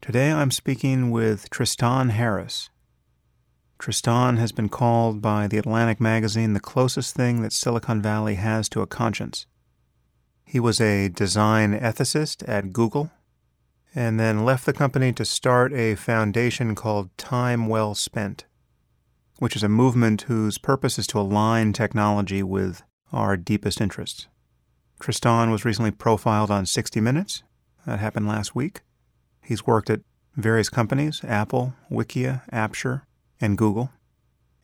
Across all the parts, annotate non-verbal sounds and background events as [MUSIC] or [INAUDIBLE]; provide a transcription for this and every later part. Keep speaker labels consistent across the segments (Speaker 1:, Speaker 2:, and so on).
Speaker 1: Today I'm speaking with Tristan Harris. Tristan has been called by the Atlantic magazine the closest thing that Silicon Valley has to a conscience. He was a design ethicist at Google and then left the company to start a foundation called Time Well Spent, which is a movement whose purpose is to align technology with our deepest interests. Tristan was recently profiled on 60 Minutes. That happened last week. He's worked at various companies Apple, Wikia, Apture, and Google.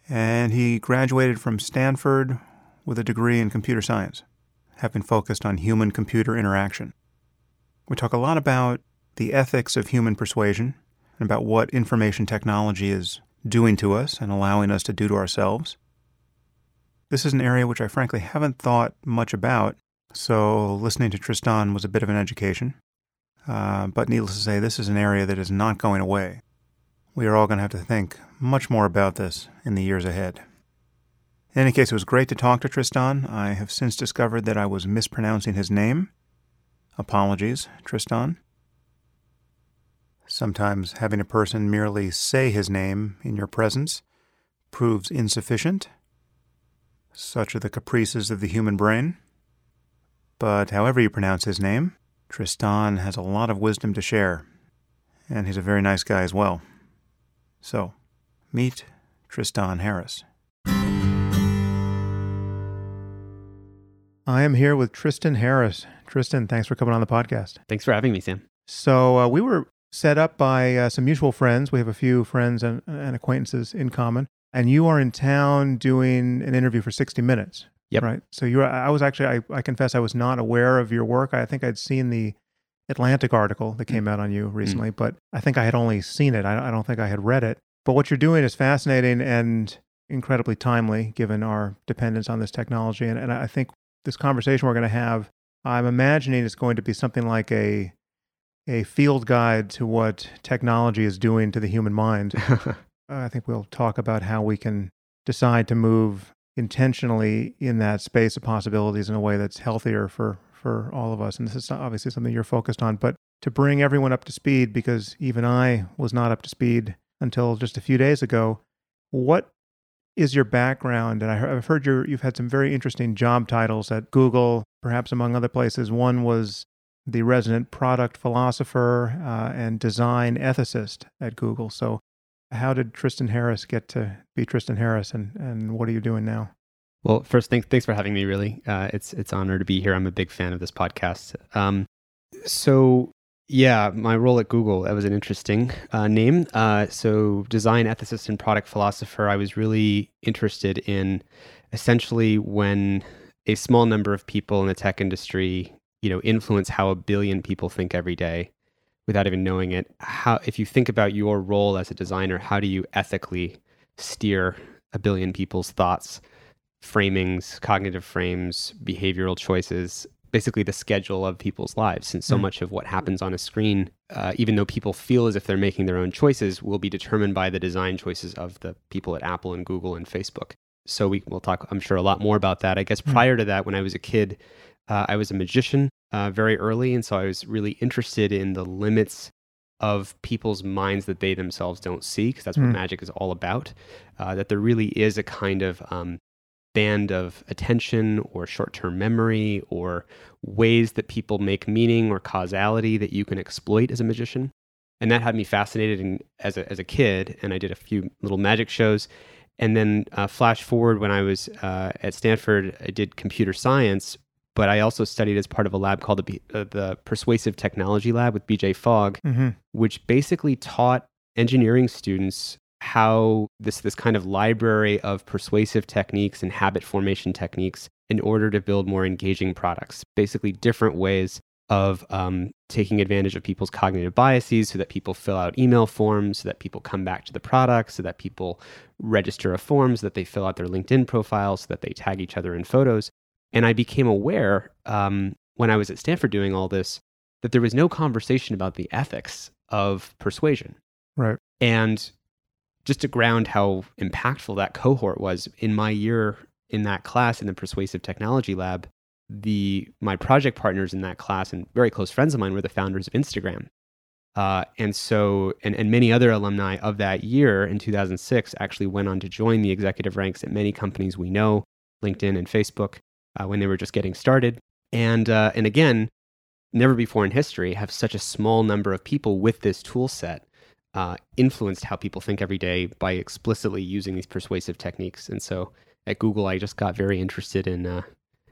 Speaker 1: And he graduated from Stanford with a degree in computer science, having focused on human computer interaction. We talk a lot about the ethics of human persuasion and about what information technology is doing to us and allowing us to do to ourselves. This is an area which I frankly haven't thought much about, so listening to Tristan was a bit of an education. Uh, but needless to say, this is an area that is not going away. We are all going to have to think much more about this in the years ahead. In any case, it was great to talk to Tristan. I have since discovered that I was mispronouncing his name. Apologies, Tristan. Sometimes having a person merely say his name in your presence proves insufficient. Such are the caprices of the human brain. But however you pronounce his name, Tristan has a lot of wisdom to share, and he's a very nice guy as well. So, meet Tristan Harris. I am here with Tristan Harris. Tristan, thanks for coming on the podcast.
Speaker 2: Thanks for having me, Sam.
Speaker 1: So, uh, we were set up by uh, some mutual friends. We have a few friends and, and, acquaintances in common. And you are in town doing an interview for 60 Minutes.
Speaker 2: Yep.
Speaker 1: Right. So you I was actually, I, I confess, I was not aware of your work. I think I'd seen the Atlantic article that came mm. out on you recently, mm. but I think I had only seen it. I, I don't think I had read it. But what you're doing is fascinating and incredibly timely given our dependence on this technology. And, and I think this conversation we're going to have, I'm imagining it's going to be something like a a field guide to what technology is doing to the human mind. [LAUGHS] I think we'll talk about how we can decide to move intentionally in that space of possibilities in a way that's healthier for for all of us. And this is obviously something you're focused on, but to bring everyone up to speed because even I was not up to speed until just a few days ago. What is your background? And I've heard you you've had some very interesting job titles at Google, perhaps among other places. One was the resident product philosopher uh, and design ethicist at Google. So, how did Tristan Harris get to be Tristan Harris, and, and what are you doing now?
Speaker 2: Well, first, thanks thanks for having me. Really, uh, it's it's honor to be here. I'm a big fan of this podcast. Um, so, yeah, my role at Google that was an interesting uh, name. Uh, so, design ethicist and product philosopher. I was really interested in essentially when a small number of people in the tech industry you know influence how a billion people think every day without even knowing it how if you think about your role as a designer how do you ethically steer a billion people's thoughts framings cognitive frames behavioral choices basically the schedule of people's lives and so mm. much of what happens on a screen uh, even though people feel as if they're making their own choices will be determined by the design choices of the people at apple and google and facebook so we will talk i'm sure a lot more about that i guess mm. prior to that when i was a kid uh, I was a magician uh, very early, and so I was really interested in the limits of people's minds that they themselves don't see, because that's what mm. magic is all about. Uh, that there really is a kind of um, band of attention or short term memory or ways that people make meaning or causality that you can exploit as a magician. And that had me fascinated in, as, a, as a kid. And I did a few little magic shows. And then uh, flash forward when I was uh, at Stanford, I did computer science, but I also studied as part of a lab called the, uh, the Persuasive Technology Lab with BJ Fogg, mm-hmm. which basically taught engineering students how this this kind of library of persuasive techniques and habit formation techniques in order to build more engaging products. Basically, different ways of um, taking advantage of people's cognitive biases so that people fill out email forms, so that people come back to the product, so that people register a form, so that they fill out their LinkedIn profiles, so that they tag each other in photos. And I became aware um, when I was at Stanford doing all this that there was no conversation about the ethics of persuasion.
Speaker 1: Right.
Speaker 2: And just to ground how impactful that cohort was in my year in that class in the persuasive technology lab, the my project partners in that class and very close friends of mine were the founders of Instagram. Uh, and so, and, and many other alumni of that year in 2006 actually went on to join the executive ranks at many companies we know, LinkedIn and Facebook, uh, when they were just getting started. And, uh, and again, never before in history have such a small number of people with this tool set uh, influenced how people think every day by explicitly using these persuasive techniques. And so at Google, I just got very interested in uh,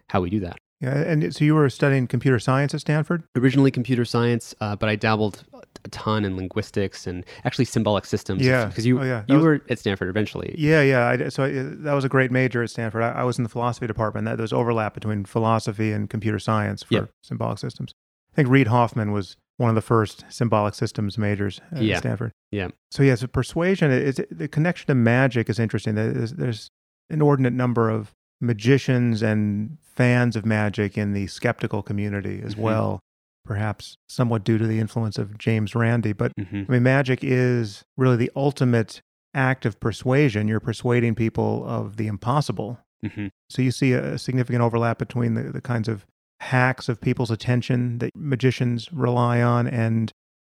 Speaker 2: how we do that.
Speaker 1: Yeah, and so you were studying computer science at Stanford?
Speaker 2: Originally computer science, uh, but I dabbled a ton in linguistics and actually symbolic systems.
Speaker 1: Yeah,
Speaker 2: because you
Speaker 1: oh, yeah.
Speaker 2: you
Speaker 1: was,
Speaker 2: were at Stanford eventually.
Speaker 1: Yeah, yeah. I, so I, that was a great major at Stanford. I, I was in the philosophy department. That there's overlap between philosophy and computer science for symbolic systems. I think Reid Hoffman was one of the first symbolic systems majors at
Speaker 2: yeah.
Speaker 1: Stanford.
Speaker 2: Yeah.
Speaker 1: So yeah, so persuasion is the connection to magic is interesting. There's, there's inordinate number of magicians and fans of magic in the skeptical community as mm-hmm. well, perhaps somewhat due to the influence of James Randi. But mm-hmm. I mean, magic is really the ultimate act of persuasion. You're persuading people of the impossible. Mm-hmm. So you see a significant overlap between the, the kinds of hacks of people's attention that magicians rely on and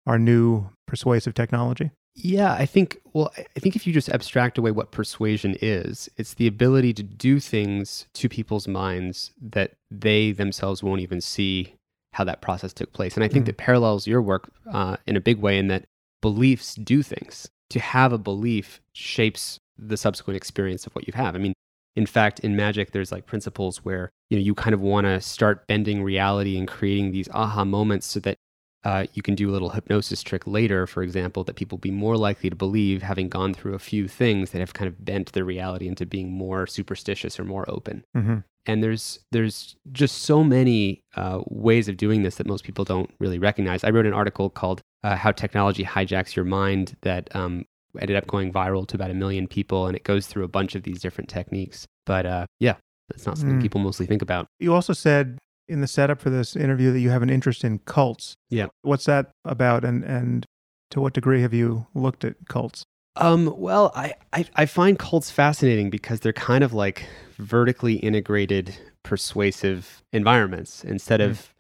Speaker 1: our new persuasive technology?
Speaker 2: Yeah, I think, well, I think if you just abstract away what persuasion is, it's the ability to do things to people's minds that they themselves won't even see how that process took place. And I think mm. that parallels your work uh, in a big way in that beliefs do things. To have a belief shapes the subsequent experience of what you have. I mean, in fact, in magic, there's like principles where you know you kind of want to start bending reality and creating these aha moments so that uh, you can do a little hypnosis trick later, for example, that people be more likely to believe having gone through a few things that have kind of bent their reality into being more superstitious or more open. Mm-hmm. And there's there's just so many uh, ways of doing this that most people don't really recognize. I wrote an article called uh, "How Technology Hijacks Your Mind" that um, ended up going viral to about a million people, and it goes through a bunch of these different techniques. But uh, yeah, that's not something mm. people mostly think about.
Speaker 1: You also said in the setup for this interview that you have an interest in cults.
Speaker 2: Yeah.
Speaker 1: What's that about, and and to what degree have you looked at cults?
Speaker 2: Um, well, I, I, I find cults fascinating because they're kind of like vertically integrated, persuasive environments instead mm. of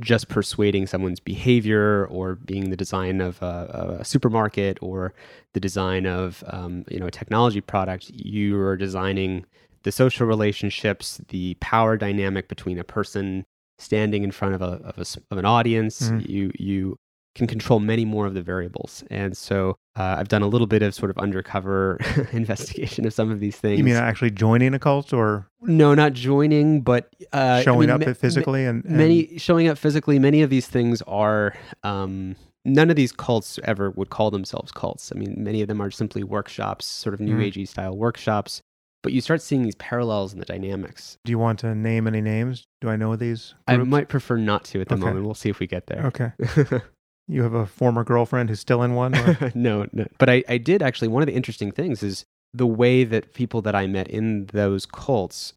Speaker 2: just persuading someone's behavior or being the design of a, a supermarket or the design of um, you know a technology product. You are designing the social relationships, the power dynamic between a person standing in front of a of, a, of an audience. Mm-hmm. You you can control many more of the variables, and so uh, I've done a little bit of sort of undercover [LAUGHS] investigation of some of these things.
Speaker 1: You mean actually joining a cult, or
Speaker 2: no, not joining, but
Speaker 1: uh, showing I mean, up physically, and, and,
Speaker 2: many showing up physically. Many of these things are. Um, none of these cults ever would call themselves cults. I mean, many of them are simply workshops, sort of new mm. agey style workshops but you start seeing these parallels in the dynamics.
Speaker 1: Do you want to name any names? Do I know these?
Speaker 2: Groups? I might prefer not to at the okay. moment. We'll see if we get there.
Speaker 1: Okay. [LAUGHS] you have a former girlfriend who's still in one? [LAUGHS]
Speaker 2: no, no. But I, I did actually. One of the interesting things is the way that people that I met in those cults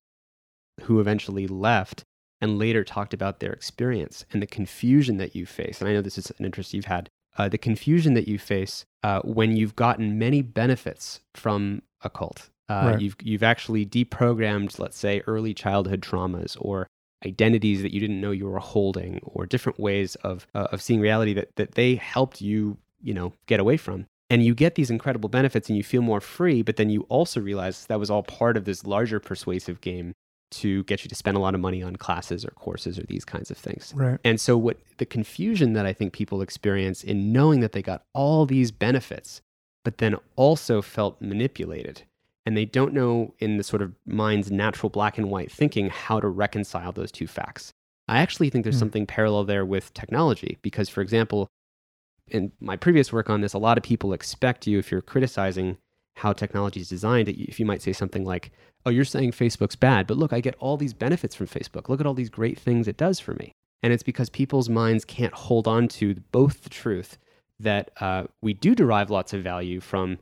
Speaker 2: who eventually left and later talked about their experience and the confusion that you face. And I know this is an interest you've had. Uh, the confusion that you face uh, when you've gotten many benefits from a cult uh, right. You've you've actually deprogrammed, let's say, early childhood traumas or identities that you didn't know you were holding, or different ways of uh, of seeing reality that that they helped you, you know, get away from. And you get these incredible benefits, and you feel more free. But then you also realize that was all part of this larger persuasive game to get you to spend a lot of money on classes or courses or these kinds of things.
Speaker 1: Right.
Speaker 2: And so what the confusion that I think people experience in knowing that they got all these benefits but then also felt manipulated and they don't know in the sort of mind's natural black and white thinking how to reconcile those two facts. I actually think there's mm. something parallel there with technology because, for example, in my previous work on this, a lot of people expect you, if you're criticizing how technology is designed, if you might say something like, Oh, you're saying Facebook's bad, but look, I get all these benefits from Facebook. Look at all these great things it does for me. And it's because people's minds can't hold on to both the truth that uh, we do derive lots of value from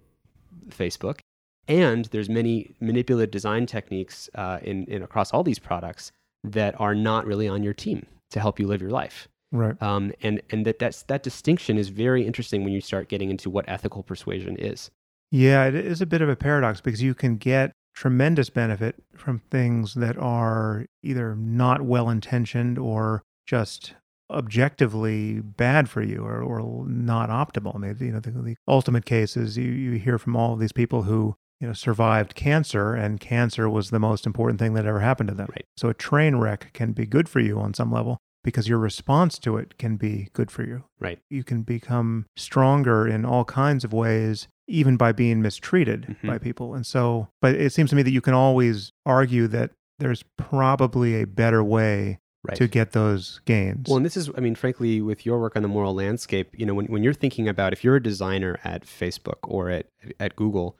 Speaker 2: Facebook and there's many manipulative design techniques uh, in, in across all these products that are not really on your team to help you live your life.
Speaker 1: Right.
Speaker 2: Um, and and that that's, that distinction is very interesting when you start getting into what ethical persuasion is.
Speaker 1: Yeah, it is a bit of a paradox because you can get tremendous benefit from things that are either not well intentioned or just objectively bad for you or, or not optimal. I mean, you know, the, the ultimate case is you, you hear from all of these people who you know survived cancer and cancer was the most important thing that ever happened to them.
Speaker 2: Right.
Speaker 1: So a train wreck can be good for you on some level because your response to it can be good for you.
Speaker 2: Right.
Speaker 1: You can become stronger in all kinds of ways even by being mistreated
Speaker 2: Mhm.
Speaker 1: by people. And so but it seems to me that you can always argue that there's probably a better way
Speaker 2: Right.
Speaker 1: to get those gains.
Speaker 2: Well, and this is, I mean, frankly, with your work on the moral landscape, you know, when, when you're thinking about if you're a designer at Facebook or at, at Google,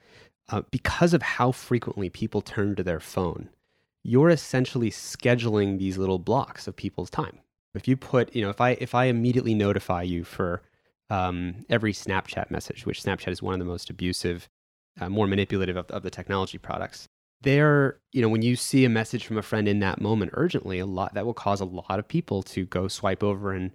Speaker 2: uh, because of how frequently people turn to their phone, you're essentially scheduling these little blocks of people's time. If you put, you know, if I if I immediately notify you for um, every Snapchat message, which Snapchat is one of the most abusive, uh, more manipulative of, of the technology products, there, you know, when you see a message from a friend in that moment urgently, a lot that will cause a lot of people to go swipe over and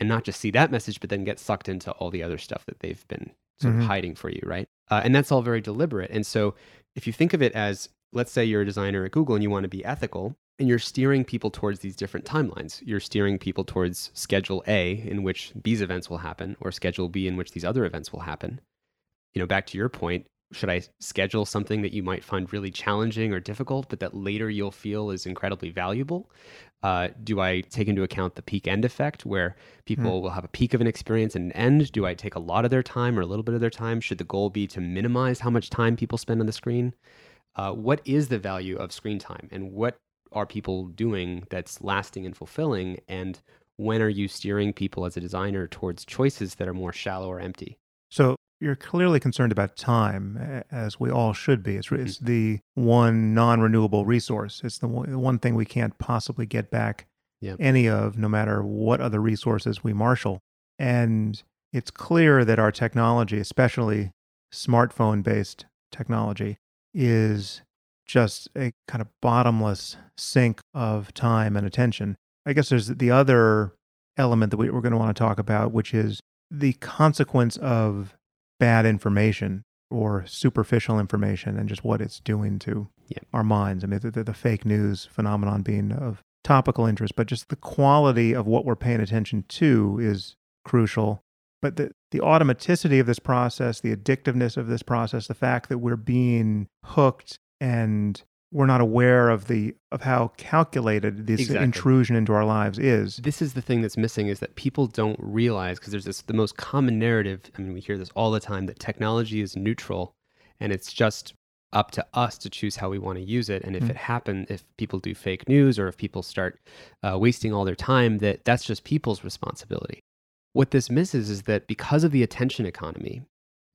Speaker 2: and not just see that message, but then get sucked into all the other stuff that they've been sort
Speaker 1: Mhm.
Speaker 2: of hiding for you, right? Uh, and that's all very deliberate. And so, if you think of it as, let's say you're a designer at Google and you want to be ethical, and you're steering people towards these different timelines. You're steering people towards schedule A, in which these events will happen, or schedule B, in which these other events will happen. You know, back to your point, should I schedule something that you might find really challenging or difficult, but that later you'll feel is incredibly valuable? Uh, do I take into account the peak end effect where people will have a peak of an experience and an end? Do I take a lot of their time or a little bit of their time? Should the goal be to minimize how much time people spend on the screen? Uh, what is the value of screen time and what are people doing that's lasting and fulfilling? And when are you steering people as a designer towards choices that are more shallow or empty?
Speaker 1: So you're clearly concerned about time, as we all should be. It's, mm-hmm. it's the one non-renewable resource. It's the one, the one thing we can't possibly get back
Speaker 2: Yep.
Speaker 1: any of, no matter what other resources we marshal. And it's clear that our technology, especially smartphone-based technology, is just a kind of bottomless sink of time and attention. I guess there's the other element that we, we're going to want to talk about, which is the consequence of bad information or superficial information and just what it's doing to
Speaker 2: Yeah.
Speaker 1: our minds. I mean, the, the, the fake news phenomenon being of topical interest, but just the quality of what we're paying attention to is crucial. But the, the automaticity of this process, the addictiveness of this process, the fact that we're being hooked and we're not aware of the of how calculated this
Speaker 2: Exactly.
Speaker 1: intrusion into our lives is.
Speaker 2: this is the thing that's missing is that people don't realize because there's this the most common narrative i mean we hear this all the time that technology is neutral and it's just up to us to choose how we want to use it and if
Speaker 1: Mm.
Speaker 2: it happen if people do fake news or if people start uh, wasting all their time that that's just people's responsibility what this misses is that because of the attention economy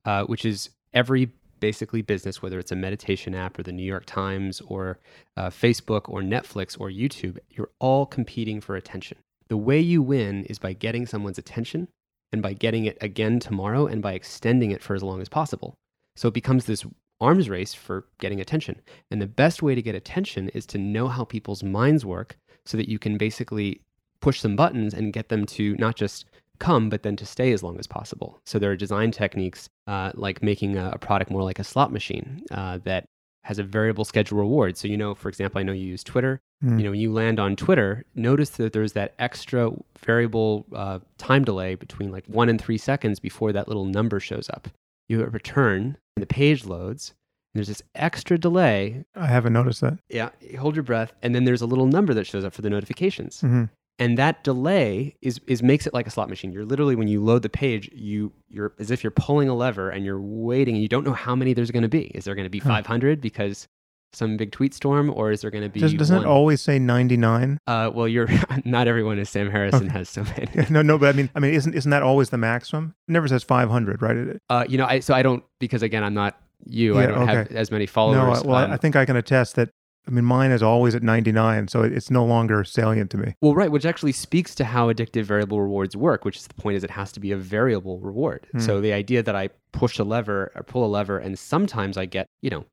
Speaker 2: uh, which is every basically business whether it's a meditation app or the new york times or uh, Facebook or Netflix or YouTube, you're all competing for attention. The way you win is by getting someone's attention and by getting it again tomorrow and by extending it for as long as possible. So it becomes this arms race for getting attention. And the best way to get attention is to know how people's minds work so that you can basically push some buttons and get them to not just come, but then to stay as long as possible. So there are design techniques uh, like making a, a product more like a slot machine uh, that has a variable schedule reward. So, you know, for example, I know you use Twitter.
Speaker 1: Mm.
Speaker 2: You know, when you land on Twitter, notice that there's that extra variable uh, time delay between like one and three seconds before that little number shows up. You hit return, and the page loads, and there's this extra delay.
Speaker 1: I haven't noticed that.
Speaker 2: Yeah, hold your breath, and then there's a little number that shows up for the notifications
Speaker 1: hmm
Speaker 2: and that delay is is makes it like a slot machine. You're literally when you load the page, you you're as if you're pulling a lever and you're waiting. And you don't know how many there's going to be. Is there going to be
Speaker 1: Huh.
Speaker 2: 500 because some big tweet storm, or is there going to be?
Speaker 1: Does, doesn't
Speaker 2: one?
Speaker 1: it always say 99?
Speaker 2: Uh, well, you're [LAUGHS] not everyone is Sam Harris and
Speaker 1: Okay.
Speaker 2: has so many. [LAUGHS]
Speaker 1: no, no, but I mean, I mean, isn't isn't that always the maximum? It never says 500, right?
Speaker 2: Uh, you know, I so I don't because again I'm not you. I don't have as many followers.
Speaker 1: no, well,
Speaker 2: Um,
Speaker 1: I think I can attest that. I mean, mine is always at 99, so it's no longer salient to me.
Speaker 2: Well, right, which actually speaks to how addictive variable rewards work, which is the point is it has to be a variable reward.
Speaker 1: Hmm.
Speaker 2: So the idea that I push a lever or pull a lever and sometimes I get, you know,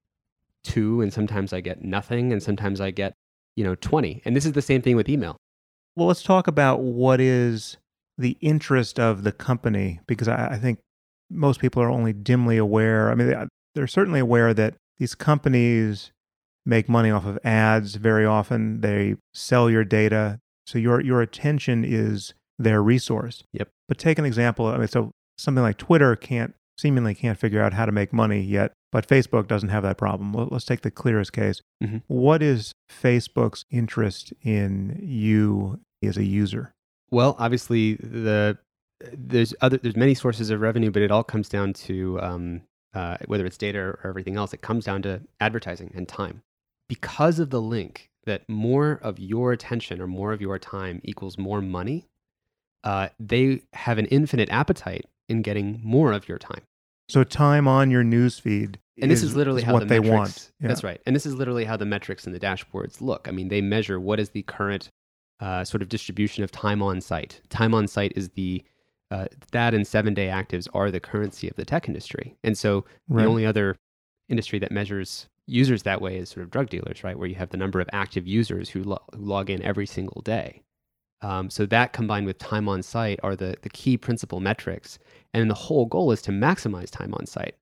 Speaker 2: 2 and sometimes I get nothing and sometimes I get, you know, 20. And this is the same thing with email.
Speaker 1: Well, let's talk about what is the interest of the company because I, I think most people are only dimly aware. I mean, they're certainly aware that these companies make money off of ads very often. They sell your data. So your your attention is their resource.
Speaker 2: Yep.
Speaker 1: But take an example. I mean, so something like Twitter can't seemingly can't figure out how to make money yet, but Facebook doesn't have that problem. Let- Let's take the clearest case.
Speaker 2: Mhm.
Speaker 1: What is Facebook's interest in you as a user?
Speaker 2: Well, obviously the there's other there's many sources of revenue, but it all comes down to um, uh, whether it's data or everything else. It comes down to advertising and time. Because of the link that more of your attention or more of your time equals more money, uh, they have an infinite appetite in getting more of your time.
Speaker 1: So time on your newsfeed.
Speaker 2: And this is literally how
Speaker 1: what
Speaker 2: the
Speaker 1: they
Speaker 2: metrics,
Speaker 1: want. Yeah.
Speaker 2: That's right. And this is literally how the metrics and the dashboards look. I mean, they measure what is the current uh, sort of distribution of time on site. Time on site is the uh, that and seven day actives are the currency of the tech industry. And so
Speaker 1: Right.
Speaker 2: the only other industry that measures users that way is sort of drug dealers, right? Where you have the number of active users who, lo- who log in every single day. Um, so that combined with time on site are the, the key principal metrics. And the whole goal is to maximize time on site.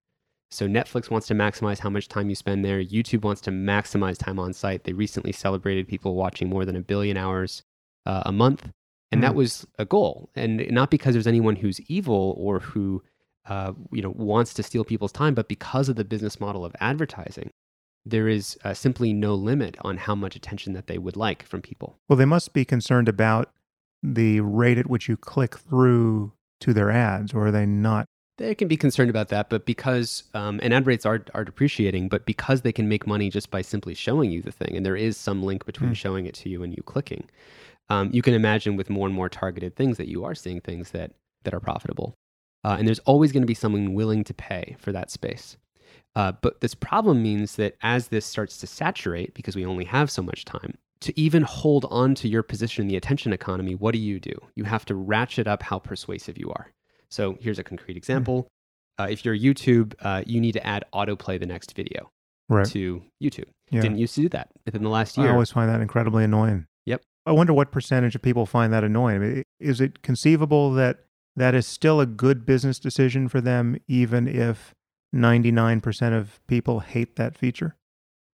Speaker 2: So Netflix wants to maximize how much time you spend there. YouTube wants to maximize time on site. They recently celebrated people watching more than a billion hours uh, a month, and that
Speaker 1: Mm.
Speaker 2: was a goal. And not because there's anyone who's evil or who uh, you know wants to steal people's time, but because of the business model of advertising, there is uh, simply no limit on how much attention that they would like from people.
Speaker 1: Well, they must be concerned about the rate at which you click through to their ads, or are they not?
Speaker 2: They can be concerned about that, but because um, and ad rates are are depreciating, but because they can make money just by simply showing you the thing, and there is some link between
Speaker 1: Hmm.
Speaker 2: showing it to you and you clicking, um, you can imagine with more and more targeted things that you are seeing things that that are profitable, uh, and there's always going to be someone willing to pay for that space. Uh, but this problem means that as this starts to saturate, because we only have so much time, to even hold on to your position in the attention economy, what do you do? You have to ratchet up how persuasive you are. So here's a concrete example. Uh, if you're YouTube, uh, you need to add autoplay the next video
Speaker 1: Right.
Speaker 2: to YouTube.
Speaker 1: Yeah.
Speaker 2: Didn't used to do that within the last year.
Speaker 1: I always find that incredibly annoying.
Speaker 2: Yep.
Speaker 1: I wonder what percentage of people find that annoying. I mean, is it conceivable that that is still a good business decision for them, even if 99% of people hate that feature?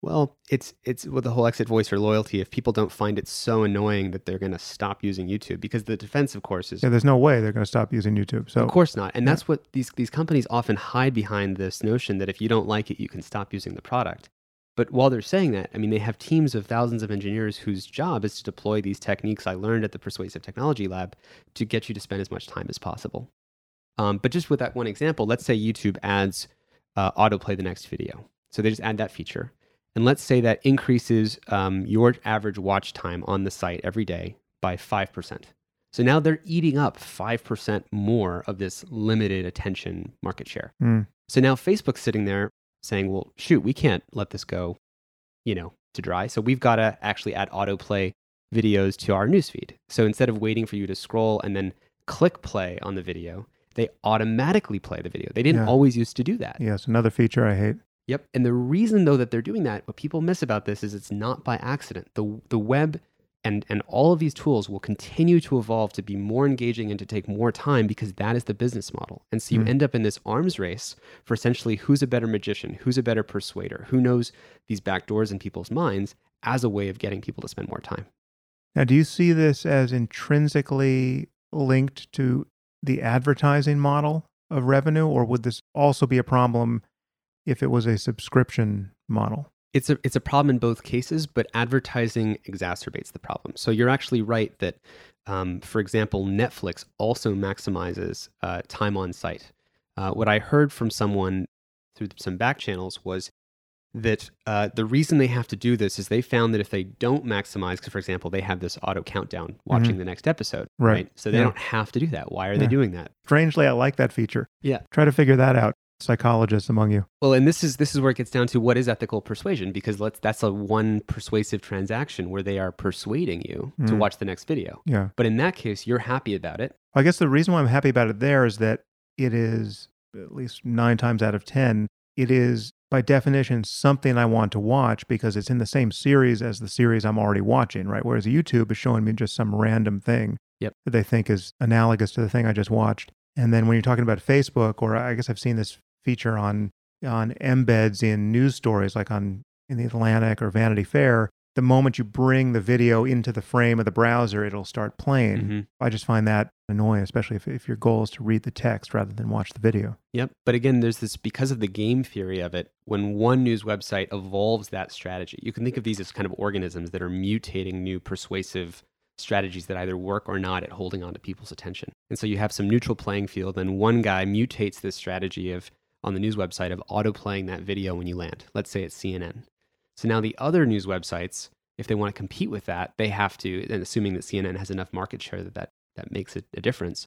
Speaker 2: Well, it's it's with the whole exit voice or loyalty. If people don't find it so annoying that they're going to stop using YouTube, because the defense, of course, is
Speaker 1: Yeah, there's no way they're going to stop using YouTube. So,
Speaker 2: of course not. And
Speaker 1: Yeah.
Speaker 2: that's what these these companies often hide behind this notion that if you don't like it, you can stop using the product. But while they're saying that, I mean, they have teams of thousands of engineers whose job is to deploy these techniques I learned at the Persuasive Technology Lab to get you to spend as much time as possible. Um, but just with that one example, let's say YouTube adds uh, autoplay the next video. So they just add that feature. And let's say that increases um, your average watch time on the site every day by 5%. So now they're eating up 5% more of this limited attention market share.
Speaker 1: Mm.
Speaker 2: So now Facebook's sitting there saying, well, shoot, we can't let this go, you know, to dry. So we've got to actually add autoplay videos to our newsfeed. So instead of waiting for you to scroll and then click play on the video, they automatically play the video. They didn't
Speaker 1: Yeah.
Speaker 2: always used to do that.
Speaker 1: yes, another feature I hate.
Speaker 2: Yep. And the reason though that they're doing that, what people miss about this is it's not by accident. The the web and and all of these tools will continue to evolve to be more engaging and to take more time because that is the business model. And so you
Speaker 1: Mm.
Speaker 2: end up in this arms race for essentially who's a better magician, who's a better persuader, who knows these back doors in people's minds as a way of getting people to spend more time.
Speaker 1: Now, do you see this as intrinsically linked to the advertising model of revenue, or would this also be a problem if it was a subscription model?
Speaker 2: it's a it's a problem in both cases, but advertising exacerbates the problem. So you're actually right that, um, for example, Netflix also maximizes uh, time on site. Uh, what I heard from someone through some back channels was that uh, the reason they have to do this is they found that if they don't maximize, because for example, they have this auto countdown watching the next episode,
Speaker 1: Right.
Speaker 2: So they
Speaker 1: Yeah.
Speaker 2: don't have to do that. Why are
Speaker 1: Yeah.
Speaker 2: they doing that?
Speaker 1: Strangely, I like that feature.
Speaker 2: Yeah.
Speaker 1: Try to figure that out, psychologists among you.
Speaker 2: Well, and this is this is where it gets down to what is ethical persuasion because let's that's a one persuasive transaction where they are persuading you to
Speaker 1: Mm.
Speaker 2: watch the next video.
Speaker 1: Yeah.
Speaker 2: But in that case, you're happy about it.
Speaker 1: I guess the reason why I'm happy about it there is that it is, at least nine times out of 10, it is by definition something I want to watch because it's in the same series as the series I'm already watching, right? Whereas YouTube is showing me just some random thing
Speaker 2: Yep.
Speaker 1: that they think is analogous to the thing I just watched. And then when you're talking about Facebook, or I guess I've seen this feature on on embeds in news stories like on in the Atlantic or Vanity Fair, the moment you bring the video into the frame of the browser, it'll start playing.
Speaker 2: Mhm.
Speaker 1: I just find that annoying, especially if, if your goal is to read the text rather than watch the video.
Speaker 2: Yep. But again, there's this because of the game theory of it, when one news website evolves that strategy, you can think of these as kind of organisms that are mutating new persuasive strategies that either work or not at holding on to people's attention. And so you have some neutral playing field, and one guy mutates this strategy of on the news website of auto playing that video when you land. Let's say it's CNN. So now the other news websites, if they want to compete with that, they have to, and assuming that CNN has enough market share that that, that makes it a difference,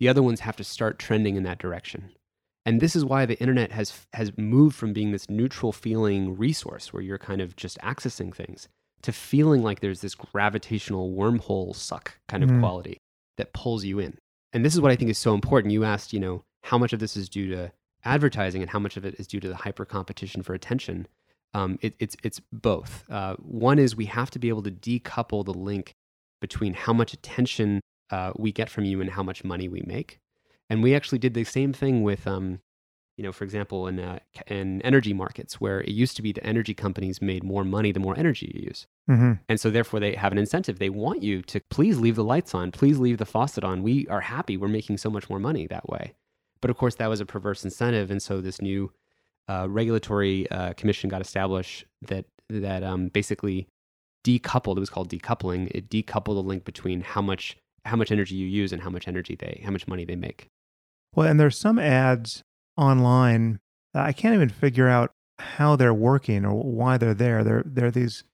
Speaker 2: the other ones have to start trending in that direction. And this is why the internet has has moved from being this neutral feeling resource where you're kind of just accessing things to feeling like there's this gravitational wormhole suck kind of
Speaker 1: Mhm.
Speaker 2: quality that pulls you in. And this is what I think is so important. You asked, you know, how much of this is due to advertising and how much of it is due to the hyper competition for attention. Um, it, it's it's both. Uh, one is we have to be able to decouple the link between how much attention uh, we get from you and how much money we make. And we actually did the same thing with, um, you know, for example, in uh, in energy markets where it used to be the energy companies made more money the more energy you use.
Speaker 1: Mm-hmm.
Speaker 2: And so, therefore, they have an incentive. They want you to please leave the lights on, please leave the faucet on. We are happy. We're making so much more money that way. But of course, that was a perverse incentive. And so, this new uh, regulatory uh, commission got established that that um, basically decoupled. It was called decoupling. It decoupled the link between how much how much energy you use and how much energy they how much money they make.
Speaker 1: Well, and there's some ads online I can't even figure out how they're working or why they're there. There, there are these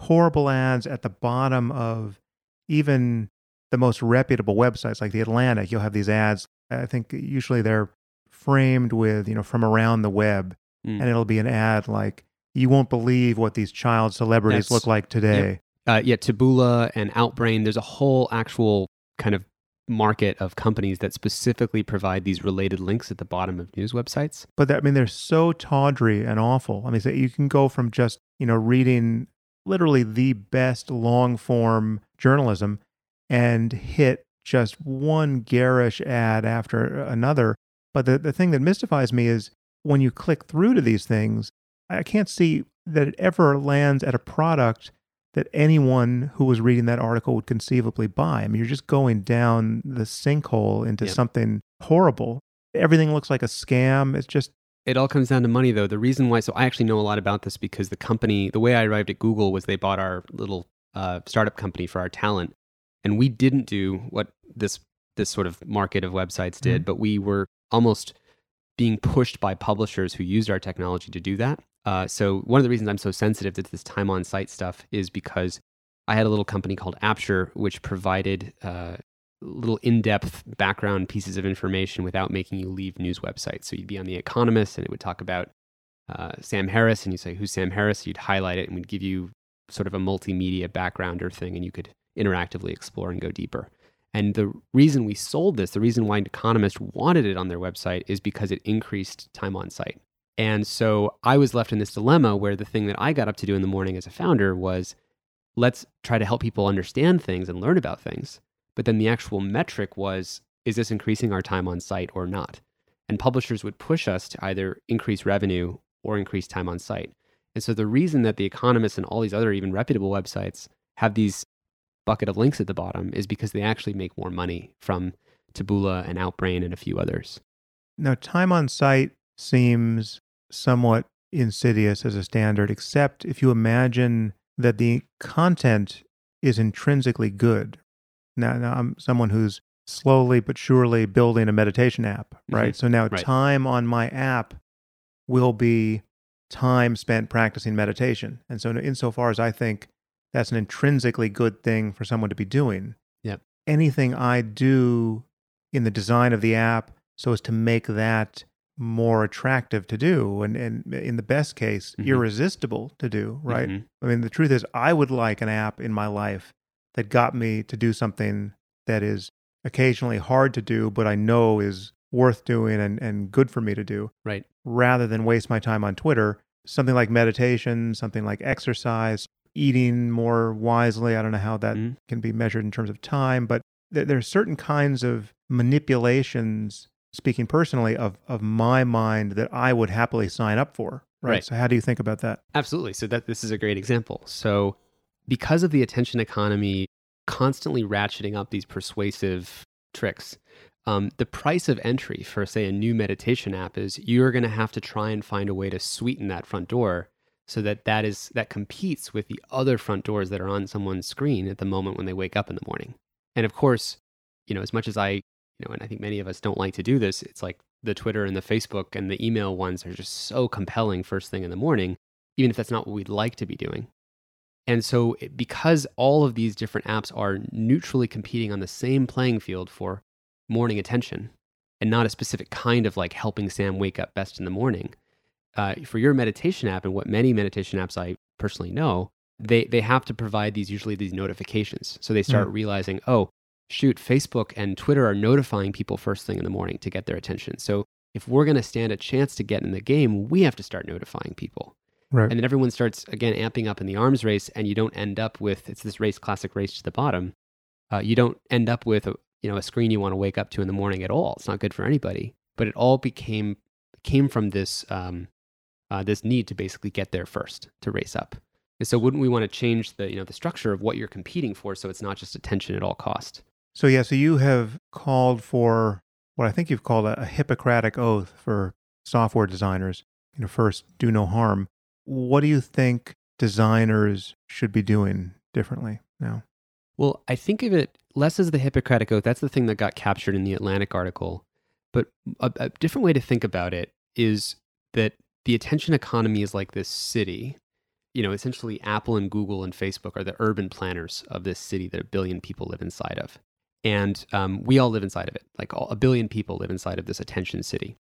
Speaker 1: horrible ads at the bottom of even the most reputable websites like the Atlantic. You'll have these ads. I think usually they're framed with, you know, from around the web.
Speaker 2: Mm.
Speaker 1: And it'll be an ad like, you won't believe what these child celebrities
Speaker 2: That's-
Speaker 1: look like today.
Speaker 2: uh, yeah, Taboola and Outbrain, there's a whole actual kind of market of companies that specifically provide these related links at the bottom of news websites.
Speaker 1: but that, I mean, they're so tawdry and awful. I mean, so you can go from just you know reading literally the best long form journalism and hit just one garish ad after another. But the the thing that mystifies me is when you click through to these things, I can't see that it ever lands at a product that anyone who was reading that article would conceivably buy. I mean, you're just going down the sinkhole into
Speaker 2: Yeah.
Speaker 1: something horrible. Everything looks like a scam. It's just
Speaker 2: It all comes down to money, though. The reason why, so I actually know a lot about this because the company, the way I arrived at Google was they bought our little uh, startup company for our talent, and we didn't do what this this sort of market of websites did,
Speaker 1: Mhm.
Speaker 2: but we were almost being pushed by publishers who used our technology to do that. Uh, so one of the reasons I'm so sensitive to this time on site stuff is because I had a little company called Apture, which provided uh, little in-depth background pieces of information without making you leave news websites. So you'd be on The Economist, and it would talk about uh, Sam Harris, and you say, "Who's Sam Harris?" You'd highlight it, and we'd give you sort of a multimedia backgrounder thing, and you could interactively explore and go deeper. And the reason we sold this, the reason why Economist wanted it on their website, is because it increased time on site. And so I was left in this dilemma where the thing that I got up to do in the morning as a founder was let's try to help people understand things and learn about things. But then the actual metric was is this increasing our time on site or not? And publishers would push us to either increase revenue or increase time on site. And so the reason that The Economist and all these other even reputable websites have these bucket of links at the bottom is because they actually make more money from Taboola and Outbrain and a few others.
Speaker 1: Now, time on site seems somewhat insidious as a standard, except if you imagine that the content is intrinsically good. Now, now I'm someone who's slowly but surely building a meditation app, right?
Speaker 2: Mhm.
Speaker 1: So now
Speaker 2: Right.
Speaker 1: time on my app will be time spent practicing meditation. And so, insofar as I think that's an intrinsically good thing for someone to be doing,
Speaker 2: Yep.
Speaker 1: anything I do in the design of the app so as to make that more attractive to do and, and in the best case
Speaker 2: Mhm.
Speaker 1: irresistible to do right
Speaker 2: Mhm.
Speaker 1: i mean the truth is i would like an app in my life that got me to do something that is occasionally hard to do but i know is worth doing and, and good for me to do
Speaker 2: Right.
Speaker 1: rather than waste my time on twitter something like meditation something like exercise eating more wisely i don't know how that
Speaker 2: Mhm.
Speaker 1: can be measured in terms of time but there, there are certain kinds of manipulations speaking personally of of my mind that i would happily sign up for right,
Speaker 2: Right.
Speaker 1: so how do you think about that
Speaker 2: Absolutely. So that this is a great example. So because of the attention economy constantly ratcheting up these persuasive tricks, um, the price of entry for, say, a new meditation app is you're going to have to try and find a way to sweeten that front door so that that is that competes with the other front doors that are on someone's screen at the moment when they wake up in the morning. And of course, you know, as much as I, you know, and I think many of us don't like to do this, it's like the Twitter and the Facebook and the email ones are just so compelling first thing in the morning, even if that's not what we'd like to be doing. And so, eh, because all of these different apps are neutrally competing on the same playing field for morning attention and not a specific kind of like helping Sam wake up best in the morning, uh, for your meditation app and what many meditation apps I personally know, they, they have to provide these usually these notifications. So they start mm. realizing, oh, shoot, Facebook and Twitter are notifying people first thing in the morning to get their attention. So if we're going to stand a chance to get in the game, we have to start notifying people. Right. And then everyone starts again amping up in the arms race, and you don't end up with it's this race, classic race to the bottom. Uh, you don't end up with a you know a screen you want to wake up to in the morning at all. It's not good for anybody. But it all became came from this um, uh, this need to basically get there first to race up. And so, wouldn't we want to change the you know the structure of what you're competing for so it's not just attention at all cost?
Speaker 1: So yeah, so you have called for what I think you've called a, a Hippocratic oath for software designers. You know, first, do no harm what do you think designers should be doing differently now?
Speaker 2: Well, I think of it less as the Hippocratic Oath. That's the thing that got captured in the Atlantic article. But a, a different way to think about it is that the attention economy is like this city. You know, essentially, Apple and Google and Facebook are the urban planners of this city that a billion people live inside of. And um, we all live inside of it. Like all, a billion people live inside of this attention city.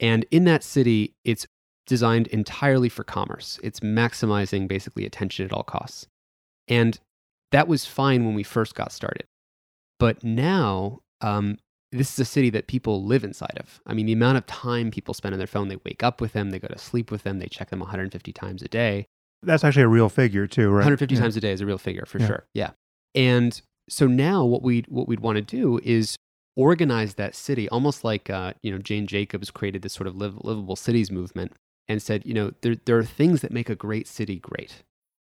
Speaker 2: And in that city, it's designed entirely for commerce. It's maximizing basically attention at all costs. And that was fine when we first got started. But now, um, this is a city that people live inside of. I mean, the amount of time people spend on their phone, they wake up with them, they go to sleep with them, they check them 150 times a day.
Speaker 1: That's actually a real figure too, right?
Speaker 2: 150 yeah. times a day is a real figure for yeah. sure. Yeah. And so now what we what we'd want to do is organize that city almost like uh, you know Jane Jacobs created this sort of live, livable cities movement and said, you know, there, there are things that make a great city great.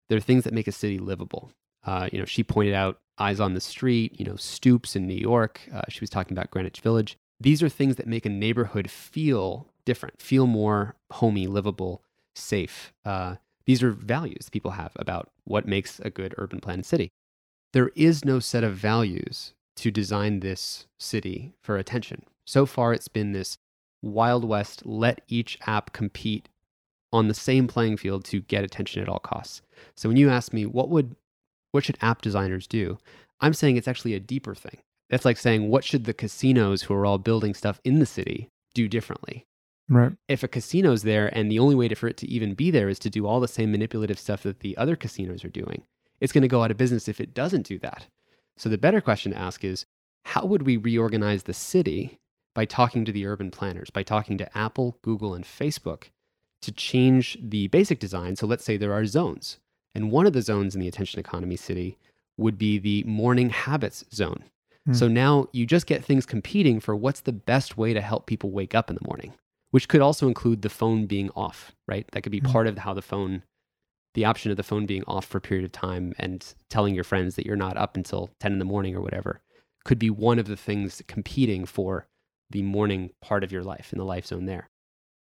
Speaker 2: There are things that make a city livable. Uh, you know, she pointed out eyes on the street, you know, stoops in New York. Uh, she was talking about Greenwich Village. These are things that make a neighborhood feel different, feel more homey, livable, safe. Uh, these are values people have about what makes a good urban planned city. There is no set of values to design this city for attention. So far, it's been this Wild West let each app compete on the same playing field to get attention at all costs. So when you ask me what would what should app designers do? I'm saying it's actually a deeper thing. That's like saying what should the casinos who are all building stuff in the city do differently?
Speaker 1: Right.
Speaker 2: If a casino's there and the only way for it to even be there is to do all the same manipulative stuff that the other casinos are doing, it's going to go out of business if it doesn't do that. So the better question to ask is how would we reorganize the city by talking to the urban planners, by talking to Apple, Google, and Facebook to change the basic design. So let's say there are zones, and one of the zones in the attention economy city would be the morning habits zone. Hmm. So now you just get things competing for what's the best way to help people wake up in the morning, which could also include the phone being off, right? That could be hmm. part of how the phone, the option of the phone being off for a period of time and telling your friends that you're not up until 10 in the morning or whatever could be one of the things competing for the morning part of your life in the life zone there.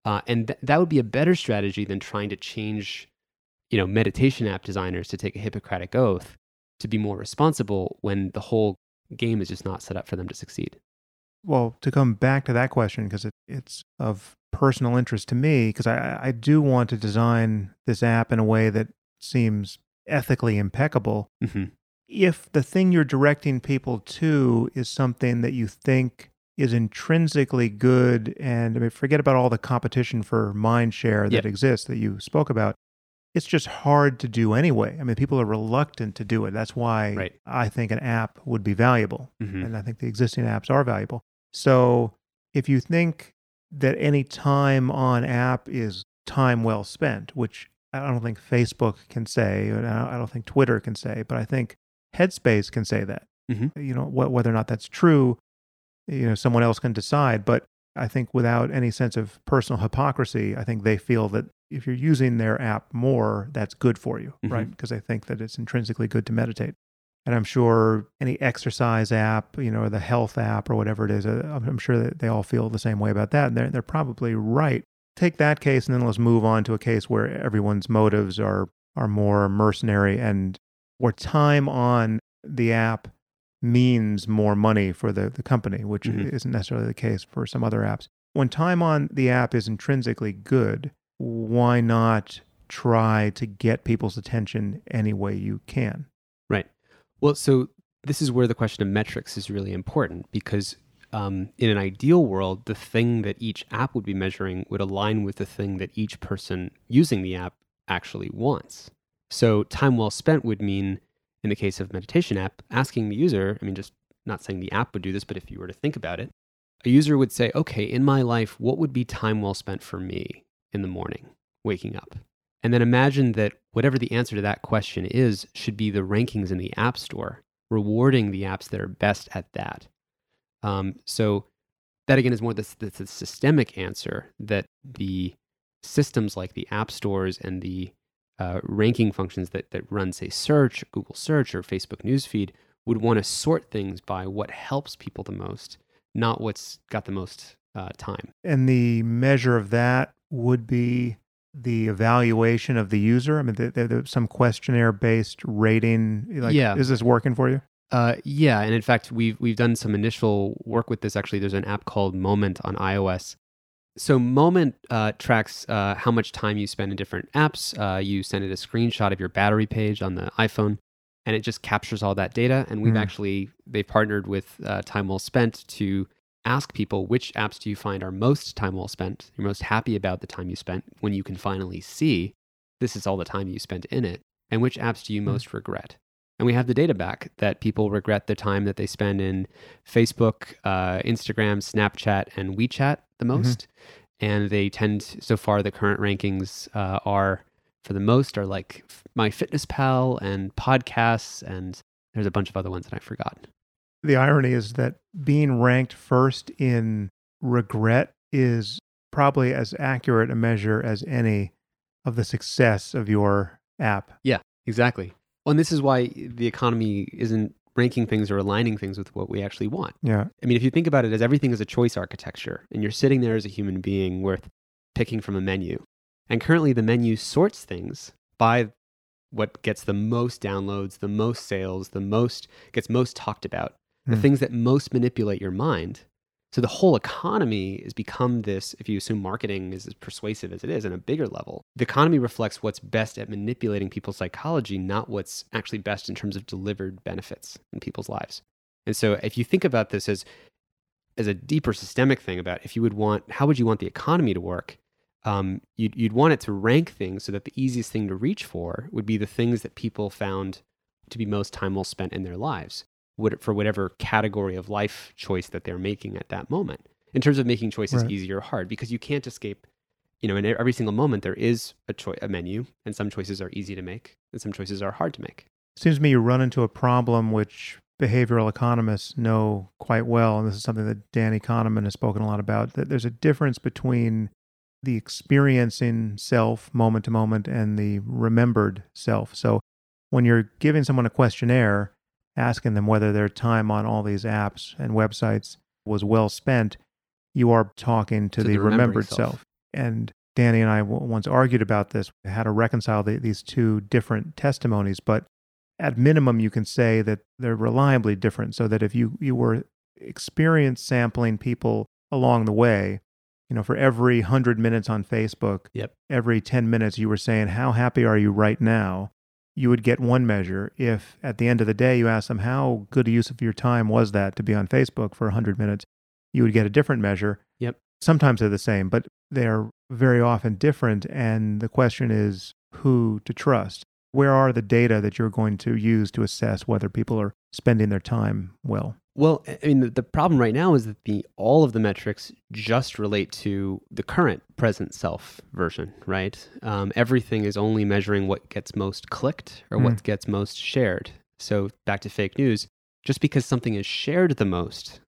Speaker 2: Uh, and th- that would be a better strategy than trying to change, you know, meditation app designers to take a Hippocratic oath to be more responsible when the whole game is just not set up for them to succeed.
Speaker 1: Well, to come back to that question, because it, it's of personal interest to me, because I, I do want to design this app in a way that seems ethically impeccable. Mm-hmm. If the thing you're directing people to is something that you think is intrinsically good and I mean forget about all the competition for mind share that yep. exists that you spoke about. It's just hard to do anyway. I mean, people are reluctant to do it. That's why right. I think an app would be valuable. Mm-hmm. And I think the existing apps are valuable. So if you think that any time on app is time well spent, which I don't think Facebook can say, and I don't think Twitter can say, but I think Headspace can say that. Mm-hmm. You know, wh- whether or not that's true, you know someone else can decide but i think without any sense of personal hypocrisy i think they feel that if you're using their app more, that's good for you,
Speaker 2: Mhm.
Speaker 1: right? Because I think that it's intrinsically good to meditate. And I'm sure any exercise app, you know, or the health app or whatever it is, uh, I'm sure that they all feel the same way about that. And they're, they're probably right. Take that case and then let's move on to a case where everyone's motives are, are more mercenary and where time on the app means more money for the, the company, which
Speaker 2: Mhm.
Speaker 1: isn't necessarily the case for some other apps. When time on the app is intrinsically good, why not try to get people's attention any way you can?
Speaker 2: Right. Well, so this is where the question of metrics is really important because um, in an ideal world, the thing that each app would be measuring would align with the thing that each person using the app actually wants. So time well spent would mean, in the case of meditation app, asking the user, I mean, just not saying the app would do this, but if you were to think about it, a user would say, okay, in my life, what would be time well spent for me in the morning, waking up? And then imagine that whatever the answer to that question is should be the rankings in the App Store, rewarding the apps that are best at that. Um, so that again is more the, the, the systemic answer that the systems like the app stores and the uh, ranking functions that, that run, say, search, Google search, or Facebook newsfeed would want to sort things by what helps people the most, not what's got the most uh, time.
Speaker 1: And the measure of that would be the evaluation of the user. I mean, there, there, there's some questionnaire based rating. Like,
Speaker 2: Yeah.
Speaker 1: is this working for you?
Speaker 2: Uh, yeah, and in fact, we've we've done some initial work with this. Actually, there's an app called Moment on iOS. So Moment uh, tracks uh, how much time you spend in different apps. Uh, you send it a screenshot of your battery page on the iPhone, and it just captures all that data. And we've
Speaker 1: Mhm.
Speaker 2: actually they've partnered with uh, Time Well Spent to ask people which apps do you find are most time well spent. You're most happy about the time you spent when you can finally see this is all the time you spent in it, and which apps do you
Speaker 1: Hmm.
Speaker 2: most regret. And we have the data back that people regret the time that they spend in Facebook, uh, Instagram, Snapchat, and WeChat the most. And they tend, so far, the current rankings uh, are, for the most, are like My Fitness Pal and podcasts, and there's a bunch of other ones that I forgot.
Speaker 1: The irony is that being ranked first in regret is probably as accurate a measure as any of the success of your app.
Speaker 2: Yeah, exactly. Well, and this is why the economy isn't ranking things or aligning things with what we actually want.
Speaker 1: Yeah.
Speaker 2: I mean, if you think about it as everything is a choice architecture, and you're sitting there as a human being worth picking from a menu. And currently, the menu sorts things by what gets the most downloads, the most sales, the most gets most talked about, the
Speaker 1: Hmm.
Speaker 2: things that most manipulate your mind. So the whole economy has become this, if you assume marketing is as persuasive as it is on a bigger level, the economy reflects what's best at manipulating people's psychology, not what's actually best in terms of delivered benefits in people's lives. And so if you think about this as as a deeper systemic thing about if you would want how would you want the economy to work um, you'd, you'd want it to rank things so that the easiest thing to reach for would be the things that people found to be most time well spent in their lives for whatever category of life choice that they're making at that moment in terms of making choices
Speaker 1: Right.
Speaker 2: easy or hard because you can't escape you know in every single moment there is a, choice a menu and some choices are easy to make and some choices are hard to make It
Speaker 1: Seems to me you run into a problem which behavioral economists know quite well, and this is something that Danny Kahneman has spoken a lot about. That there's a difference between the experiencing self moment to moment and the remembered self. So when you're giving someone a questionnaire, asking them whether their time on all these apps and websites was well spent, you are talking to,
Speaker 2: To
Speaker 1: the,
Speaker 2: the
Speaker 1: remembered
Speaker 2: self.
Speaker 1: self. And Danny and I w- once argued about this, how to reconcile the, these two different testimonies. But at minimum, you can say that they're reliably different. So that if you, you were experience sampling people along the way, you know, for every 100 minutes on Facebook,
Speaker 2: Yep.
Speaker 1: every 10 minutes you were saying, How happy are you right now? You would get one measure. If at the end of the day you ask them, How good a use of your time was that to be on Facebook for 100 minutes? You would get a different measure.
Speaker 2: Yep.
Speaker 1: Sometimes they're the same, but they're very often different. And the question is who to trust. Where are the data that you're going to use to assess whether people are spending their time well?
Speaker 2: Well, I mean, the, the problem right now is that the all of the metrics just relate to the current present self version, right? Um, everything is only measuring what gets most clicked or what gets most shared. So back to fake news, just because something is shared the most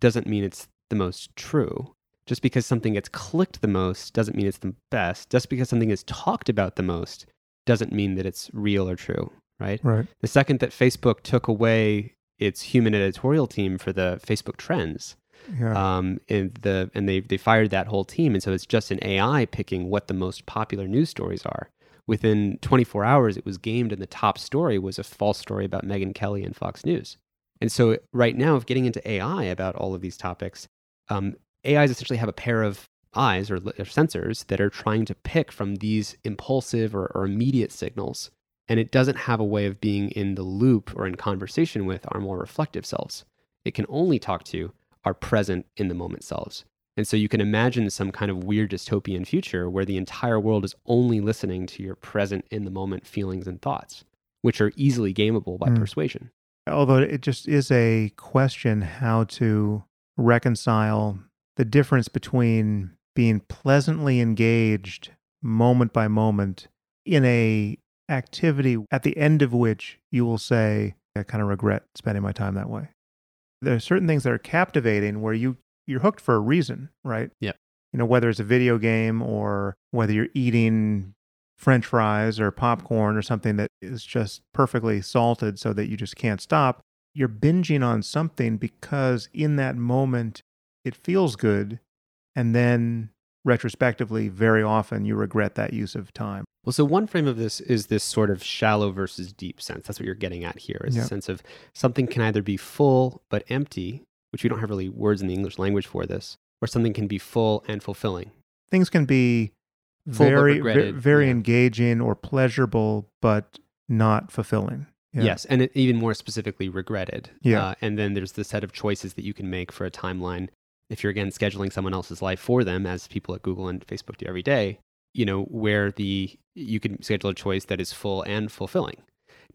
Speaker 2: doesn't mean it's the most true. Just because something gets clicked the most doesn't mean it's the best. Just because something is talked about the most doesn't mean that it's real or true, right?
Speaker 1: Right.
Speaker 2: The second that Facebook took away its human editorial team for the Facebook trends,
Speaker 1: Yeah.
Speaker 2: um, and the and they they fired that whole team, and so it's just an AI picking what the most popular news stories are. Within 24 hours, it was gamed, and the top story was a false story about Megyn Kelly and Fox News. And so, right now, if getting into AI about all of these topics, um, AIs essentially have a pair of eyes or, or sensors that are trying to pick from these impulsive or, or immediate signals. And it doesn't have a way of being in the loop or in conversation with our more reflective selves. It can only talk to our present in the moment selves. And so you can imagine some kind of weird dystopian future where the entire world is only listening to your present in the moment feelings and thoughts, which are easily gameable by
Speaker 1: Mm.
Speaker 2: persuasion.
Speaker 1: Although it just is a question how to reconcile the difference between being pleasantly engaged moment by moment in a activity at the end of which you will say I kind of regret spending my time that way. There are certain things that are captivating where you you're hooked for a reason, right?
Speaker 2: Yeah.
Speaker 1: You know whether it's a video game or whether you're eating french fries or popcorn or something that is just perfectly salted so that you just can't stop. You're binging on something because in that moment it feels good. And then retrospectively, very often you regret that use of time.
Speaker 2: Well, so one frame of this is this sort of shallow versus deep sense. That's what you're getting at here is
Speaker 1: Yeah.
Speaker 2: a sense of something can either be full but empty, which we don't have really words in the English language for this, or something can be full and fulfilling.
Speaker 1: Things can be
Speaker 2: Full
Speaker 1: very, ve-
Speaker 2: regretted,
Speaker 1: very
Speaker 2: yeah.
Speaker 1: engaging or pleasurable, but not fulfilling. Yeah.
Speaker 2: Yes, and it, even more specifically, regretted.
Speaker 1: Yeah.
Speaker 2: Uh, and then there's the set of choices that you can make for a timeline. If you're again scheduling someone else's life for them, as people at Google and Facebook do every day, you know where the you can schedule a choice that is full and fulfilling.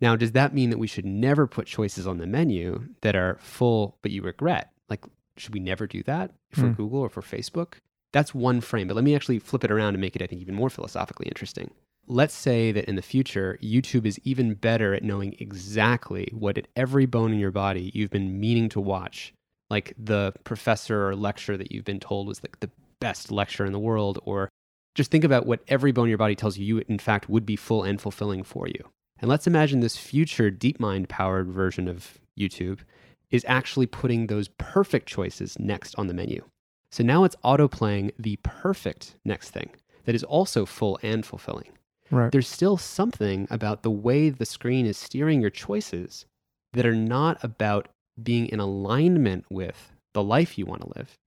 Speaker 2: Now, does that mean that we should never put choices on the menu that are full but you regret? Like, should we never do that for
Speaker 1: Hmm.
Speaker 2: Google or for Facebook? That's one frame, but let me actually flip it around and make it, I think, even more philosophically interesting. Let's say that in the future, YouTube is even better at knowing exactly what at every bone in your body you've been meaning to watch, like the professor or lecture that you've been told was like the best lecture in the world, or just think about what every bone in your body tells you, you in fact would be full and fulfilling for you. And let's imagine this future DeepMind powered version of YouTube is actually putting those perfect choices next on the menu. So now it's autoplaying the perfect next thing that is also full and fulfilling.
Speaker 1: Right.
Speaker 2: There's still something about the way the screen is steering your choices that are not about being in alignment with the life you want to live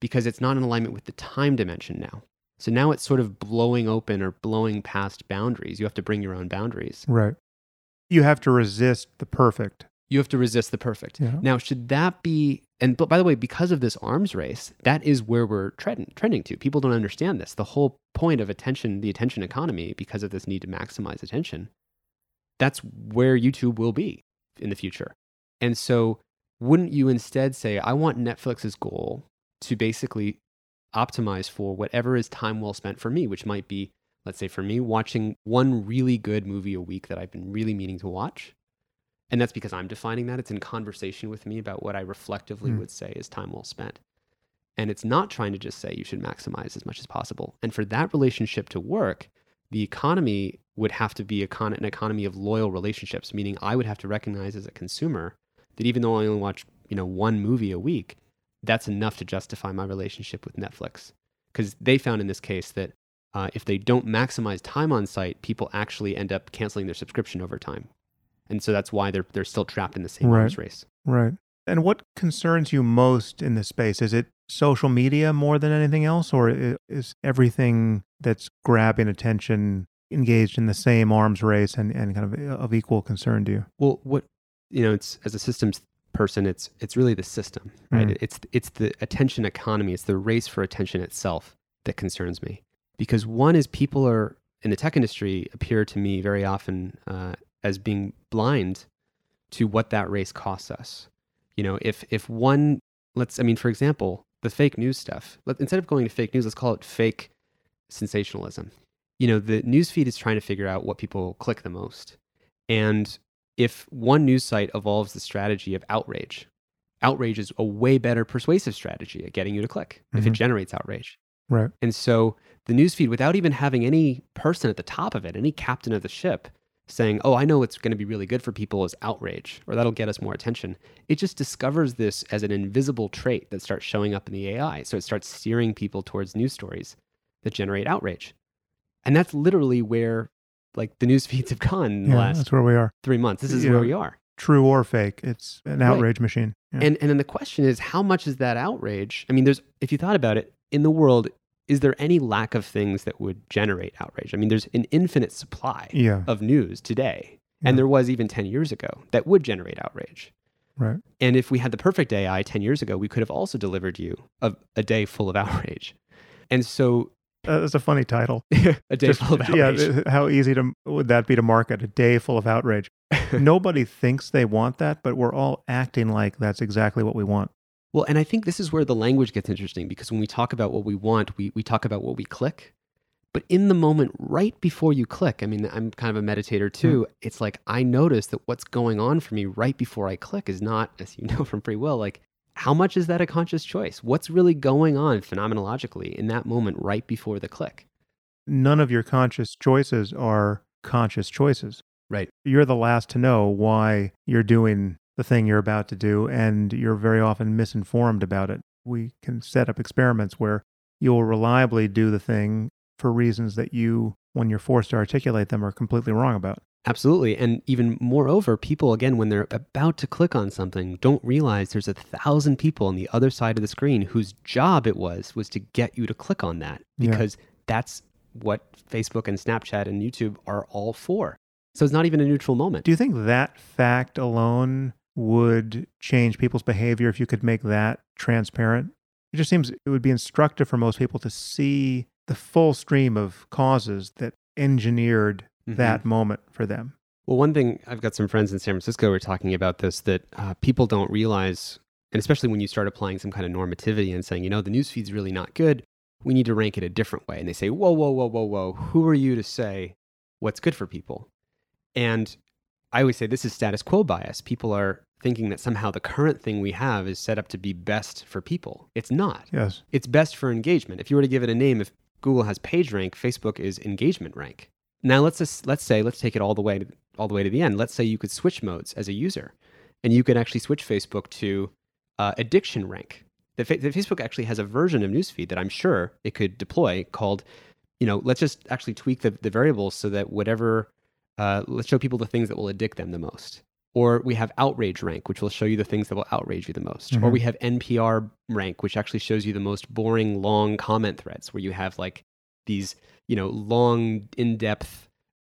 Speaker 2: because it's not in alignment with the time dimension now. So now it's sort of blowing open or blowing past boundaries. You have to bring your own boundaries.
Speaker 1: Right. You have to resist the perfect.
Speaker 2: You have to resist the perfect.
Speaker 1: Yeah.
Speaker 2: Now, should that be, and by the way, because of this arms race, that is where we're trending, trending to. People don't understand this. The whole point of attention, the attention economy, because of this need to maximize attention, that's where YouTube will be in the future. And so, wouldn't you instead say, I want Netflix's goal to basically optimize for whatever is time well spent for me, which might be, let's say for me, watching one really good movie a week that I've been really meaning to watch. And that's because I'm defining that. It's in conversation with me about what I reflectively
Speaker 1: Hmm.
Speaker 2: would say is time well spent. And it's not trying to just say you should maximize as much as possible. And for that relationship to work, the economy would have to be a con- an economy of loyal relationships, meaning I would have to recognize as a consumer that even though I only watch, you know, one movie a week, that's enough to justify my relationship with Netflix. Because they found in this case that uh, if they don't maximize time on site, people actually end up canceling their subscription over time. And so that's why they're, they're still trapped in the same
Speaker 1: Right.
Speaker 2: arms race.
Speaker 1: Right. And what concerns you most in this space? Is it social media more than anything else, or is everything that's grabbing attention engaged in the same arms race and, and kind of of equal concern to you?
Speaker 2: Well, what you know, it's as a systems person, it's it's really the system, right?
Speaker 1: Mm.
Speaker 2: It's it's the attention economy, it's the race for attention itself that concerns me. Because one is people are in the tech industry appear to me very often uh, as being blind to what that race costs us. You know, if if one let's I mean, for example, the fake news stuff. Let, instead of going to fake news, let's call it fake sensationalism. You know, the news feed is trying to figure out what people click the most. And if one news site evolves the strategy of outrage, outrage is a way better persuasive strategy at getting you to click if it
Speaker 1: Mhm.
Speaker 2: generates outrage.
Speaker 1: Right.
Speaker 2: And so the newsfeed, without even having any person at the top of it, any captain of the ship saying, Oh, I know what's going to be really good for people is outrage, or that'll get us more attention. It just discovers this as an invisible trait that starts showing up in the AI. So it starts steering people towards news stories that generate outrage. And that's literally where like the news [LAUGHS] feeds have gone in the
Speaker 1: Yeah,
Speaker 2: last
Speaker 1: that's where we are.
Speaker 2: three months. This is where we are.
Speaker 1: True or fake. It's an
Speaker 2: Right.
Speaker 1: outrage machine. Yeah.
Speaker 2: And and then the question is, how much is that outrage? I mean, there's if you thought about it, in the world, is there any lack of things that would generate outrage? I mean, there's an infinite supply
Speaker 1: yeah.
Speaker 2: of news today, and there was even ten years ago that would generate outrage.
Speaker 1: Right.
Speaker 2: And if we had the perfect AI ten years ago, we could have also delivered you a, a day full of [LAUGHS] outrage. And so,
Speaker 1: Uh, that's a funny title. [LAUGHS]
Speaker 2: a day
Speaker 1: Just-
Speaker 2: full of
Speaker 1: yeah,
Speaker 2: outrage.
Speaker 1: th- how easy to would that be to market? A day full of outrage. [LAUGHS] Nobody thinks they want that, but we're all acting like that's exactly what we want.
Speaker 2: Well, and I think this is where the language gets interesting because when we talk about what we want, we, we talk about what we click. But in the moment, right before you click, I mean, I'm kind of a meditator hmm. too. It's like I notice that what's going on for me right before I click is not, as you know from free will, like how much is that a conscious choice? What's really going on phenomenologically in that moment right before the click?
Speaker 1: None of your conscious choices are conscious choices.
Speaker 2: Right.
Speaker 1: You're the last to know why you're doing the thing you're about to do, and you're very often misinformed about it. We can set up experiments where you'll reliably do the thing for reasons that you, when you're forced to articulate them, are completely wrong about.
Speaker 2: Absolutely. And even moreover, people, again, when they're about to click on something, don't realize there's a thousand people on the other side of the screen whose job it was, was to get you to click on that
Speaker 1: Yeah.
Speaker 2: because that's what Facebook and Snapchat and YouTube are all for. So it's not even a neutral moment.
Speaker 1: Do you think that fact alone would change people's behavior if you could make that transparent? It just seems it would be instructive for most people to see the full stream of causes that engineered
Speaker 2: Mhm.
Speaker 1: that moment for them.
Speaker 2: Well, one thing I've got some friends in San Francisco who are talking about this that uh, people don't realize, and especially when you start applying some kind of normativity and saying, you know, the news feed's really not good. We need to rank it a different way. And they say, whoa, whoa, whoa, whoa, whoa. Who are you to say what's good for people? And I always say this is status quo bias. People are thinking that somehow the current thing we have is set up to be best for people. It's not.
Speaker 1: Yes.
Speaker 2: It's best for engagement. If you were to give it a name, if Google has page rank, Facebook is engagement rank. Now let's just, let's say let's take it all the way to, all the way to the end. Let's say you could switch modes as a user, and you could actually switch Facebook to uh, addiction rank. The, fa- Facebook actually has a version of newsfeed that I'm sure it could deploy called, you know, let's just actually tweak the, the variables so that whatever, uh, let's show people the things that will addict them the most. Or we have outrage rank, which will show you the things that will outrage you the most. Or
Speaker 1: Mhm.
Speaker 2: we have NPR rank, which actually shows you the most boring, long comment threads where you have like these, you know, long, in depth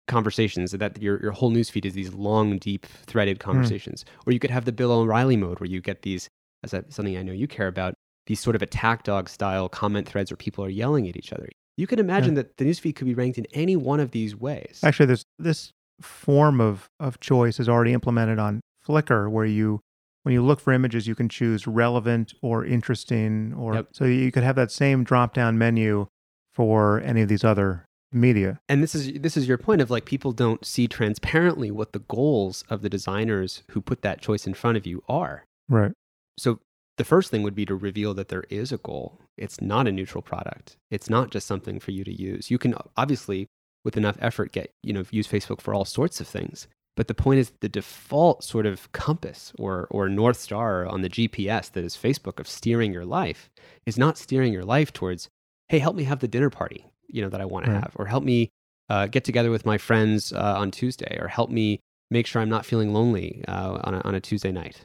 Speaker 2: conversations that your, your whole newsfeed is these long, deep threaded hmm. conversations. Or you could have the Bill O'Reilly mode where you get these, as that, something I know you care about, these sort of attack dog style comment threads where people are yelling at each other. You can imagine that the newsfeed could be ranked in any one of these ways.
Speaker 1: Actually, this this form of of choice is already implemented on Flickr, where you when you look for images, you can choose relevant or interesting, or
Speaker 2: Yep.
Speaker 1: so you could have that same drop down menu for any of these other media.
Speaker 2: and this is this is your point of like people don't see transparently what the goals of the designers who put that choice in front of you are.
Speaker 1: Right.
Speaker 2: So the first thing would be to reveal that there is a goal. It's not a neutral product. It's not just something for you to use. You can obviously with enough effort get, you know, use Facebook for all sorts of things. But the point is the default sort of compass or or north star on the GPS that is Facebook of steering your life is not steering your life towards, hey, help me have the dinner party, you know, that I want to have, or help me uh, get together with my friends uh, on Tuesday, or help me make sure I'm not feeling lonely uh, on, a, on a Tuesday night.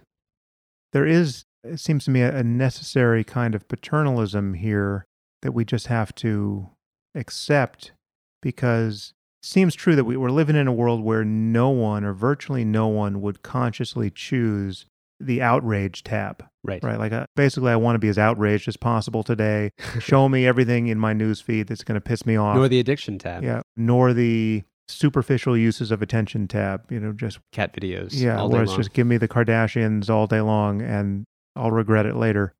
Speaker 1: There is, it seems to me, a a necessary kind of paternalism here that we just have to accept because it seems true that we, we're living in a world where no one or virtually no one would consciously choose the outrage tab.
Speaker 2: Right.
Speaker 1: Right. Like, uh, basically, I want to be as outraged as possible today. [LAUGHS] Show me everything in my news feed that's going to piss me off.
Speaker 2: Nor the addiction tab.
Speaker 1: yeah. Nor the superficial uses of attention tab. You know, just,
Speaker 2: Cat videos.
Speaker 1: yeah,
Speaker 2: all
Speaker 1: where it's
Speaker 2: long.
Speaker 1: just give me the Kardashians all day long and I'll regret it later.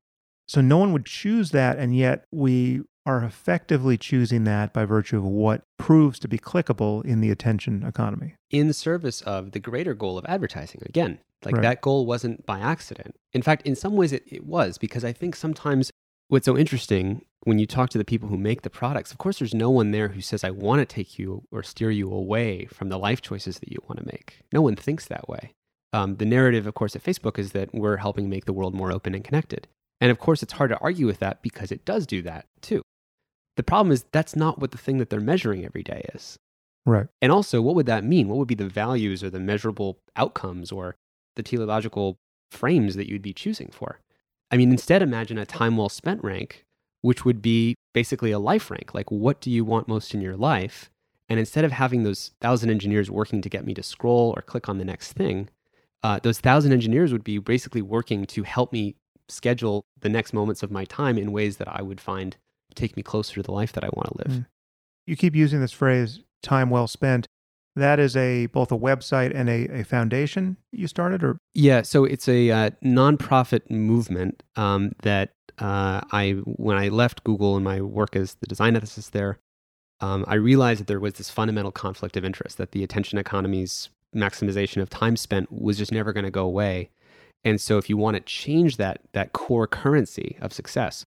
Speaker 1: So no one would choose that. And yet we are effectively choosing that by virtue of what proves to be clickable in the attention economy.
Speaker 2: In service of the greater goal of advertising. Again, like
Speaker 1: Right.
Speaker 2: that goal wasn't by accident. In fact, in some ways it, it was because I think sometimes what's so interesting when you talk to the people who make the products, of course, there's no one there who says, I want to take you or steer you away from the life choices that you want to make. No one thinks that way. Um, the narrative, of course, at Facebook is that we're helping make the world more open and connected. And of course, it's hard to argue with that because it does do that too. The problem is that's not what the thing that they're measuring every day is.
Speaker 1: Right.
Speaker 2: And also, what would that mean? What would be the values or the measurable outcomes or the teleological frames that you'd be choosing for? I mean, instead, imagine a time well spent rank, which would be basically a life rank. Like, what do you want most in your life? And instead of having those thousand engineers working to get me to scroll or click on the next thing, uh, those thousand engineers would be basically working to help me schedule the next moments of my time in ways that I would find take me closer to the life that I want to live.
Speaker 1: Mm. You keep using this phrase time well spent. That is a both a website and a, a foundation you started or
Speaker 2: Yeah, so it's a uh, nonprofit movement um, that uh, I, when I left Google and my work as the design ethicist there, um, I realized that there was this fundamental conflict of interest that the attention economy's maximization of time spent was just never going to go away. And so, if you want to change that that core currency of success,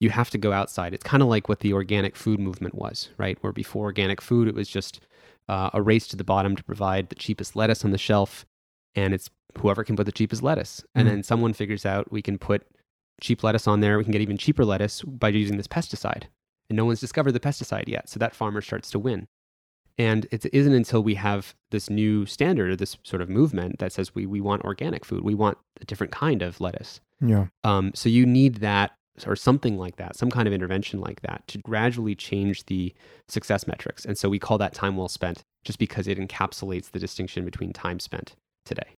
Speaker 2: you have to go outside. It's kind of like what the organic food movement was, right? Where before organic food, it was just uh, a race to the bottom to provide the cheapest lettuce on the shelf, and it's whoever can put the cheapest lettuce. And
Speaker 1: Mhm.
Speaker 2: then someone figures out we can put cheap lettuce on there. We can get even cheaper lettuce by using this pesticide. And no one's discovered the pesticide yet. So that farmer starts to win. And it isn't until we have this new standard or this sort of movement that says we, we want organic food, we want a different kind of lettuce.
Speaker 1: yeah.
Speaker 2: Um, so you need that or something like that, some kind of intervention like that to gradually change the success metrics. And so we call that time well spent just because it encapsulates the distinction between time spent today.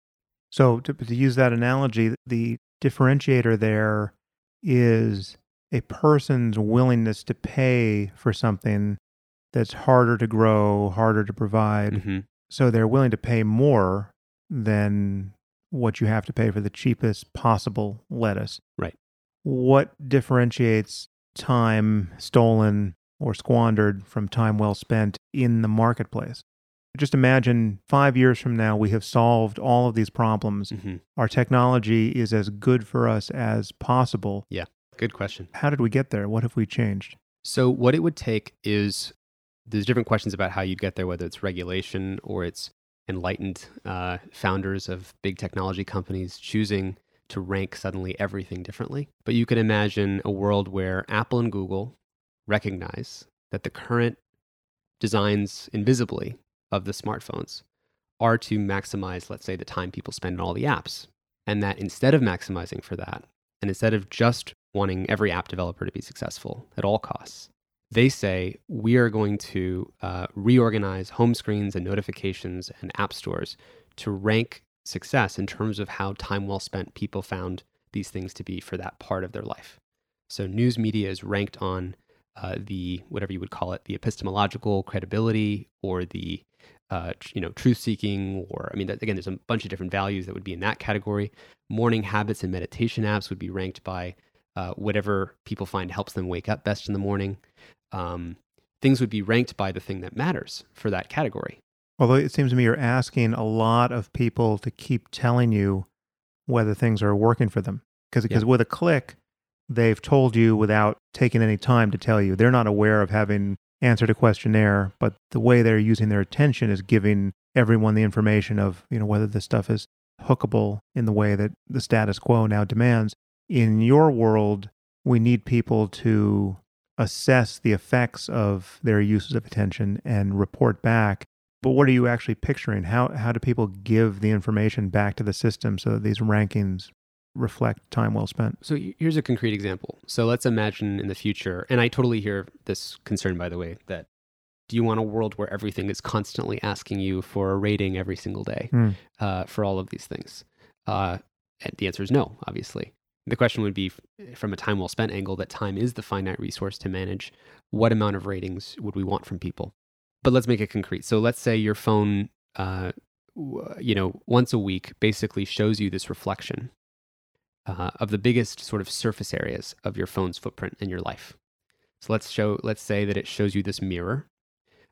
Speaker 1: So to, to use that analogy, the differentiator there is a person's willingness to pay for something that's harder to grow, harder to provide.
Speaker 2: hmm
Speaker 1: So they're willing to pay more than what you have to pay for the cheapest possible lettuce.
Speaker 2: Right.
Speaker 1: What differentiates time stolen or squandered from time well spent in the marketplace? Just imagine five years from now, we have solved all of these problems.
Speaker 2: hmm
Speaker 1: Our technology is as good for us as possible.
Speaker 2: Yeah, good question.
Speaker 1: How did we get there? What have we changed?
Speaker 2: So, what it would take is there's different questions about how you'd get there, whether it's regulation or it's enlightened uh, founders of big technology companies choosing to rank suddenly everything differently. But you can imagine a world where Apple and Google recognize that the current designs invisibly of the smartphones are to maximize, let's say, the time people spend on all the apps. And that instead of maximizing for that, and instead of just wanting every app developer to be successful at all costs, they say we are going to uh, reorganize home screens and notifications and app stores to rank success in terms of how time well spent people found these things to be for that part of their life. So news media is ranked on uh, the whatever you would call it, the epistemological credibility or the uh, you know truth seeking, or I mean, that, again, there's a bunch of different values that would be in that category. Morning habits and meditation apps would be ranked by uh, whatever people find helps them wake up best in the morning. Um, things would be ranked by the thing that matters for that category.
Speaker 1: Although it seems to me you're asking a lot of people to keep telling you whether things are working for them. Because with a click, they've told you without taking any time to tell you. They're not aware of having answered a questionnaire, but the way they're using their attention is giving everyone the information of, you know, whether this stuff is hookable in the way that the status quo now demands. In your world, we need people to assess the effects of their uses of attention and report back. But what are you actually picturing? How how do people give the information back to the system so that these rankings reflect time well spent?
Speaker 2: So here's a concrete example. So let's imagine in the future, and I totally hear this concern, by the way, that do you want a world where everything is constantly asking you for a rating every single day
Speaker 1: Hmm.
Speaker 2: uh, for all of these things? Uh, and the answer is no, obviously. The question would be from a time well spent angle that time is the finite resource to manage. What amount of ratings would we want from people? But let's make it concrete. So let's say your phone, uh, you know, once a week basically shows you this reflection uh, of the biggest sort of surface areas of your phone's footprint in your life. So let's show let's say that it shows you this mirror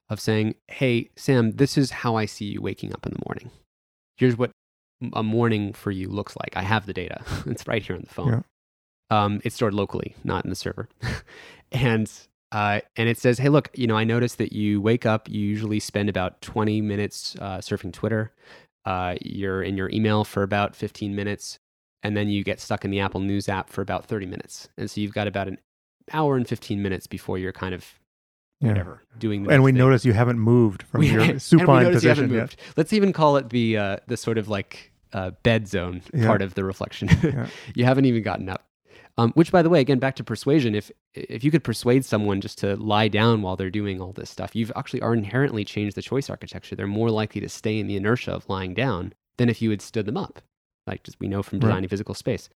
Speaker 2: of saying, "Hey, Sam, this is how I see you waking up in the morning. Here's what a morning for you looks like. I have the data. [LAUGHS] it's right here on the phone.
Speaker 1: Yeah.
Speaker 2: Um, it's stored locally, not in the server. [LAUGHS] and uh, and it says, "Hey, look, you know, I noticed that you wake up. You usually spend about 20 minutes uh, surfing Twitter. Uh, you're in your email for about 15 minutes, and then you get stuck in the Apple News app for about 30 minutes. And so you've got about an hour and 15 minutes before you're kind of
Speaker 1: Yeah.
Speaker 2: whatever doing.
Speaker 1: And we
Speaker 2: thing.
Speaker 1: notice you haven't moved from
Speaker 2: We-
Speaker 1: your [LAUGHS] supine
Speaker 2: notice you haven't
Speaker 1: position yet.
Speaker 2: Let's even call it the uh, the sort of like uh, bed zone
Speaker 1: Yeah.
Speaker 2: part of the reflection. [LAUGHS]
Speaker 1: Yeah.
Speaker 2: you haven't even gotten up. Um, which, by the way, again, back to persuasion. If if you could persuade someone just to lie down while they're doing all this stuff, you've actually are inherently changed the choice architecture. They're more likely to stay in the inertia of lying down than if you had stood them up, like just we know from
Speaker 1: Right.
Speaker 2: designing physical space.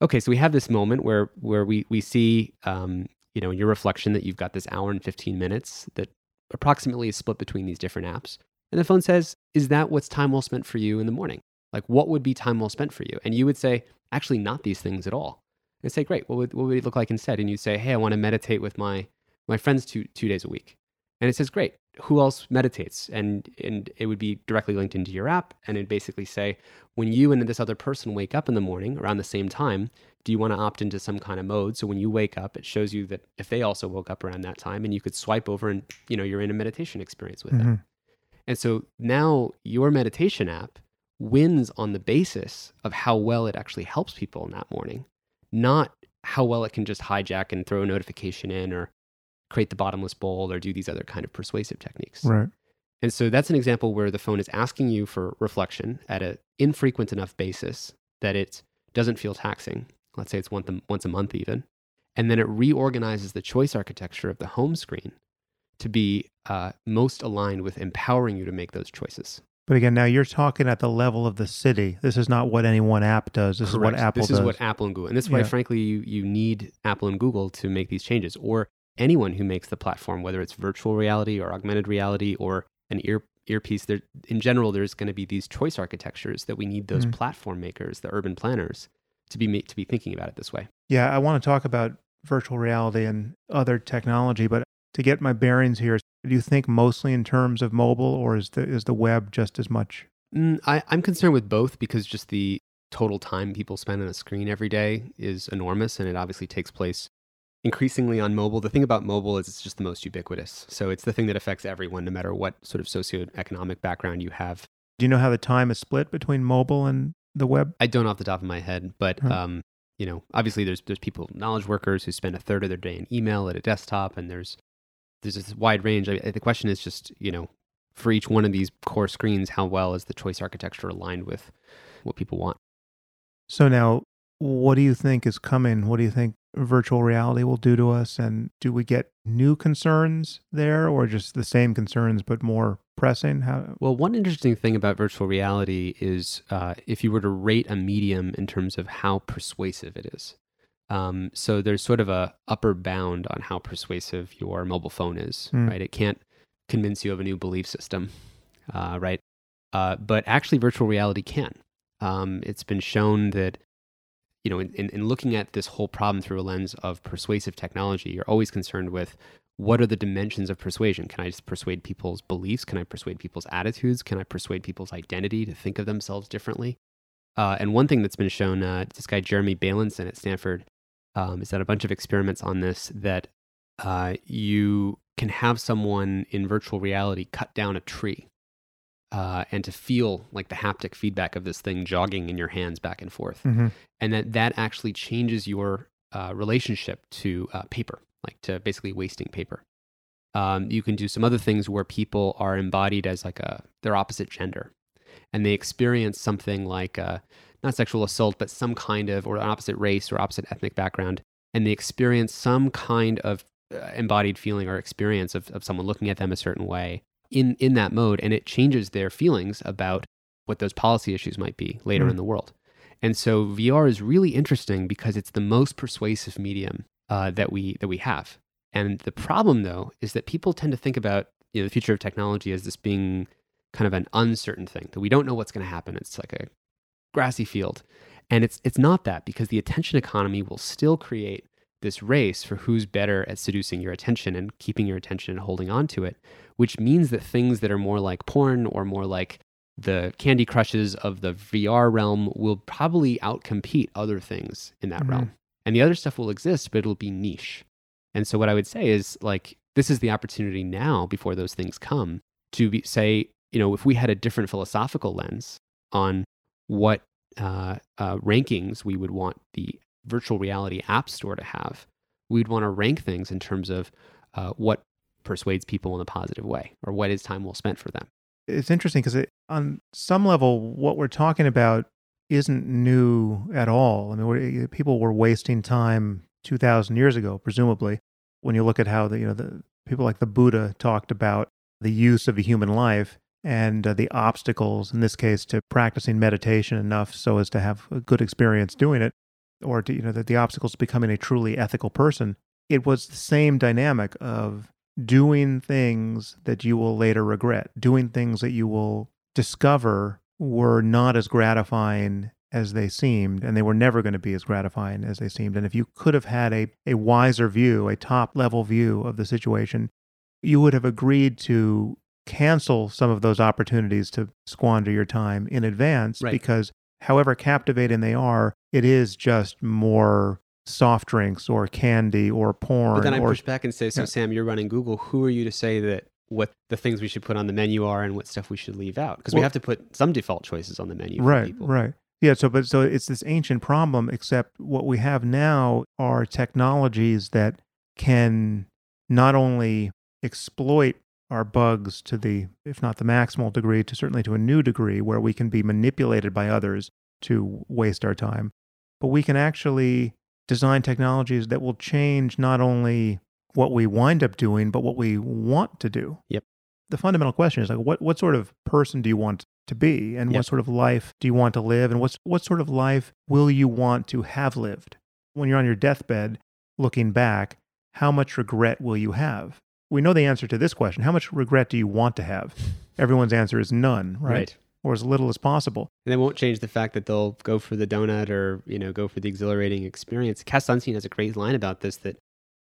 Speaker 2: Okay, so we have this moment where where we we see, um, you know, in your reflection that you've got this hour and fifteen minutes that approximately is split between these different apps, and the phone says, "Is that what's time well spent for you in the morning? Like, what would be time well spent for you?" And you would say, "Actually, not these things at all." And say, "Great. What would what would it look like instead?" And you say, "Hey, I want to meditate with my my friends two two days a week." And it says, "Great. Who else meditates?" And and it would be directly linked into your app, and it'd basically say, when you and this other person wake up in the morning around the same time, do you want to opt into some kind of mode? So when you wake up, it shows you that if they also woke up around that time, and you could swipe over, and you know you're in a meditation experience with them.
Speaker 1: Mhm.
Speaker 2: And so now your meditation app wins on the basis of how well it actually helps people in that morning, not how well it can just hijack and throw a notification in or create the bottomless bowl or do these other kind of persuasive techniques.
Speaker 1: Right.
Speaker 2: And so that's an example where the phone is asking you for reflection at an infrequent enough basis that it doesn't feel taxing. Let's say it's once a, once a month even. And then it reorganizes the choice architecture of the home screen to be uh, most aligned with empowering you to make those choices.
Speaker 1: But again, now you're talking at the level of the city. This is not what any one app does. This is what
Speaker 2: Correct.
Speaker 1: Apple
Speaker 2: This
Speaker 1: does.
Speaker 2: is what Apple and Google, and this is why,
Speaker 1: Yeah.
Speaker 2: frankly, you you need Apple and Google to make these changes, or anyone who makes the platform, whether it's virtual reality or augmented reality or an ear earpiece. There, in general, there's going to be these choice architectures that we need those
Speaker 1: Mhm.
Speaker 2: platform makers, the urban planners, to be to be thinking about it this way.
Speaker 1: Yeah, I want to talk about virtual reality and other technology, but to get my bearings here, do you think mostly in terms of mobile, or is the is the web just as much?
Speaker 2: Mm, I, I'm concerned with both because just the total time people spend on a screen every day is enormous, and it obviously takes place increasingly on mobile. The thing about mobile is it's just the most ubiquitous. So it's the thing that affects everyone, no matter what sort of socioeconomic background you have.
Speaker 1: Do you know how the time is split between mobile and the web?
Speaker 2: I don't off the top of my head, but
Speaker 1: Huh.
Speaker 2: um, you know, obviously there's there's people, knowledge workers, who spend a third of their day in email at a desktop, and there's there's this wide range. I, the question is just you know, for each one of these core screens, how well is the choice architecture aligned with what people want?
Speaker 1: So now, what do you think is coming? What do you think virtual reality will do to us? And do we get new concerns there, or just the same concerns but more pressing? How?
Speaker 2: Well, one interesting thing about virtual reality is uh, if you were to rate a medium in terms of how persuasive it is. Um, so there's sort of a upper bound on how persuasive your mobile phone is,
Speaker 1: Hmm.
Speaker 2: right? It can't convince you of a new belief system, uh, right? Uh, but actually, virtual reality can. Um, it's been shown that you know, in, in, in looking at this whole problem through a lens of persuasive technology, you're always concerned with what are the dimensions of persuasion? Can I just persuade people's beliefs? Can I persuade people's attitudes? Can I persuade people's identity to think of themselves differently? Uh, and one thing that's been shown, uh, this guy Jeremy Bailenson at Stanford um, has done a bunch of experiments on this that uh, you can have someone in virtual reality cut down a tree uh, and to feel like the haptic feedback of this thing jogging in your hands back and forth
Speaker 1: Mhm.
Speaker 2: and that that actually changes your uh, relationship to uh, paper, like to basically wasting paper. Um, you can do some other things where people are embodied as like a their opposite gender, and they experience something like uh not sexual assault, but some kind of or an opposite race or opposite ethnic background, and they experience some kind of uh, embodied feeling or experience of, of someone looking at them a certain way in in that mode, and it changes their feelings about what those policy issues might be later
Speaker 1: Hmm.
Speaker 2: in the world. And so VR is really interesting because it's the most persuasive medium uh, that we that we have. And the problem, though, is that people tend to think about you know, the future of technology as this being kind of an uncertain thing that we don't know what's going to happen. It's like a grassy field, and it's it's not that because the attention economy will still create this race for who's better at seducing your attention and keeping your attention and holding on to it, which means that things that are more like porn or more like the Candy Crushes of the VR realm will probably outcompete other things in that
Speaker 1: Mhm.
Speaker 2: realm. And the other stuff will exist, but it'll be niche. And so what I would say is like this is the opportunity now before those things come to be, say, you know, if we had a different philosophical lens on what uh, uh, rankings we would want the virtual reality app store to have, we'd want to rank things in terms of uh, what persuades people in a positive way or what is time well spent for them.
Speaker 1: It's interesting because it, on some level, what we're talking about isn't new at all. I mean, we're, people were wasting time 2,000 years ago, presumably. When you look at how the, you know, the people like the Buddha talked about the use of a human life and uh, the obstacles, in this case, to practicing meditation enough so as to have a good experience doing it, or to, you know, that the obstacles to becoming a truly ethical person. It was the same dynamic of doing things that you will later regret, doing things that you will discover were not as gratifying as they seemed, and they were never going to be as gratifying as they seemed. And if you could have had a, a wiser view, a top level view of the situation, you would have agreed to cancel some of those opportunities to squander your time in advance
Speaker 2: Right.
Speaker 1: because however captivating they are, it is just more soft drinks or candy or porn
Speaker 2: But then I
Speaker 1: or
Speaker 2: push back and say, so
Speaker 1: Yeah.
Speaker 2: Sam, you're running Google. Who are you to say that what the things we should put on the menu are and what stuff we should leave out? Because we have to put some default choices on the menu for
Speaker 1: right
Speaker 2: people.
Speaker 1: right yeah so but so it's this ancient problem except what we have now are technologies that can not only exploit our bugs to the if not the maximal degree to certainly to a new degree where we can be manipulated by others to waste our time. But we can actually design technologies that will change not only what we wind up doing but what we want to do.
Speaker 2: Yep.
Speaker 1: the fundamental question is like what what sort of person do you want to be? And
Speaker 2: Yep.
Speaker 1: what sort of life do you want to live? And what's what sort of life will you want to have lived? When you're on your deathbed looking back how much regret will you have we know the answer to this question how much regret do you want to have everyone's answer is none right,
Speaker 2: Right.
Speaker 1: or as little as possible
Speaker 2: And they won't change the fact that they'll go for the donut or, you know, go for the exhilarating experience. Cass Sunstein has a great line about this that,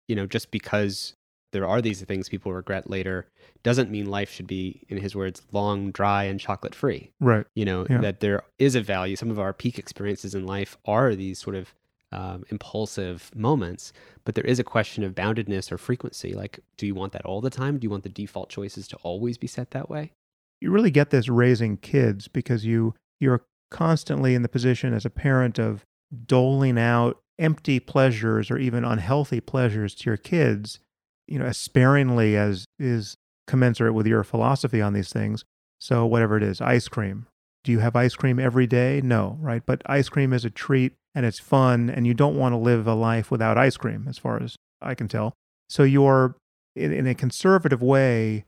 Speaker 2: you know, just because there are these things people regret later doesn't mean life should be, in his words, long, dry, and chocolate free.
Speaker 1: right
Speaker 2: You know,
Speaker 1: Yeah.
Speaker 2: that there is a value. Some of our peak experiences in life are these sort of um, impulsive moments, but there is a question of boundedness or frequency. Like, do you want that all the time? Do you want the default choices to always be set that way?
Speaker 1: you really get this raising kids because you you're constantly in the position as a parent of doling out empty pleasures or even unhealthy pleasures to your kids you know as sparingly as is commensurate with your philosophy on these things so whatever it is ice cream do you have ice cream every day no right but ice cream is a treat and it's fun and you don't want to live a life without ice cream as far as i can tell so you're in, in a conservative way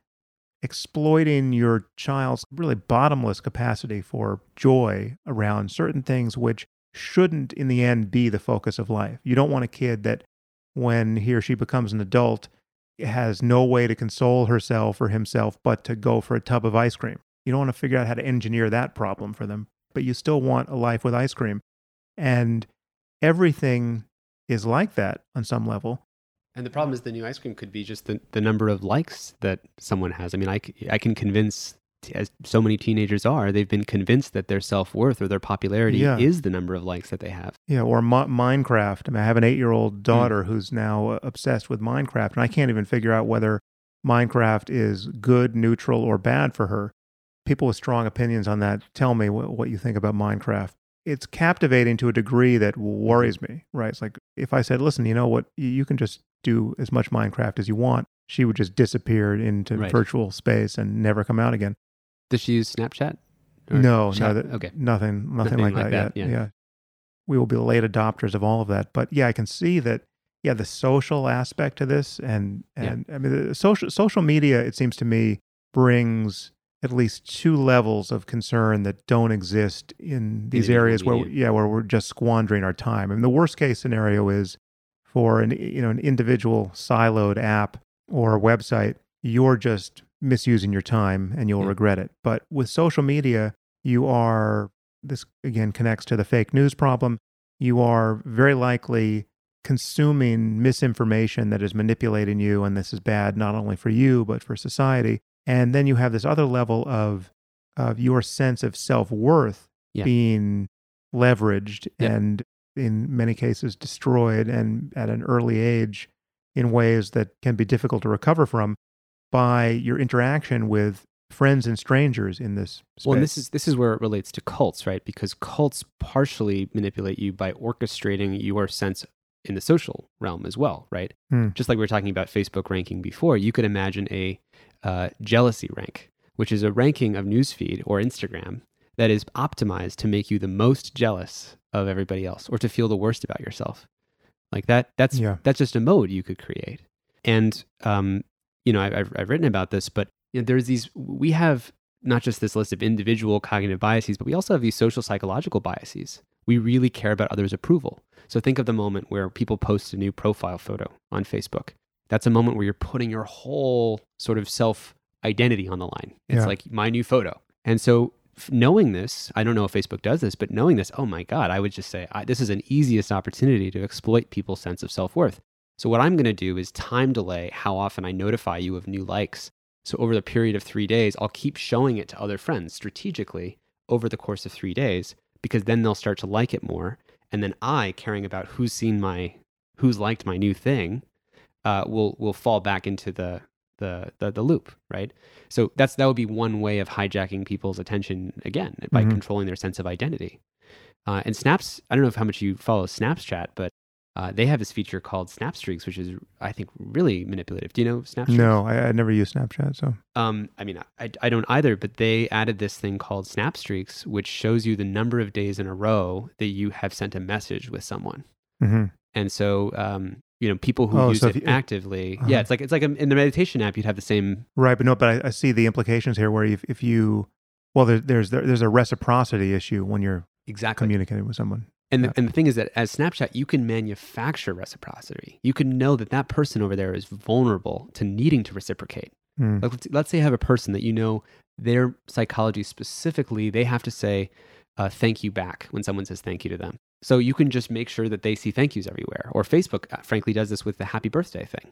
Speaker 1: exploiting your child's really bottomless capacity for joy around certain things which shouldn't in the end be the focus of life. You don't want a kid that when he or she becomes an adult has no way to console herself or himself but to go for a tub of ice cream. You don't want to figure out how to engineer that problem for them, but you still want a life with ice cream. And everything is like that on some level.
Speaker 2: And the problem is the new ice cream could be just the, the number of likes that someone has. I mean, I, I can convince, as so many teenagers are, they've been convinced that their self worth or their popularity
Speaker 1: Yeah.
Speaker 2: is the number of likes that they have.
Speaker 1: Yeah, or Mi- Minecraft. I mean, I have an eight-year-old daughter who's now uh, obsessed with Minecraft, and I can't even figure out whether Minecraft is good, neutral, or bad for her. People with strong opinions on that tell me what, what you think about Minecraft. It's captivating to a degree that worries me. Right? It's like if I said, "Listen, you know what? You- can just do as much Minecraft as you want," she would just disappear into
Speaker 2: Right.
Speaker 1: virtual space and never come out again.
Speaker 2: Does she use Snapchat? Or
Speaker 1: No,
Speaker 2: Chat?
Speaker 1: no, that,
Speaker 2: okay.
Speaker 1: nothing, nothing,
Speaker 2: Nothing
Speaker 1: like,
Speaker 2: like
Speaker 1: that,
Speaker 2: that,
Speaker 1: yet.
Speaker 2: yeah.
Speaker 1: we will be late adopters of all of that. But yeah, I can see that. Yeah, the social aspect to this, and
Speaker 2: Yeah.
Speaker 1: and I mean, the social social media, it seems to me, brings at least two levels of concern that don't exist in these
Speaker 2: Individual
Speaker 1: areas where yeah, where we're just squandering our time. I mean, the worst case scenario is for an you know an individual siloed app or a website, you're just misusing your time and you'll
Speaker 2: Yeah.
Speaker 1: regret it. But with social media, you are this again connects to the fake news problem. You are very likely consuming misinformation that is manipulating you, and this is bad not only for you but for society. And then you have this other level of of your sense of self worth
Speaker 2: Yeah.
Speaker 1: being leveraged
Speaker 2: Yeah.
Speaker 1: and in many cases destroyed and at an early age in ways that can be difficult to recover from by your interaction with friends and strangers in this space.
Speaker 2: Well, this is this is where it relates to cults, right? Because cults partially manipulate you by orchestrating your sense in the social realm as well, right?
Speaker 1: Hmm.
Speaker 2: Just like we were talking about Facebook ranking before, you could imagine a uh, jealousy rank, which is a ranking of newsfeed or Instagram that is optimized to make you the most jealous of everybody else or to feel the worst about yourself. Like that, that's
Speaker 1: Yeah.
Speaker 2: that's just a mode you could create. And um, you know, I, I've I've written about this, but you know, there's these. We have not just this list of individual cognitive biases, but we also have these social psychological biases. We really care about others' approval. So think of the moment where people post a new profile photo on Facebook. That's a moment where you're putting your whole sort of self identity on the line. It's
Speaker 1: Yeah.
Speaker 2: like my new photo. And so knowing this, I don't know if Facebook does this, but knowing this, oh my God, I would just say I, this is an easiest opportunity to exploit people's sense of self worth. So what I'm going to do is time delay how often I notify you of new likes. So over the period of three days, I'll keep showing it to other friends strategically over the course of three days because then they'll start to like it more. And then I, caring about who's seen my, who's liked my new thing, uh, will will fall back into the, the the the loop, right? So that's that would be one way of hijacking people's attention again by
Speaker 1: Mhm.
Speaker 2: controlling their sense of identity. Uh, and Snaps, I don't know if how much you follow Snapchat, but uh, they have this feature called Snap Streaks, which is I think really manipulative. Do you know Snap Streaks?
Speaker 1: no, I, I never use Snapchat, so
Speaker 2: Um, I mean, I, I don't either, but they added this thing called Snap Streaks, which shows you the number of days in a row that you have sent a message with someone.
Speaker 1: hmm
Speaker 2: And so, um, you know, people who
Speaker 1: Oh,
Speaker 2: use
Speaker 1: so
Speaker 2: it
Speaker 1: you-
Speaker 2: actively,
Speaker 1: Uh-huh.
Speaker 2: yeah, it's like it's like a, in the meditation app, you'd have the same.
Speaker 1: right. But no, but I, I see the implications here where if if you well, there, there's there, there's a reciprocity issue when you're
Speaker 2: Exactly.
Speaker 1: communicating with someone.
Speaker 2: And the,
Speaker 1: Yeah.
Speaker 2: and the thing is that as Snapchat, you can manufacture reciprocity. You can know that that person over there is vulnerable to needing to reciprocate.
Speaker 1: Mm.
Speaker 2: Like, let's, let's say you have a person that you know their psychology specifically, they have to say uh, thank you back when someone says thank you to them. So you can just make sure that they see thank yous everywhere. Or Facebook, uh, frankly, does this with the happy birthday thing.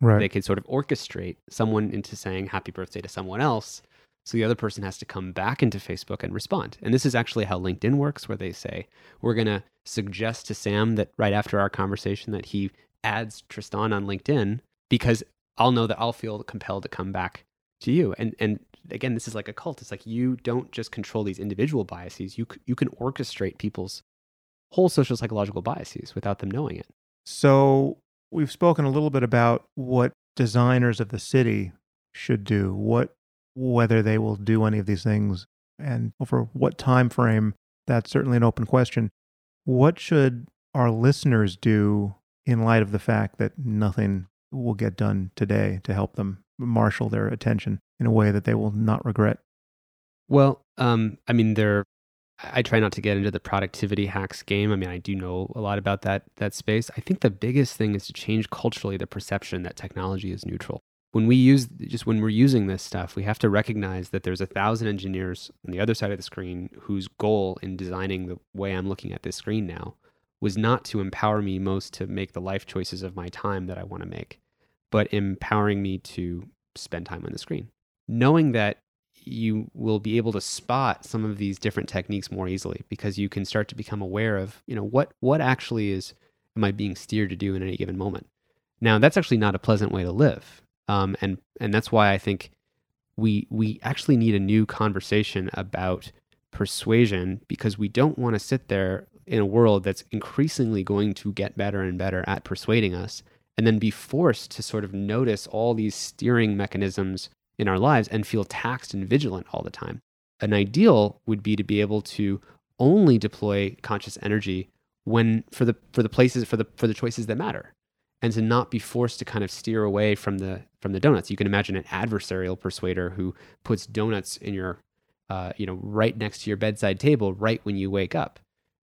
Speaker 1: Right.
Speaker 2: They can sort of orchestrate someone into saying happy birthday to someone else. So the other person has to come back into Facebook and respond. And this is actually how LinkedIn works, where they say, we're going to suggest to Sam that right after our conversation that he adds Tristan on LinkedIn because I'll know that I'll feel compelled to come back to you. And and again, this is like a cult. It's like you don't just control these individual biases. You you can orchestrate people's whole social psychological biases without them knowing it.
Speaker 1: So we've spoken a little bit about what designers of the city should do, what whether they will do any of these things, and over what time frame. That's certainly an open question. What should our listeners do in light of the fact that nothing will get done today to help them marshal their attention in a way that they will not regret?
Speaker 2: Well, um, I mean, there. I try not to get into the productivity hacks game. I mean, I do know a lot about that that space. I think the biggest thing is to change culturally the perception that technology is neutral. When we use just when we're using this stuff, we have to recognize that there's a thousand engineers on the other side of the screen whose goal in designing the way I'm looking at this screen now was not to empower me most to make the life choices of my time that I want to make, but empowering me to spend time on the screen. Knowing that you will be able to spot some of these different techniques more easily because you can start to become aware of, you know, what what actually is am I being steered to do in any given moment. Now, that's actually not a pleasant way to live. Um, and and that's why I think we we actually need a new conversation about persuasion because we don't want to sit there in a world that's increasingly going to get better and better at persuading us and then be forced to sort of notice all these steering mechanisms in our lives and feel taxed and vigilant all the time. An ideal would be to be able to only deploy conscious energy when for the for the places for the for the choices that matter and to not be forced to kind of steer away from the from the donuts. You can imagine an adversarial persuader who puts donuts in your uh, you know right next to your bedside table right when you wake up.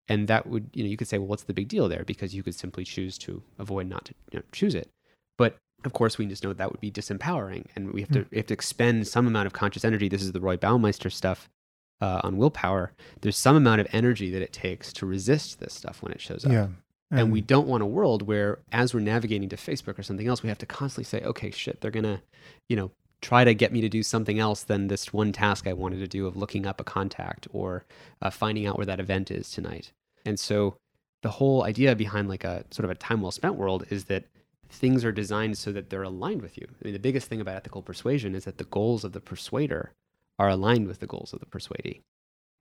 Speaker 2: And that would, you know, you could say, well, what's the big deal there? Because you could simply choose to avoid not to you know, choose it. But of course, we just know that would be disempowering, and we have to we have to expend some amount of conscious energy. This is the Roy Baumeister stuff uh, on willpower. There's some amount of energy that it takes to resist this stuff when it shows up.
Speaker 1: Yeah.
Speaker 2: And we don't want a world where, as we're navigating to Facebook or something else, we have to constantly say, okay, shit, they're to, you know, try to get me to do something else than this one task I wanted to do of looking up a contact or uh, finding out where that event is tonight. And so the whole idea behind like a sort of a time well spent world is that things are designed so that they're aligned with you. I mean, the biggest thing about ethical persuasion is that the goals of the persuader are aligned with the goals of the persuadee.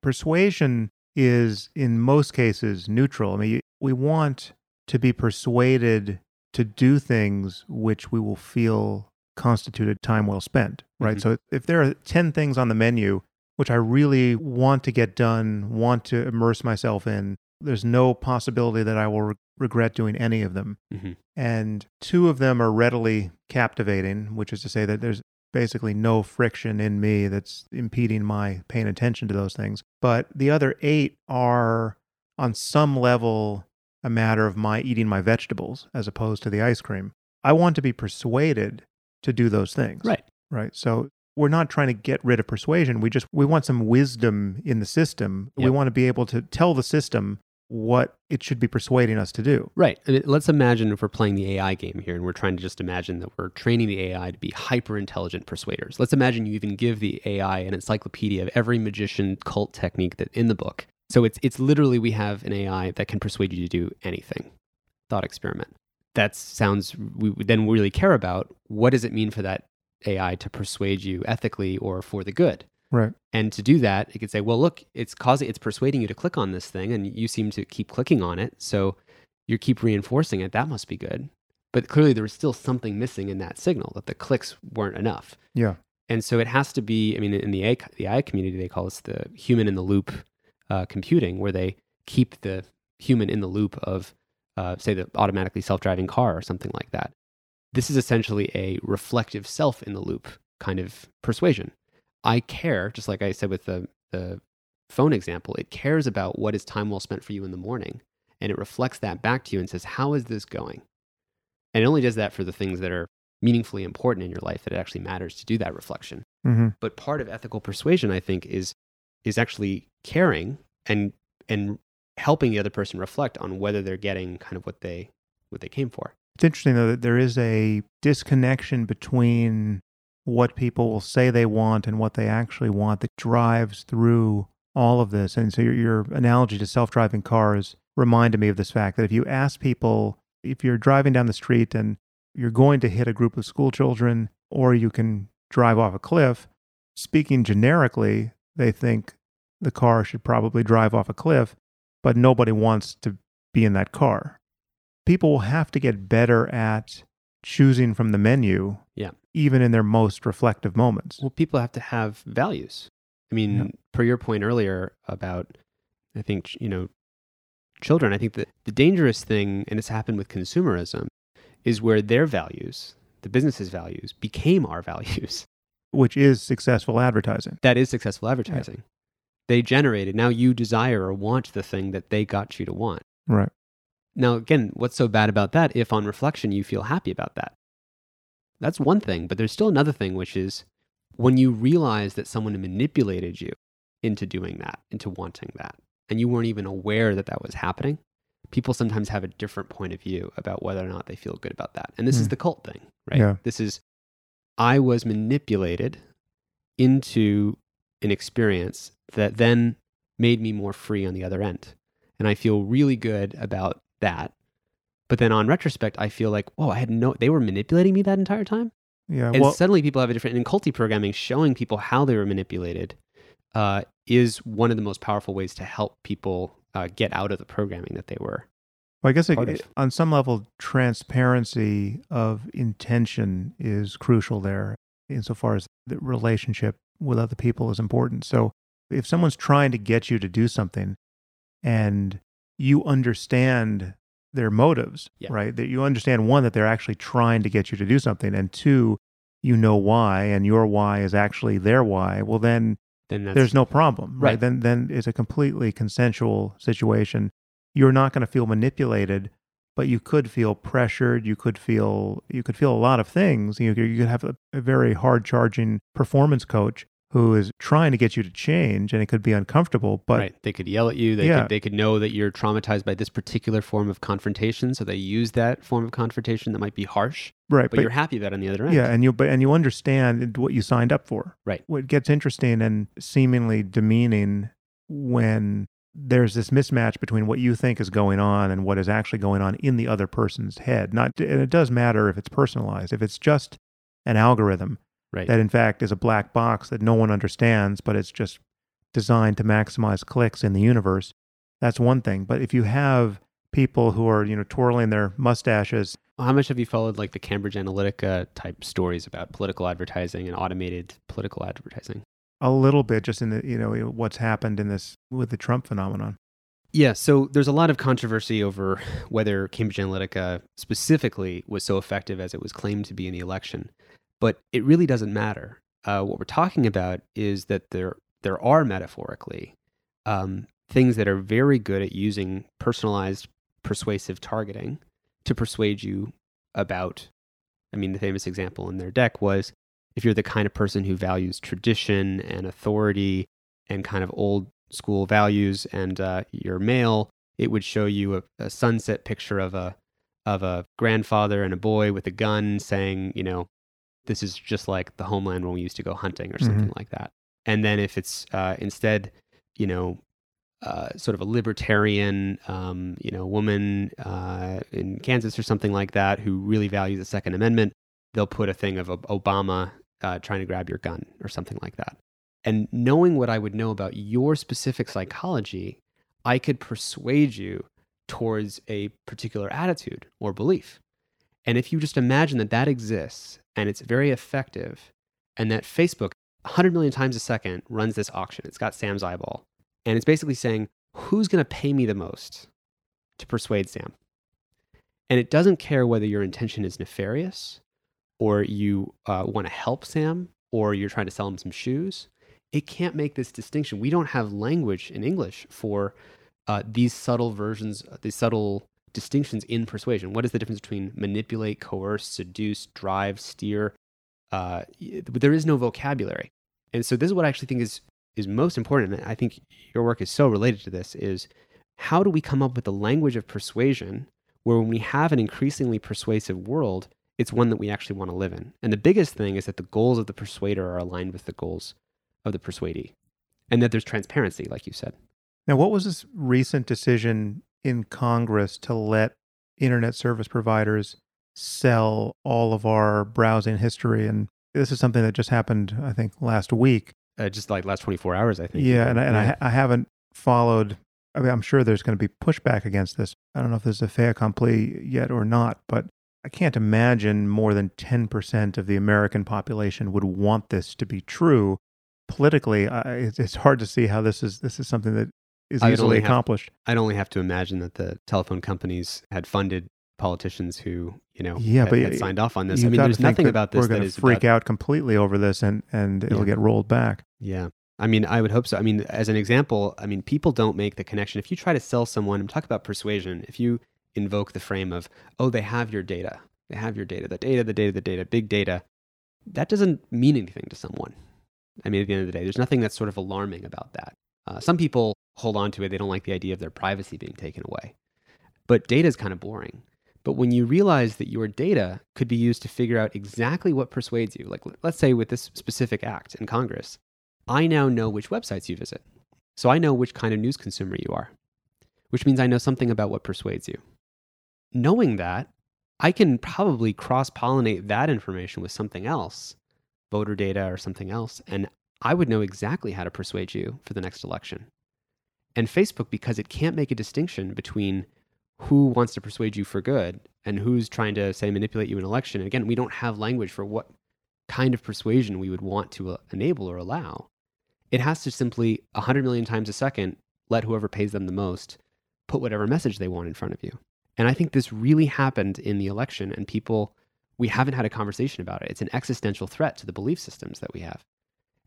Speaker 1: Persuasion is, in most cases, neutral. I mean, we want to be persuaded to do things which we will feel constituted time well spent, right?
Speaker 2: Mm-hmm.
Speaker 1: So if there are 10 things on the menu which I really want to get done, want to immerse myself in, there's no possibility that I will re- regret doing any of them.
Speaker 2: Mm-hmm.
Speaker 1: And two of them are readily captivating, which is to say that there's basically no friction in me that's impeding my paying attention to those things. But the other eight are on some level a matter of my eating my vegetables as opposed to the ice cream. I want to be persuaded to do those things.
Speaker 2: Right.
Speaker 1: Right. So we're not trying to get rid of persuasion. We just we want some wisdom in the system. We want to be able to tell the system what it should be persuading us to do.
Speaker 2: Right. Mean, let's imagine if we're playing the AI game here and we're trying to just imagine that we're training the AI to be hyper intelligent persuaders. Let's imagine you even give the AI an encyclopedia of every magician cult technique that in the book. So it's it's literally we have an AI that can persuade you to do anything. Thought experiment. That sounds we then really care about what does it mean for that AI to persuade you ethically or for the good.
Speaker 1: Right.
Speaker 2: And to do that, it could say, well, look, it's causing, it's persuading you to click on this thing, and you seem to keep clicking on it. So you keep reinforcing it. That must be good. But clearly, there was still something missing in that signal that the clicks weren't enough.
Speaker 1: Yeah.
Speaker 2: And so it has to be. I mean, in the AI, the AI community, they call this the human in the loop uh, computing, where they keep the human in the loop of, uh, say, the automatically self driving car or something like that. This is essentially a reflective self in the loop kind of persuasion. I care, just like I said with the, the phone example, it cares about what is time well spent for you in the morning. And it reflects that back to you and says, How is this going? And it only does that for the things that are meaningfully important in your life that it actually matters to do that reflection.
Speaker 1: Mm-hmm.
Speaker 2: But part of ethical persuasion, I think, is is actually caring and and helping the other person reflect on whether they're getting kind of what they what they came for.
Speaker 1: It's interesting though that there is a disconnection between what people will say they want and what they actually want that drives through all of this. And so your, your analogy to self-driving cars reminded me of this fact that if you ask people if you're driving down the street and you're going to hit a group of school children or you can drive off a cliff, speaking generically, they think the car should probably drive off a cliff, but nobody wants to be in that car. People will have to get better at choosing from the menu,
Speaker 2: Yeah.
Speaker 1: Even in their most reflective moments.
Speaker 2: Well, people have to have values. I mean,
Speaker 1: Yeah.
Speaker 2: per your point earlier about, I think, you know, children, I think that the dangerous thing, and it's happened with consumerism, is where their values, the business's values, became our values. [LAUGHS]
Speaker 1: which is successful advertising.
Speaker 2: That is successful advertising. They generated, now you desire or want the thing that they got you to want.
Speaker 1: Right.
Speaker 2: Now, again, what's so bad about that if on reflection you feel happy about that? That's one thing, but there's still another thing, which is when you realize that someone manipulated you into doing that, into wanting that, and you weren't even aware that that was happening, people sometimes have a different point of view about whether or not they feel good about that. And this is
Speaker 1: Hmm.
Speaker 2: the cult thing, right?
Speaker 1: Yeah.
Speaker 2: This is, I was manipulated into an experience that then made me more free on the other end. And I feel really good about that. But then on retrospect, I feel like, whoa, I had no, they were manipulating me that entire time.
Speaker 1: Yeah.
Speaker 2: And
Speaker 1: well,
Speaker 2: suddenly people have a different, in culty programming, showing people how they were manipulated uh, is one of the most powerful ways to help people uh, get out of the programming that they were.
Speaker 1: Well, I guess it, it- on some level, transparency of intention is crucial there, insofar as the relationship with other people is important. So, if someone's trying to get you to do something, and you understand their motives,
Speaker 2: Yeah.
Speaker 1: right? That you understand one that they're actually trying to get you to do something, and two, you know why, and your why is actually their why. Well, then
Speaker 2: Then
Speaker 1: there's no problem, right?
Speaker 2: Right.
Speaker 1: Then then it's a completely consensual situation. You're not going to feel manipulated, but you could feel pressured. You could feel you could feel a lot of things. You, you could have a, a very hard charging performance coach who is trying to get you to change and it could be uncomfortable but
Speaker 2: right. They could yell at you. They
Speaker 1: Yeah.
Speaker 2: could they could know that you're traumatized by this particular form of confrontation, so they use that form of confrontation that might be harsh,
Speaker 1: right
Speaker 2: but, you're happy that on the other end.
Speaker 1: yeah and you but and you understand what you signed up for
Speaker 2: Right.
Speaker 1: what gets interesting and seemingly demeaning when there's this mismatch between what you think is going on and what is actually going on in the other person's head not and it does matter if it's personalized if it's just an algorithm
Speaker 2: Right.
Speaker 1: that in fact is a black box that no one understands but it's just designed to maximize clicks in the universe that's one thing but if you have people who are you know twirling their mustaches
Speaker 2: How much have you followed like the Cambridge Analytica type stories about political advertising and automated political advertising?
Speaker 1: a little bit just in the you know what's happened in this with the Trump phenomenon.
Speaker 2: Yeah, so there's a lot of controversy over whether Cambridge Analytica specifically was so effective as it was claimed to be in the election, but it really doesn't matter. Uh, what we're talking about is that there there are metaphorically um, things that are very good at using personalized, persuasive targeting to persuade you about. I mean, the famous example in their deck was if you're the kind of person who values tradition and authority and kind of old school values and uh, you're male, it would show you a, a sunset picture of a of a grandfather and a boy with a gun saying, you know, this is just like the homeland when we used to go hunting or something like that. And then if it's uh, instead, you know, uh, sort of a libertarian, um, you know, woman uh, in Kansas or something like that who really values the Second Amendment, they'll put a thing of Obama uh, trying to grab your gun or something like that. And knowing what I would know about your specific psychology, I could persuade you towards a particular attitude or belief. And if you just imagine that that exists and it's very effective, and that Facebook 100 million times a second runs this auction, it's got Sam's eyeball, and it's basically saying, who's going to pay me the most to persuade Sam? And it doesn't care whether your intention is nefarious or you uh, want to help Sam or you're trying to sell him some shoes. It can't make this distinction. We don't have language in English for uh, these subtle versions, these subtle distinctions in persuasion. What is the difference between manipulate, coerce, seduce, drive, steer? Uh, there is no vocabulary, and so this is what I actually think is is most important. And I think your work is so related to this. Is how do we come up with the language of persuasion where when we have an increasingly persuasive world, it's one that we actually want to live in. And the biggest thing is that the goals of the persuader are aligned with the goals of the persuadee, and that there's transparency, like you said.
Speaker 1: Now, what was this recent decision in Congress to let internet service providers sell all of our browsing history? And this is something that just happened, I think, last week.
Speaker 2: Uh, just like last 24 hours, I think.
Speaker 1: Yeah, and, I- and I,
Speaker 2: Yeah.
Speaker 1: I haven't followed. I mean, I'm sure there's going to be pushback against this. I don't know if there's a fait accompli yet or not, but I can't imagine more than 10% of the American population would want this to be true. Politically, I, it's hard to see how this is this is something that is
Speaker 2: I
Speaker 1: easily
Speaker 2: only have-
Speaker 1: accomplished.
Speaker 2: I'd only have to imagine that the telephone companies had funded politicians who, you know,
Speaker 1: Yeah,
Speaker 2: had,
Speaker 1: but
Speaker 2: had signed off on this. I mean, there's nothing about this
Speaker 1: We're
Speaker 2: that
Speaker 1: going to freak
Speaker 2: about,
Speaker 1: out completely over this, and and it'll
Speaker 2: Yeah.
Speaker 1: get rolled back.
Speaker 2: Yeah. I mean, I would hope so. I mean, as an example, I mean, people don't make the connection. If you try to sell someone, I'm talking about persuasion, if you invoke the frame of, oh, they have your data, they have your data, the data, the data, the data, big data, that doesn't mean anything to someone. I mean, at the end of the day, there's nothing that's sort of alarming about that. Uh, some people hold on to it, they don't like the idea of their privacy being taken away. But data is kind of boring. But when you realize that your data could be used to figure out exactly what persuades you, like let's say with this specific act in Congress, I now know which websites you visit. So I know which kind of news consumer you are, which means I know something about what persuades you. Knowing that, I can probably cross pollinate that information with something else, voter data or something else, and I would know exactly how to persuade you for the next election. And Facebook, because it can't make a distinction between who wants to persuade you for good and who's trying to, say, manipulate you in election, and again, we don't have language for what kind of persuasion we would want to uh, enable or allow. It has to simply 100 million times a second let whoever pays them the most put whatever message they want in front of you. And I think this really happened in the election, and people, we haven't had a conversation about it. It's an existential threat to the belief systems that we have.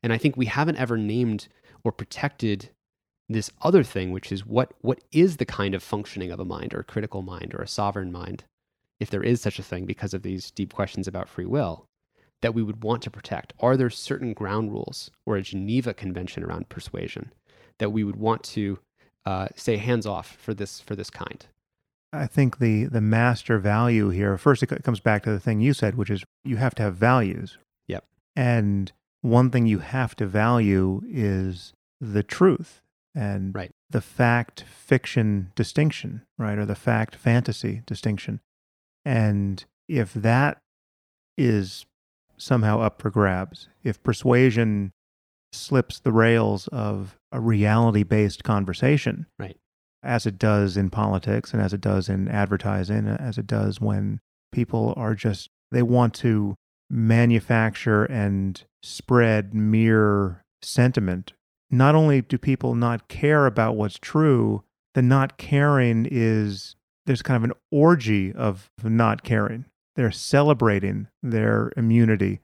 Speaker 2: And I think we haven't ever named or protected this other thing, which is what, what is the kind of functioning of a mind or a critical mind or a sovereign mind, if there is such a thing, because of these deep questions about free will. that we would want to protect? Are there certain ground rules or a Geneva Convention around persuasion that we would want to uh, say hands off for this for this kind?
Speaker 1: I think the the master value here. First, it comes back to the thing you said, which is you have to have values.
Speaker 2: Yep.
Speaker 1: And one thing you have to value is the truth and
Speaker 2: Right.
Speaker 1: the fact fiction distinction, right, or the fact fantasy distinction. And if that is somehow up for grabs, if persuasion slips the rails of a reality based conversation,
Speaker 2: Right.
Speaker 1: as it does in politics and as it does in advertising, uh, as it does when people are just, they want to manufacture and spread mere sentiment. Not only do people not care about what's true, the not caring is, there's kind of an orgy of not caring. They're celebrating their immunity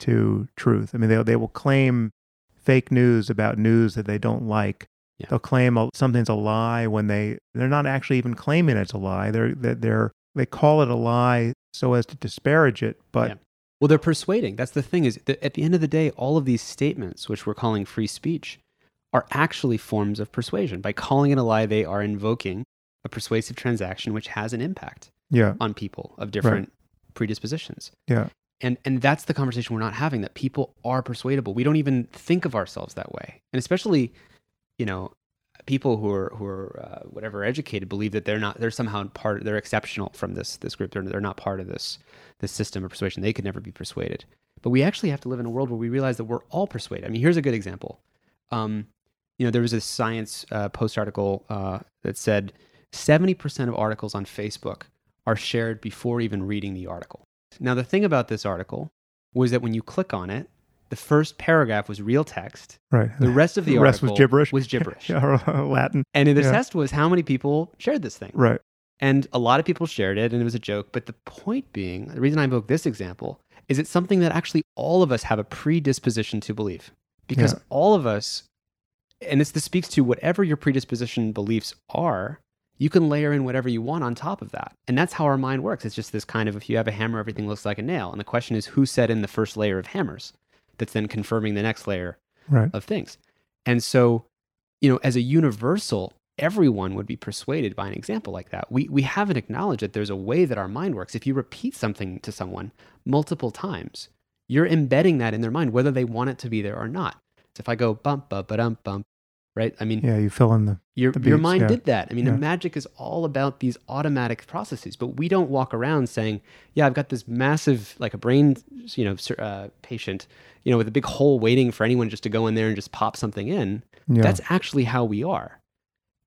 Speaker 1: to truth. I mean, they, they will claim fake news about news that they don't like.
Speaker 2: Yeah.
Speaker 1: They'll claim a, something's a lie when they they're not actually even claiming it's a lie. They're they're, they're they call it a lie so as to disparage it, but
Speaker 2: Yeah. Well, they're persuading. That's the thing is that at the end of the day, all of these statements, which we're calling free speech, are actually forms of persuasion. By calling it a lie, they are invoking a persuasive transaction which has an impact
Speaker 1: yeah,
Speaker 2: on people of different predispositions.
Speaker 1: yeah,
Speaker 2: And and that's the conversation we're not having that people are persuadable. We don't even think of ourselves that way. And especially, you know, people who are who are uh, whatever educated believe that they're not they're somehow part they're exceptional from this this group. They're they're not part of this this system of persuasion. They could never be persuaded. But we actually have to live in a world where we realize that we're all persuaded. I mean, here's a good example. Um, you know, there was a science uh, post article uh, that said 70% of articles on Facebook are shared before even reading the article. Now, the thing about this article was that when you click on it, the first paragraph was real text.
Speaker 1: right.
Speaker 2: The rest of the,
Speaker 1: The rest was gibberish.
Speaker 2: Was gibberish. [LAUGHS]
Speaker 1: Or Latin.
Speaker 2: And the
Speaker 1: Yeah.
Speaker 2: test was how many people shared this thing.
Speaker 1: Right.
Speaker 2: And a lot of people shared it, and it was a joke. But the point being, the reason I invoke this example is it's something that actually all of us have a predisposition to believe. Because
Speaker 1: Yeah.
Speaker 2: all of us, and this, this speaks to whatever your predisposition beliefs are, you can layer in whatever you want on top of that. And that's how our mind works. It's just this kind of if you have a hammer, everything looks like a nail. And the question is who set in the first layer of hammers that's then confirming the next layer
Speaker 1: Right.
Speaker 2: of things. And so, you know, as a universal, everyone would be persuaded by an example like that. We we haven't acknowledged that there's a way that our mind works. If you repeat something to someone multiple times, you're embedding that in their mind, whether they want it to be there or not. So if I go bump bump dum bump, right? I mean,
Speaker 1: Yeah, you fill in the
Speaker 2: your
Speaker 1: the
Speaker 2: your mind
Speaker 1: yeah.
Speaker 2: did that. I mean,
Speaker 1: Yeah.
Speaker 2: magic is all about these automatic processes, but we don't walk around saying, "Yeah, I've got this massive, like a brain, you know, uh, patient, you know, with a big hole waiting for anyone just to go in there and just pop something in."
Speaker 1: yeah.
Speaker 2: That's actually how we are.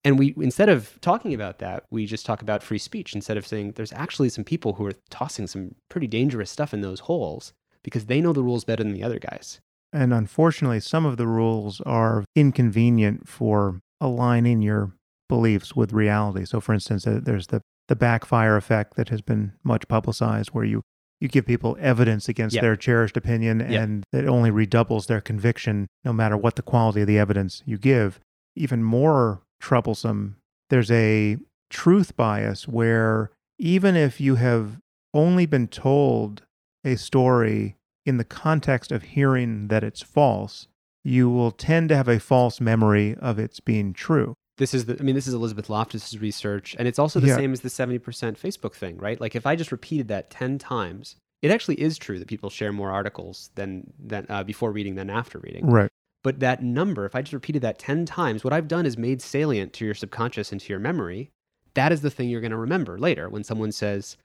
Speaker 2: And we instead of talking about that, we just talk about free speech instead of saying there's actually some people who are tossing some pretty dangerous stuff in those holes because they know the rules better than the other guys.
Speaker 1: And unfortunately, some of the rules are inconvenient for aligning your beliefs with reality. So, for instance, uh, there's the, the backfire effect that has been much publicized, where you, you give people evidence against
Speaker 2: Yep.
Speaker 1: their cherished opinion,
Speaker 2: Yep.
Speaker 1: and it only redoubles their conviction no matter what the quality of the evidence you give. Even more troublesome, there's a truth bias where even if you have only been told a story in the context of hearing that it's false, you will tend to have a false memory of its being true.
Speaker 2: This is the, I mean, this is Elizabeth Loftus's research, and it's also the
Speaker 1: Yeah.
Speaker 2: same as the 70% Facebook thing, right? Like if I just repeated that 10 times, it actually is true that people share more articles than, than uh, before reading than after reading.
Speaker 1: Right.
Speaker 2: But that number, if I just repeated that 10 times, what I've done is made salient to your subconscious and to your memory. That is the thing you're going to remember later when someone says,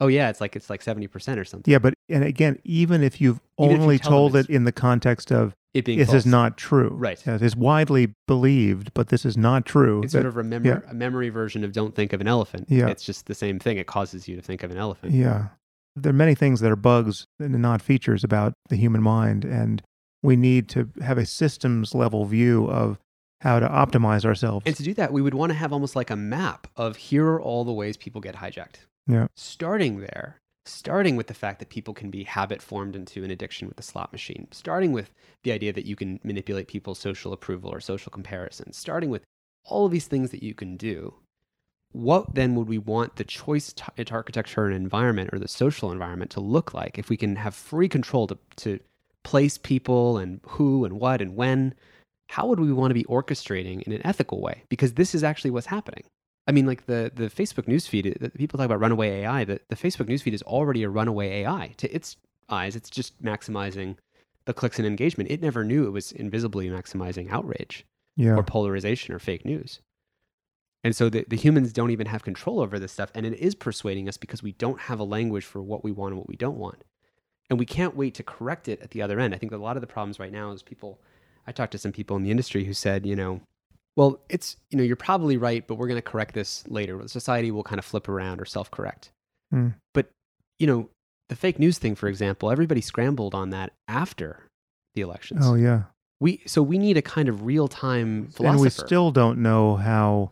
Speaker 2: "Oh yeah, it's like it's like 70% or something."
Speaker 1: Yeah, but and again, even if you've
Speaker 2: Even if you
Speaker 1: only told it in the context of
Speaker 2: It being
Speaker 1: this
Speaker 2: false.
Speaker 1: is not true.
Speaker 2: Right.
Speaker 1: Yeah, It is widely believed, but this is not true.
Speaker 2: It's
Speaker 1: That-
Speaker 2: sort of a, memor-
Speaker 1: yeah.
Speaker 2: a memory version of "Don't think of an elephant."
Speaker 1: Yeah.
Speaker 2: It's just the same thing. It causes you to think of an elephant.
Speaker 1: Yeah. There are many things that are bugs and not features about the human mind. And we need to have a systems level view of how to optimize ourselves.
Speaker 2: And to do that, we would want to have almost like a map of here are all the ways people get hijacked.
Speaker 1: Yeah.
Speaker 2: Starting there, starting with the fact that people can be habit formed into an addiction with the slot machine, starting with the idea that you can manipulate people's social approval or social comparison, starting with all of these things that you can do. what then would we want the choice t- architecture and environment or the social environment to look like if we can have free control to, to place people and who and what and when? How would we want to be orchestrating in an ethical way? Because this is actually what's happening. I mean, like the, the Facebook newsfeed, people talk about runaway AI, the, the Facebook newsfeed is already a runaway AI. To its eyes, it's just maximizing the clicks and engagement. It never knew it was invisibly maximizing outrage
Speaker 1: Yeah.
Speaker 2: or polarization or fake news. And so the, the humans don't even have control over this stuff. And it is persuading us because we don't have a language for what we want and what we don't want. And we can't wait to correct it at the other end. I think a lot of the problems right now is people, I talked to some people in the industry who said, you know, well, it's, you know, you're probably right, but we're going to correct this later. Society will kind of flip around or self correct.
Speaker 1: Hmm.
Speaker 2: But, you know, the fake news thing, for example, everybody scrambled on that after the elections.
Speaker 1: Oh yeah.
Speaker 2: We so we need a kind of real time philosopher.
Speaker 1: And we still don't know how.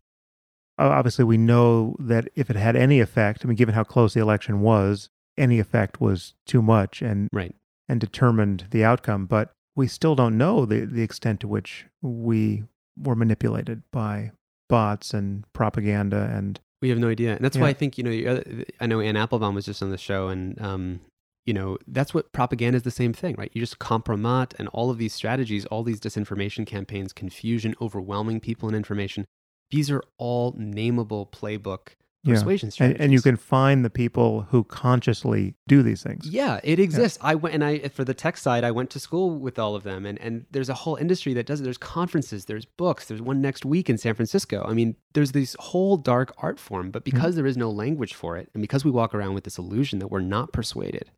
Speaker 1: Obviously, we know that if it had any effect, I mean, given how close the election was, any effect was too much and
Speaker 2: right.
Speaker 1: and determined the outcome. But we still don't know the the extent to which we were manipulated by bots and propaganda and
Speaker 2: We have no idea, and that's why I think you know. I know Anne Applebaum was just on the show, and um, you know that's what propaganda is the same thing, right? You just compromat and all of these strategies, all these disinformation campaigns, confusion, overwhelming people in information. These are all nameable playbook
Speaker 1: Yeah.
Speaker 2: Persuasion
Speaker 1: and,
Speaker 2: strategies.
Speaker 1: and you can find the people who consciously do these things.
Speaker 2: Yeah, it exists. I went and I for the tech side, I went to school with all of them, and and there's a whole industry that does it. There's conferences, there's books, there's one next week in San Francisco. I mean, there's this whole dark art form, but mm-hmm. because there is no language for it, and because we walk around with this illusion that we're not persuaded,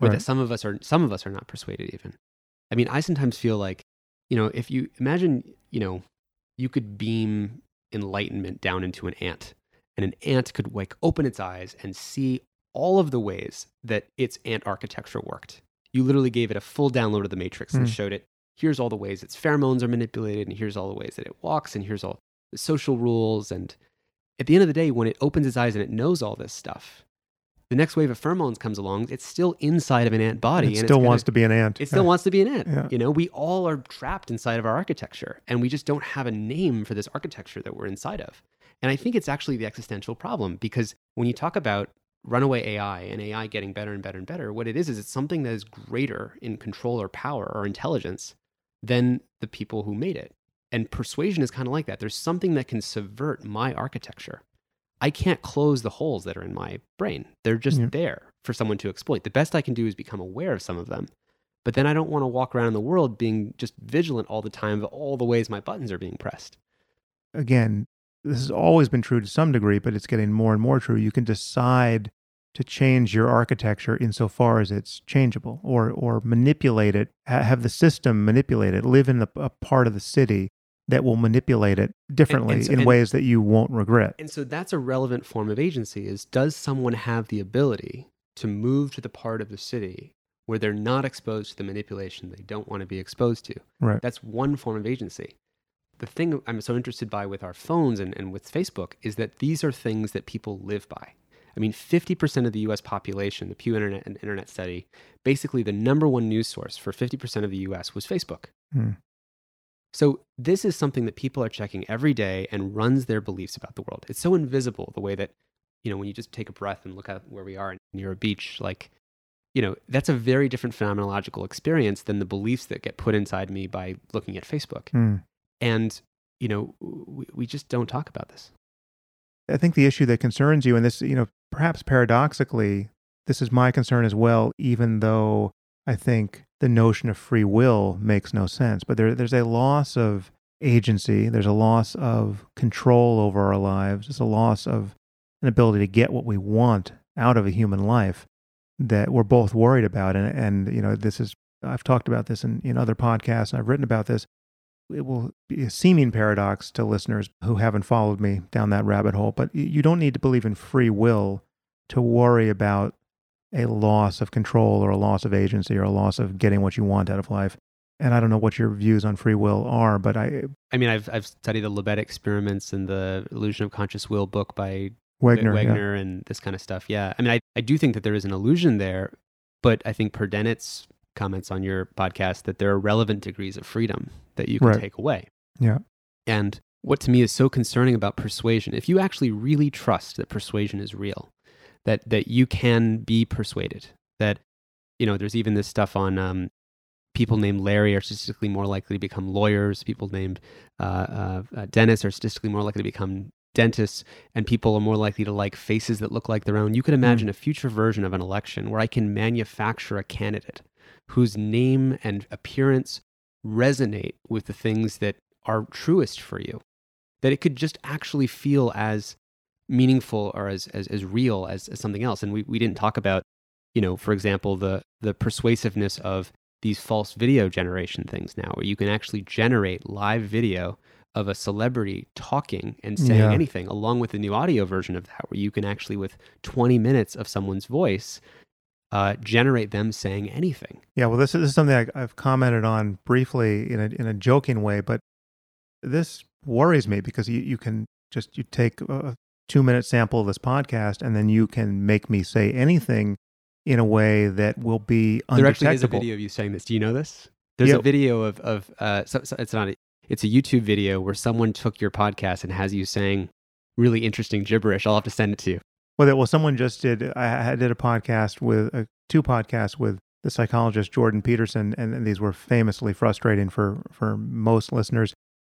Speaker 2: or
Speaker 1: Right.
Speaker 2: that some of us are, some of us are not persuaded even. I mean, I sometimes feel like, you know, if you imagine, you know, you could beam enlightenment down into an ant and an ant could like open its eyes and see all of the ways that its ant architecture worked. You literally gave it a full download of the matrix and
Speaker 1: Hmm.
Speaker 2: showed it here's all the ways its pheromones are manipulated and here's all the ways that it walks and here's all the social rules and at the end of the day when it opens its eyes and it knows all this stuff the next wave of pheromones comes along it's still inside of an ant body
Speaker 1: It
Speaker 2: and
Speaker 1: still
Speaker 2: it's
Speaker 1: wants
Speaker 2: gonna-
Speaker 1: to be an ant.
Speaker 2: it still wants to be an ant.
Speaker 1: Yeah.
Speaker 2: You know, we all are trapped inside of our architecture and we just don't have a name for this architecture that we're inside of. And I think it's actually the existential problem because when you talk about runaway AI and AI getting better and better and better, what it is is it's something that is greater in control or power or intelligence than the people who made it. And persuasion is kind of like that. There's something that can subvert my architecture. I can't close the holes that are in my brain. They're just
Speaker 1: Yeah.
Speaker 2: there for someone to exploit. The best I can do is become aware of some of them. But then I don't want to walk around in the world being just vigilant all the time of all the ways my buttons are being pressed.
Speaker 1: again, this has always been true to some degree, but it's getting more and more true. You can decide to change your architecture insofar as it's changeable, or or manipulate it, ha- have the system manipulate it, live in a, a part of the city that will manipulate it differently
Speaker 2: so-
Speaker 1: in
Speaker 2: and-
Speaker 1: ways that you won't regret.
Speaker 2: And so that's a relevant form of agency is does someone have the ability to move to the part of the city where they're not exposed to the manipulation they don't want to be exposed to?
Speaker 1: Right.
Speaker 2: That's one form of agency. The thing I'm so interested by with our phones and, and with Facebook is that these are things that people live by. I mean, 50% of the US population, the Pew Internet and Internet study, basically the number one news source for 50% of the US was Facebook.
Speaker 1: Hmm.
Speaker 2: So this is something that people are checking every day and runs their beliefs about the world. It's so invisible the way that, you know, when you just take a breath and look at where we are near a beach, like, you know, that's a very different phenomenological experience than the beliefs that get put inside me by looking at Facebook.
Speaker 1: Hmm.
Speaker 2: And, you know, we, we just don't talk about this.
Speaker 1: I think the issue that concerns you, and this, you know, perhaps paradoxically, this is my concern as well, even though I think the notion of free will makes no sense. But there, there's a loss of agency, there's a loss of control over our lives, there's a loss of an ability to get what we want out of a human life that we're both worried about. And, and you know, this is, I've talked about this in, in other podcasts, and I've written about this it will be a seeming paradox to listeners who haven't followed me down that rabbit hole, but you don't need to believe in free will to worry about a loss of control or a loss of agency or a loss of getting what you want out of life. And I don't know what your views on free will are, but I
Speaker 2: I mean, I've, I've studied the Libet experiments and the Illusion of Conscious Will book by
Speaker 1: Wegner, yeah.
Speaker 2: Wegner and this kind of stuff. Yeah. I mean, I, I do think that there is an illusion there, but I think per Dennett's comments on your podcast that there are relevant degrees of freedom that you can
Speaker 1: Right.
Speaker 2: take away.
Speaker 1: Yeah.
Speaker 2: And what to me is so concerning about persuasion. If you actually really trust that persuasion is real, that that you can be persuaded, that you know, there's even this stuff on um, people named Larry are statistically more likely to become lawyers. People named uh, uh, uh, Dennis are statistically more likely to become dentists, and people are more likely to like faces that look like their own. You could imagine mm. a future version of an election where I can manufacture a candidate whose name and appearance resonate with the things that are truest for you. That it could just actually feel as meaningful or as, as, as real as, as something else. And we, we didn't talk about, you know, for example, the, the persuasiveness of these false video generation things now, where you can actually generate live video of a celebrity talking and saying yeah. anything, along with the new audio version of that, where you can actually, with 20 minutes of someone's voice, uh, generate them saying anything.
Speaker 1: Yeah, well, this is, this is something I, have commented on briefly in a, in a joking way, but this worries me because you, you can just you take a two minute sample of this podcast and then you can make me say anything in a way that will be undetectable.
Speaker 2: There actually is a video of you saying this. Do you know this? There's yeah. a video of of uh, so, so it's not a, it's a YouTube video where someone took your podcast and has you saying really interesting gibberish. I'll have to send it to you.
Speaker 1: Well, well, someone just did. I did a podcast with uh, two podcasts with the psychologist Jordan Peterson, and, and these were famously frustrating for for most listeners.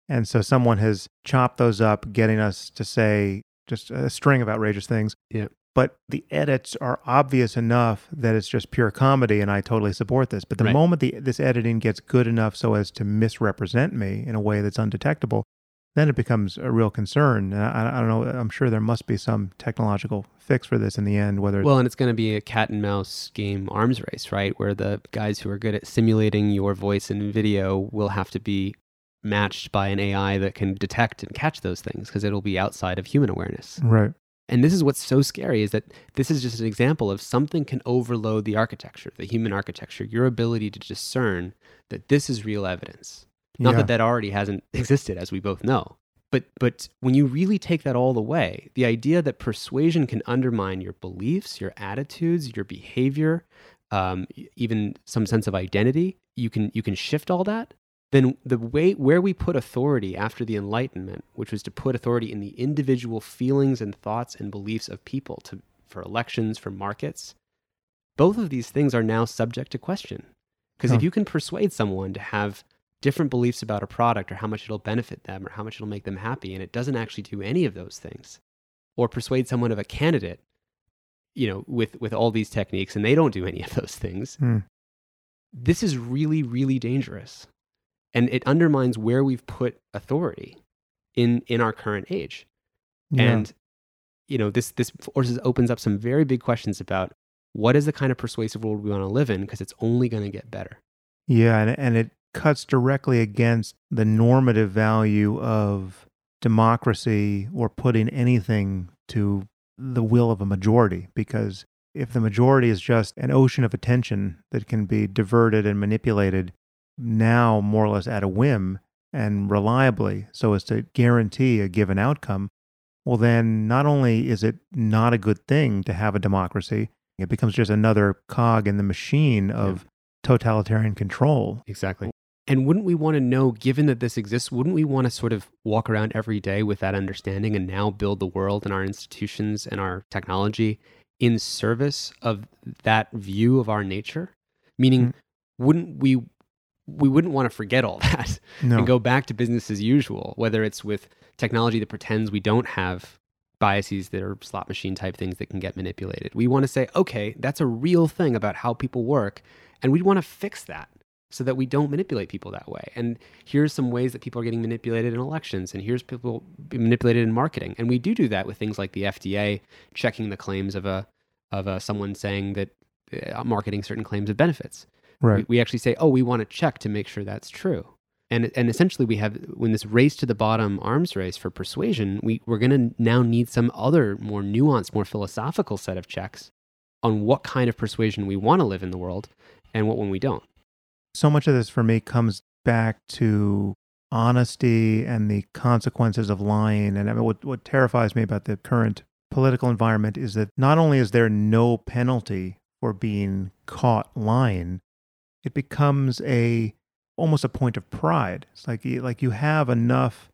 Speaker 1: And so someone has chopped those up, getting us to say just a string of outrageous things.
Speaker 2: Yeah
Speaker 1: but the edits are obvious enough that it's just pure comedy and I totally support this. But the right. moment the, this editing gets good enough so as to misrepresent me in a way that's undetectable, then it becomes a real concern. I, I don't know, I'm sure there must be some technological fix for this in the end. Whether
Speaker 2: well, and it's going to be a cat and mouse game arms race, right? Where the guys who are good at simulating your voice and video will have to be matched by an AI that can detect and catch those things because it'll be outside of human awareness.
Speaker 1: Right.
Speaker 2: And this is what's so scary is that this is just an example of something can overload the architecture, the human architecture, your ability to discern that this is real evidence. Not yeah. that that already hasn't existed, as we both know. But, but when you really take that all the way, the idea that persuasion can undermine your beliefs, your attitudes, your behavior, um, even some sense of identity, you can, you can shift all that then the way where we put authority after the enlightenment which was to put authority in the individual feelings and thoughts and beliefs of people to for elections for markets both of these things are now subject to question because if you can persuade someone to have different beliefs about a product or how much it'll benefit them or how much it'll make them happy and it doesn't actually do any of those things or persuade someone of a candidate you know with with all these techniques and they don't do any of those things mm. this is really really dangerous and it undermines where we've put authority in in our current age yeah. and you know this this forces opens up some very big questions about what is the kind of persuasive world we want to live in because it's only going to get better
Speaker 1: yeah and, and it cuts directly against the normative value of democracy or putting anything to the will of a majority because if the majority is just an ocean of attention that can be diverted and manipulated now more or less at a whim and reliably so as to guarantee a given outcome, well, then not only is it not a good thing to have a democracy, it becomes just another cog in the machine of yeah. totalitarian control.
Speaker 2: Exactly. And wouldn't we want to know, given that this exists, wouldn't we want to sort of walk around every day with that understanding and now build the world and our institutions and our technology in service of that view of our nature? Meaning, mm-hmm. wouldn't we we wouldn't want to forget all [LAUGHS] that no. and go back to business as usual, whether it's with technology that pretends we don't have biases that are slot machine type things that can get manipulated. We want to say, okay, that's a real thing about how people work, and we want to fix that so that we don't manipulate people that way. And here's some ways that people are getting manipulated in elections, and here's people being manipulated in marketing. And we do do that with things like the FDA checking the claims of a of a, someone saying that uh, marketing certain claims of benefits.
Speaker 1: Right.
Speaker 2: We, we actually say, oh, we want to check to make sure that's true. And, and essentially, we have when this race to the bottom arms race for persuasion, we, we're going to now need some other more nuanced, more philosophical set of checks on what kind of persuasion we want to live in the world and what one we don't.
Speaker 1: So much of this for me comes back to honesty and the consequences of lying. And I mean, what, what terrifies me about the current political environment is that not only is there no penalty for being caught lying, it becomes a almost a point of pride. It's like like you have enough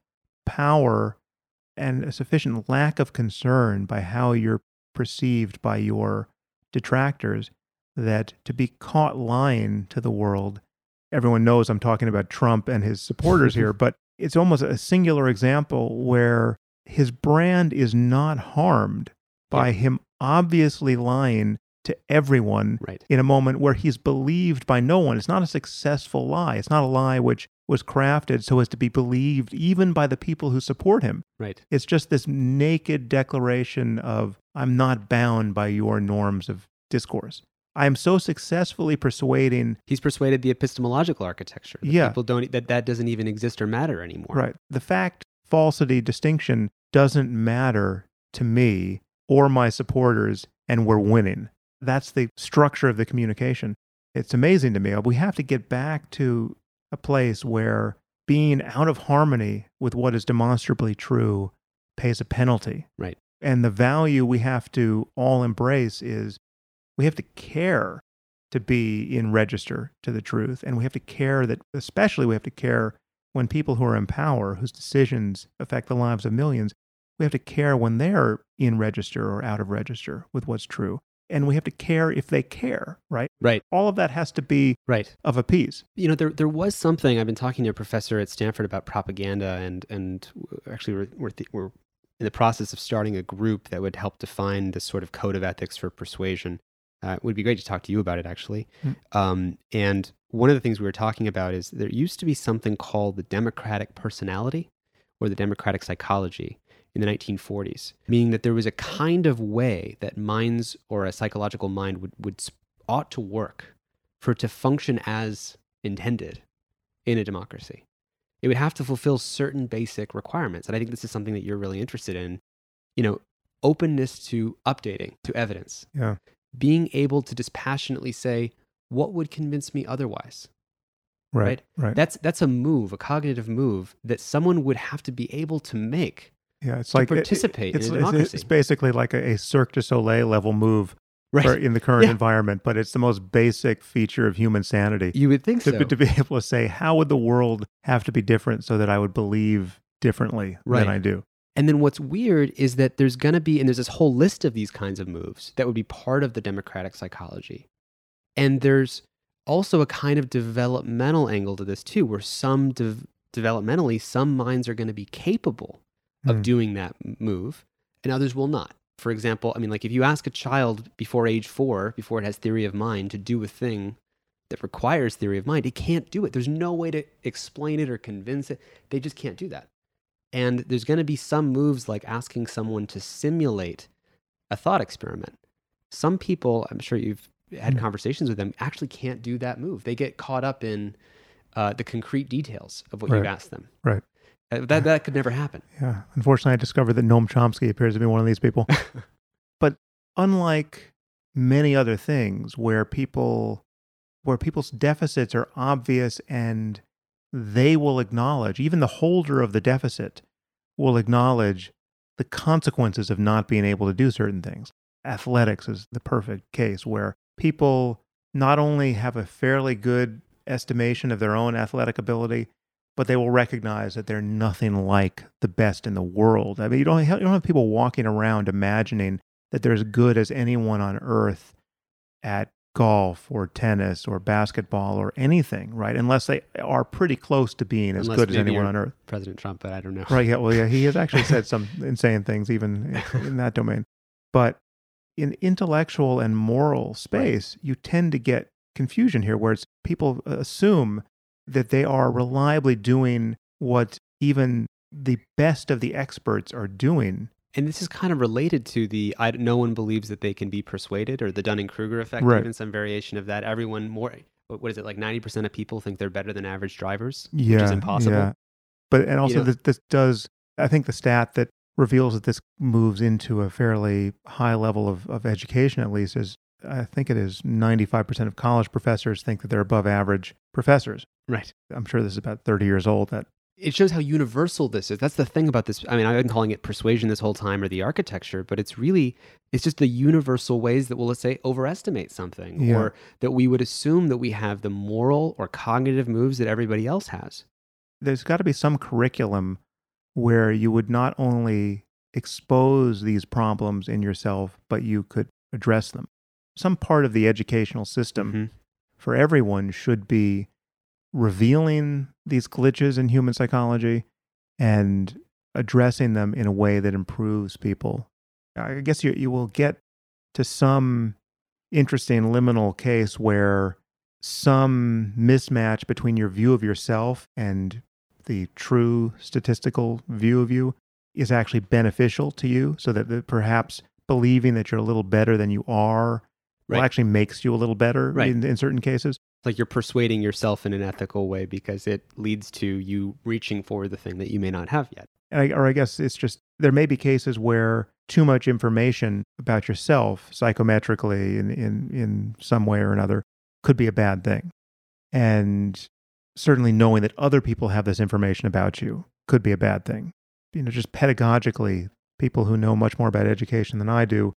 Speaker 1: power and a sufficient lack of concern by how you're perceived by your detractors that to be caught lying to the world, everyone knows I'm talking about Trump and his supporters here, [LAUGHS] but it's almost a singular example where his brand is not harmed by
Speaker 2: Yeah.
Speaker 1: him obviously lying to everyone
Speaker 2: Right.
Speaker 1: in a moment where he's believed by no one. It's not a successful lie. It's not a lie which was crafted so as to be believed even by the people who support him.
Speaker 2: Right.
Speaker 1: It's just this naked declaration of, I'm not bound by your norms of discourse. I am so successfully persuading,
Speaker 2: He's persuaded the epistemological architecture. that
Speaker 1: Yeah.
Speaker 2: People don't that that doesn't even exist or matter anymore.
Speaker 1: right? The fact falsity distinction doesn't matter to me or my supporters, and we're winning. That's the structure of the communication. It's amazing to me. We have to get back to a place where being out of harmony with what is demonstrably true pays a penalty.
Speaker 2: Right.
Speaker 1: And the value we have to all embrace is we have to care to be in register to the truth. And we have to care that, especially, we have to care when people who are in power, whose decisions affect the lives of millions, we have to care when they're in register or out of register with what's true. And we have to care if they care, right?
Speaker 2: Right.
Speaker 1: All of that has to be
Speaker 2: Right.
Speaker 1: of a piece.
Speaker 2: You know, there there was something I've been talking to a professor at Stanford about propaganda, and and actually we're we're, th- we're in the process of starting a group that would help define this sort of code of ethics for persuasion. Uh, it would be great to talk to you about it, actually.
Speaker 1: Mm.
Speaker 2: Um, and one of the things we were talking about is there used to be something called the democratic personality or the democratic psychology in the 1940s, meaning that there was a kind of way that minds or a psychological mind would, would ought to work for it to function as intended in a democracy. It would have to fulfill certain basic requirements. And I think this is something that you're really interested in. You know, openness to updating, to evidence,
Speaker 1: Yeah.
Speaker 2: Being able to dispassionately say, what would convince me otherwise?
Speaker 1: Right. Right.
Speaker 2: That's that's a move, a cognitive move that someone would have to be able to make
Speaker 1: yeah. It's
Speaker 2: to
Speaker 1: like it-
Speaker 2: participate
Speaker 1: it's,
Speaker 2: in democracy.
Speaker 1: it's basically like a, a Cirque du Soleil level move
Speaker 2: right.
Speaker 1: in the current [LAUGHS]
Speaker 2: Yeah.
Speaker 1: environment, but it's the most basic feature of human sanity.
Speaker 2: You would think
Speaker 1: to,
Speaker 2: so.
Speaker 1: to be [LAUGHS] able to say, how would the world have to be different so that I would believe differently
Speaker 2: Right.
Speaker 1: than I do?
Speaker 2: And then what's weird is that there's going to be, and there's this whole list of these kinds of moves that would be part of the democratic psychology. And there's also a kind of developmental angle to this too, where some dev- developmentally, some minds are going to be capable of
Speaker 1: Hmm.
Speaker 2: doing that move and others will not. For example, I mean, like if you ask a child before age four, before it has theory of mind, to do a thing that requires theory of mind, it can't do it. There's no way to explain it or convince it. They just can't do that. And there's going to be some moves like asking someone to simulate a thought experiment. Some people, I'm sure you've had
Speaker 1: Hmm.
Speaker 2: conversations with them, actually can't do that move. They get caught up in uh, the concrete details of what you've asked them.
Speaker 1: Right.
Speaker 2: Uh, that, that could never happen.
Speaker 1: Yeah. Unfortunately, I discovered that Noam Chomsky appears to be one of these people. [LAUGHS] but unlike many other things where people where people's deficits are obvious and they will acknowledge even the holder of the deficit will acknowledge the consequences of not being able to do certain things athletics is the perfect case where people not only have a fairly good estimation of their own athletic ability but they will recognize that they're nothing like the best in the world. I mean, you don't you don't have people walking around imagining that they're as good as anyone on earth at golf or tennis or basketball or anything, right? Unless they are pretty close to being as
Speaker 2: Unless
Speaker 1: good as anyone on earth.
Speaker 2: President Trump, but I don't know.
Speaker 1: Right. Yeah. Well, yeah, he has [LAUGHS] actually said some insane things even in that domain. But in intellectual and moral space, you tend to get confusion here where it's people assume that they are reliably doing what even the best of the experts are doing.
Speaker 2: And this is kind of related to the I, no one believes that they can be persuaded or the Dunning Kruger effect,
Speaker 1: Right.
Speaker 2: even some variation of that. Everyone more, what what is it, like 90% of people think they're better than average drivers,
Speaker 1: Yeah.
Speaker 2: which is impossible.
Speaker 1: Yeah. But and also
Speaker 2: know?
Speaker 1: this, this does I think the stat that reveals that this moves into a fairly high level of, of education at least is I think it is 95% of college professors think that they're above average professors.
Speaker 2: Right.
Speaker 1: I'm sure this is about 30 years old that
Speaker 2: It shows how universal this is. That's the thing about this. I mean, I've been calling it persuasion this whole time or the architecture, but it's really, it's just the universal ways that we'll, let's say, overestimate something
Speaker 1: Yeah.
Speaker 2: or that we would assume that we have the moral or cognitive moves that everybody else has.
Speaker 1: there's got to be some curriculum where you would not only expose these problems in yourself, but you could address them. Some part of the educational system
Speaker 2: Mhm.
Speaker 1: for everyone should be revealing these glitches in human psychology and addressing them in a way that improves people. I guess you, you will get to some interesting liminal case where some mismatch between your view of yourself and the true statistical view of you is actually beneficial to you so that, perhaps believing that you're a little better than you are
Speaker 2: Right.
Speaker 1: actually makes you a little better
Speaker 2: Right.
Speaker 1: in, in certain cases.
Speaker 2: Like you're persuading yourself in an ethical way because it leads to you reaching for the thing that you may not have yet.
Speaker 1: I, or I guess it's just there may be cases where too much information about yourself psychometrically in, in, in some way or another could be a bad thing. And certainly knowing that other people have this information about you could be a bad thing. You know, just pedagogically, people who know much more about education than I do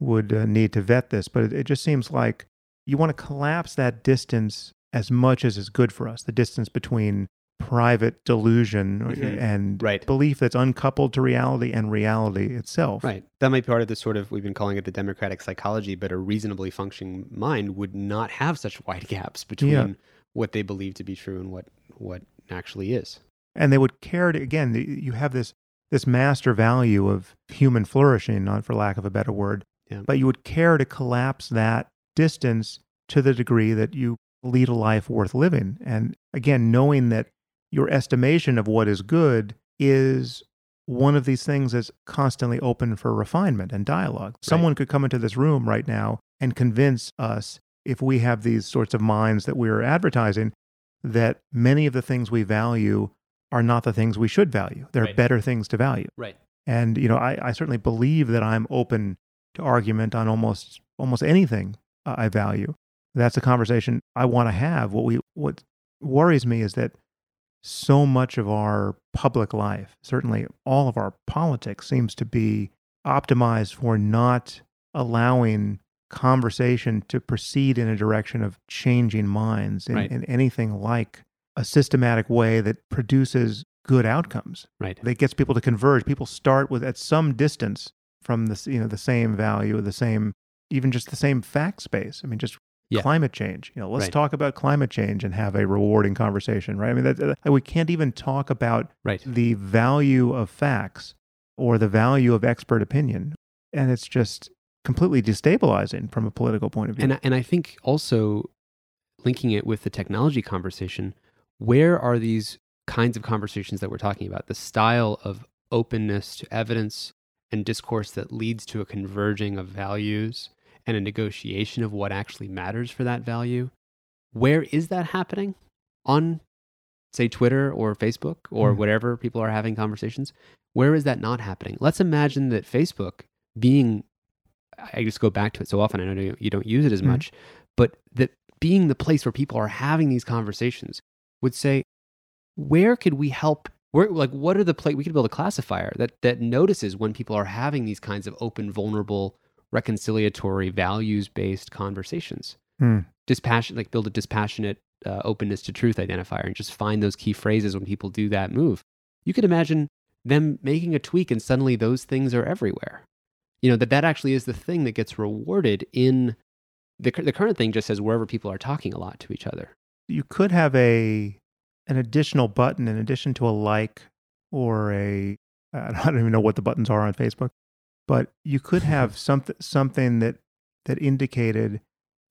Speaker 1: would uh, need to vet this. But it, it just seems like you want to collapse that distance as much as is good for us the distance between private delusion
Speaker 2: Mhm.
Speaker 1: and
Speaker 2: Right.
Speaker 1: belief that's uncoupled to reality and reality itself.
Speaker 2: Right. That might be part of the sort of, we've been calling it the democratic psychology, but a reasonably functioning mind would not have such [LAUGHS] wide gaps between
Speaker 1: Yeah.
Speaker 2: what they believe to be true and what, what actually is.
Speaker 1: And they would care to, again, you have this, this master value of human flourishing, not for lack of a better word,
Speaker 2: Yeah.
Speaker 1: but you would care to collapse that distance to the degree that you lead a life worth living. And again, knowing that your estimation of what is good is one of these things that's constantly open for refinement and dialogue. Someone could come into this room right now and convince us, if we have these sorts of minds that we're advertising, that many of the things we value are not the things we should value. There are
Speaker 2: Right.
Speaker 1: better things to value.
Speaker 2: Right.
Speaker 1: And you know, I, I certainly believe that I'm open to argument on almost almost anything I value. That's a conversation I want to have. What we what worries me is that so much of our public life, certainly all of our politics, seems to be optimized for not allowing conversation to proceed in a direction of changing minds in,
Speaker 2: Right.
Speaker 1: in anything like a systematic way that produces good outcomes
Speaker 2: Right.
Speaker 1: that gets people to converge. People start with at some distance from the you know the same value, or the same even just the same fact space. I mean, just
Speaker 2: Yeah.
Speaker 1: climate change. You know, let's
Speaker 2: Right.
Speaker 1: talk about climate change and have a rewarding conversation, right? I mean, that, we can't even talk about
Speaker 2: Right.
Speaker 1: the value of facts or the value of expert opinion, and it's just completely destabilizing from a political point of view.
Speaker 2: And, and I think also linking it with the technology conversation, where are these kinds of conversations that we're talking about? The style of openness to evidence and discourse that leads to a converging of values and a negotiation of what actually matters for that value. Where is that happening? On, say, Twitter or Facebook or
Speaker 1: Mhm.
Speaker 2: whatever people are having conversations? Where is that not happening? Let's imagine that Facebook being I just go back to it so often. I know you- don't use it as
Speaker 1: Mhm.
Speaker 2: much, but that being the place where people are having these conversations would say, where could we help? Where, like, what are the place we could build a classifier that that notices when people are having these kinds of open, vulnerable, reconciliatory, values based conversations.
Speaker 1: Hmm.
Speaker 2: Dispassionate, like build a dispassionate uh, openness to truth identifier, and just find those key phrases when people do that move. You could imagine them making a tweak, and suddenly those things are everywhere you know that that actually is the thing that gets rewarded in the, the current thing just says wherever people are talking a lot to each other
Speaker 1: you could have a an additional button in addition to a like or a I don't even know what the buttons are on Facebook, but you could have something something that that indicated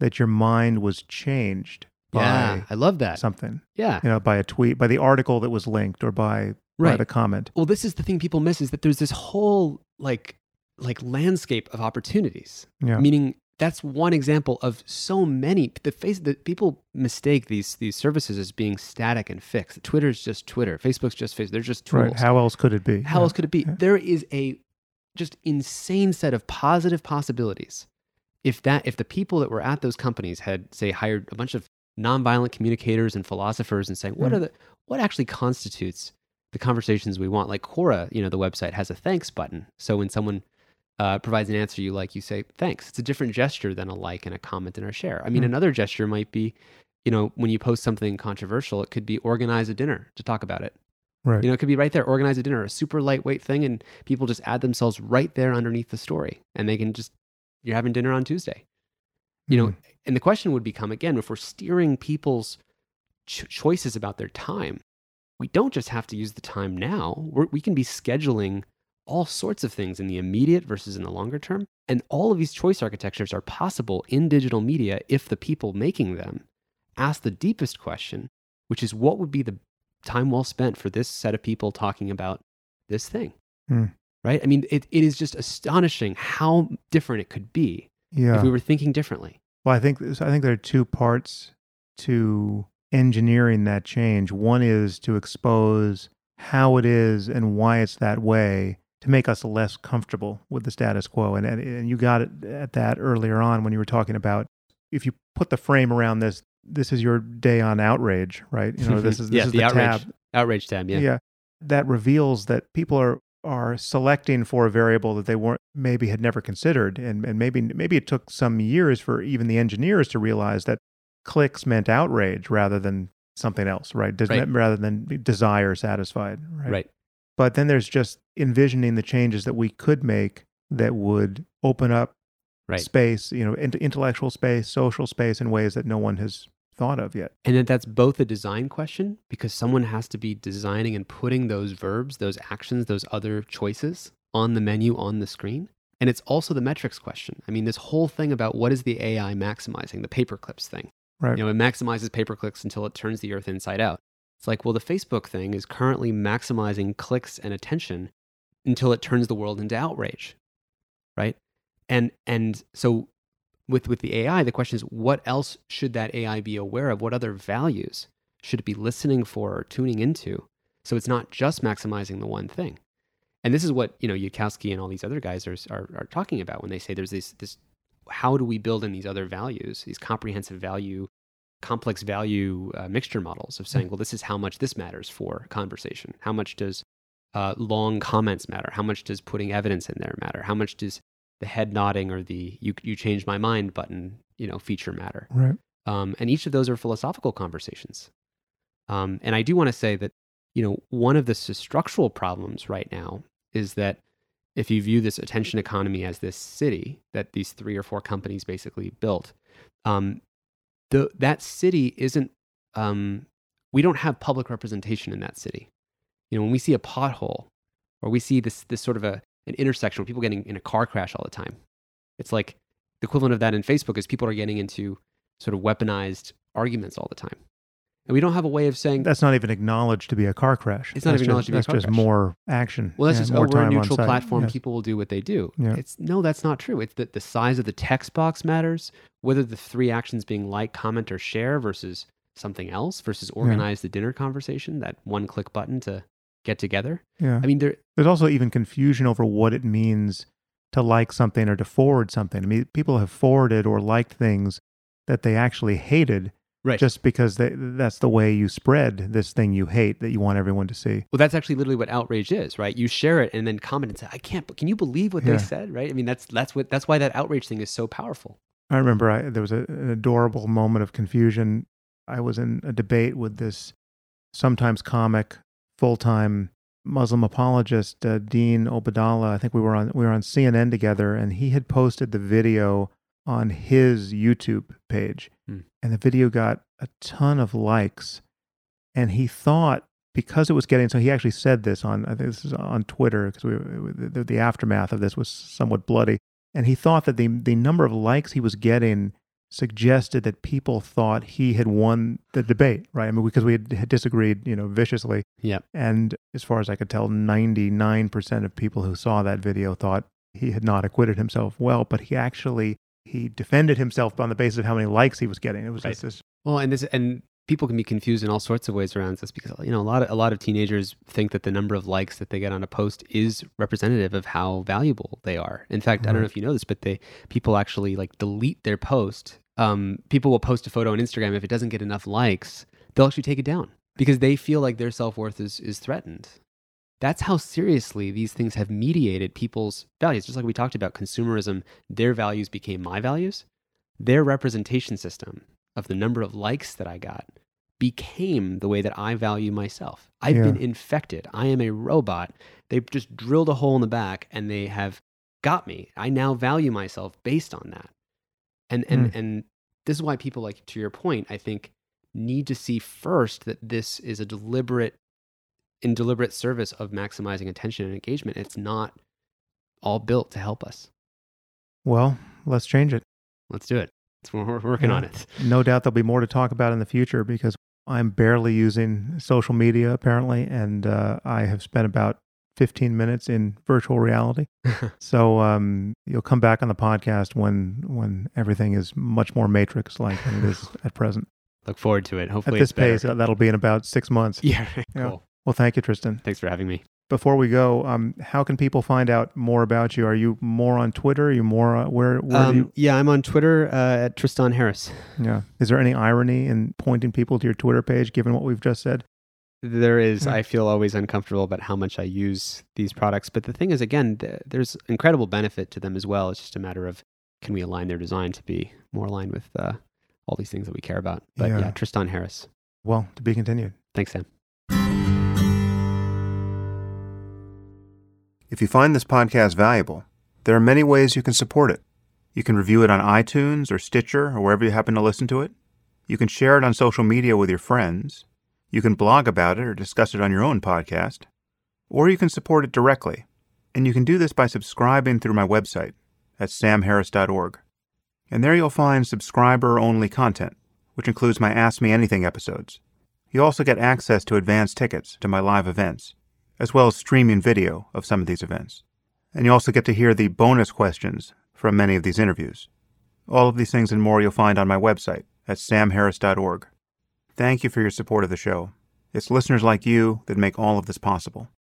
Speaker 1: that your mind was changed by
Speaker 2: yeah i love that
Speaker 1: something,
Speaker 2: yeah
Speaker 1: you know, by a tweet, by the article that was linked, or by by
Speaker 2: right
Speaker 1: the comment.
Speaker 2: well this is the thing people miss is that there's this whole like like landscape of opportunities
Speaker 1: Yeah,
Speaker 2: meaning that's one example of so many the face that people mistake these these services as being static and fixed twitter's just twitter facebook's just facebook they're just tools
Speaker 1: right. How else could it be?
Speaker 2: How
Speaker 1: Yeah.
Speaker 2: else could it be?
Speaker 1: Yeah.
Speaker 2: There is a just insane set of positive possibilities. If that if the people that were at those companies had say hired a bunch of nonviolent communicators and philosophers and saying what are the what actually constitutes the conversations we want like Quora, you know, the website has a thanks button. So when someone uh, provides an answer you like, you say thanks. It's a different gesture than a like and a comment and a share. I mean,
Speaker 1: Mm.
Speaker 2: another gesture might be, you know, when you post something controversial, it could be organize a dinner to talk about it
Speaker 1: Right.
Speaker 2: You know, it could be right there, organize a dinner, a super lightweight thing, and people just add themselves right there underneath the story. And they can just, you're having dinner on Tuesday. You know,
Speaker 1: Mhm.
Speaker 2: and the question would become again, if we're steering people's ch- choices about their time, we don't just have to use the time now. We're, we can be scheduling all sorts of things in the immediate versus in the longer term. And all of these choice architectures are possible in digital media if the people making them ask the deepest question, which is what would be the time well spent for this set of people talking about this thing?
Speaker 1: Hmm.
Speaker 2: Right? I mean, it, it is just astonishing how different it could be
Speaker 1: yeah.
Speaker 2: if we were thinking differently.
Speaker 1: Well, I think I think there are two parts to engineering that change. One is to expose how it is and why it's that way to make us less comfortable with the status quo. And and, and you got it at that earlier on when you were talking about if you put the frame around this, this is your day on outrage, right? You know, this [LAUGHS] is this
Speaker 2: yeah,
Speaker 1: is
Speaker 2: the,
Speaker 1: the,
Speaker 2: outrage,
Speaker 1: tab.
Speaker 2: outrage tab. Yeah.
Speaker 1: yeah. That reveals that people are are selecting for a variable that they weren't maybe had never considered and, and maybe maybe it took some years for even the engineers to realize that clicks meant outrage rather than something else right, Des-
Speaker 2: Right.
Speaker 1: rather than desire satisfied right?
Speaker 2: Right.
Speaker 1: but then there's just envisioning the changes that we could make that would open up
Speaker 2: Right.
Speaker 1: space you know int- intellectual space social space in ways that no one has thought of yet
Speaker 2: And that that's both a design question because someone has to be designing and putting those verbs, those actions, those other choices on the menu on the screen. And it's also the metrics question. I mean, this whole thing about what is the AI maximizing, the paperclips thing.
Speaker 1: Right.
Speaker 2: You know, it maximizes paperclicks until it turns the earth inside out. It's like, well, the Facebook thing is currently maximizing clicks and attention until it turns the world into outrage. Right? And and so with with the AI, the question is what else should that AI be aware of? What other values should it be listening for or tuning into? So it's not just maximizing the one thing. And this is what you know Yudkowsky and all these other guys are, are are talking about when they say there's this this how do we build in these other values, these comprehensive value, complex value uh, mixture models of saying, well, this is how much this matters for conversation. How much does uh, long comments matter? How much does putting evidence in there matter? How much does the head nodding or the you you changed my mind button you know feature matter?
Speaker 1: right
Speaker 2: Um, and each of those are philosophical conversations. Um, and I do want to say that, you know, one of the structural problems right now is that if you view this attention economy as this city that these three or four companies basically built, um, the, that city isn't, um, we don't have public representation in that city. You know, when we see a pothole or we see this, this sort of a, an intersection where people getting in a car crash all the time, it's like the equivalent of that in Facebook is people are getting into sort of weaponized arguments all the time. And we don't have a way of saying,
Speaker 1: that's not even acknowledged to be a car crash.
Speaker 2: It's not
Speaker 1: That's
Speaker 2: even acknowledged
Speaker 1: just,
Speaker 2: to be a car crash.
Speaker 1: that's just more action.
Speaker 2: well, that's
Speaker 1: yeah,
Speaker 2: just, oh,
Speaker 1: more
Speaker 2: we're a neutral platform.
Speaker 1: Yes.
Speaker 2: People will do what they do.
Speaker 1: Yeah.
Speaker 2: It's no, that's not true. It's that the size of the text box matters, whether the three actions being like, comment, or share versus something else versus organize the dinner conversation, that one click button to get together.
Speaker 1: Yeah.
Speaker 2: I mean, there,
Speaker 1: There's also even confusion over what it means to like something or to forward something. I mean, people have forwarded or liked things that they actually hated
Speaker 2: right.
Speaker 1: just because they, that's the way you spread this thing you hate that you want everyone to see.
Speaker 2: well, that's actually literally what outrage is, right? You share it and then comment and say, "I can't." But can you believe what
Speaker 1: Yeah.
Speaker 2: they said? Right? I mean, that's that's what that's why that outrage thing is so powerful.
Speaker 1: I remember I, there was a, an adorable moment of confusion. I was in a debate with this sometimes comic, full time Muslim apologist, uh, Dean Obeidallah. I think we were on we were on CNN together, and he had posted the video on his YouTube page,
Speaker 2: Hmm.
Speaker 1: and the video got a ton of likes. And he thought because it was getting so he actually said this on I think this is on Twitter because we the, the aftermath of this was somewhat bloody, and he thought that the the number of likes he was getting suggested that people thought he had won the debate, right? I mean, because we had, had disagreed, you know, viciously.
Speaker 2: Yep.
Speaker 1: And as far as I could tell, 99% of people who saw that video thought he had not acquitted himself well, but he actually he defended himself on the basis of how many likes he was getting. It was
Speaker 2: Right.
Speaker 1: just this
Speaker 2: Well, and this and people can be confused in all sorts of ways around this because you know a lot of a lot of teenagers think that the number of likes that they get on a post is representative of how valuable they are. In fact, I don't know if you know this, but they people actually like delete their post. Um, people will post a photo on Instagram if it doesn't get enough likes, they'll actually take it down because they feel like their self worth is is threatened. That's how seriously these things have mediated people's values. Just like we talked about consumerism, their values became my values. Their representation system of the number of likes that I got became the way that I value myself. I've
Speaker 1: Yeah.
Speaker 2: been infected. I am a robot. They've just drilled a hole in the back and they have got me. I now value myself based on that. And and hmm. and this is why people like to your point, I think need to see first that this is a deliberate in deliberate service of maximizing attention and engagement. It's not all built to help us.
Speaker 1: Well, let's change it.
Speaker 2: Let's do it. It's, we're working
Speaker 1: Yeah.
Speaker 2: on it. [LAUGHS]
Speaker 1: No doubt there'll be more to talk about in the future because I'm barely using social media apparently, and uh, I have spent about 15 minutes in virtual reality. [LAUGHS] So um, you'll come back on the podcast when when everything is much more matrix like than it is [LAUGHS] at present.
Speaker 2: Look forward to it. Hopefully, At
Speaker 1: this
Speaker 2: it's
Speaker 1: pace, uh, that'll be in about six months.
Speaker 2: Yeah.
Speaker 1: Yeah.
Speaker 2: Cool.
Speaker 1: Well, thank you, Tristan.
Speaker 2: Thanks for having me.
Speaker 1: Before we go, um, how can people find out more about you? Are you more on Twitter? Are you more uh, where? Where
Speaker 2: Um,
Speaker 1: you?
Speaker 2: yeah, I'm on Twitter uh, at Tristan Harris.
Speaker 1: Yeah. Is there any irony in pointing people to your Twitter page, given what we've just said?
Speaker 2: There is,
Speaker 1: Yeah.
Speaker 2: I feel always uncomfortable about how much I use these products. But the thing is, again, th- there's incredible benefit to them as well. It's just a matter of can we align their design to be more aligned with uh, all these things that we care about. But
Speaker 1: Yeah.
Speaker 2: yeah, Tristan Harris.
Speaker 1: Well, to be continued.
Speaker 2: Thanks, Sam.
Speaker 1: If you find this podcast valuable, there are many ways you can support it. You can review it on iTunes or Stitcher or wherever you happen to listen to it. You can share it on social media with your friends. You can blog about it or discuss it on your own podcast. Or you can support it directly. And you can do this by subscribing through my website at samharris.org. And there you'll find subscriber only content, which includes my Ask Me Anything episodes. You also get access to advance tickets to my live events as well as streaming video of some of these events. And you also get to hear the bonus questions from many of these interviews. All of these things and more you'll find on my website at samharris.org. Thank you for your support of the show. It's listeners like you that make all of this possible.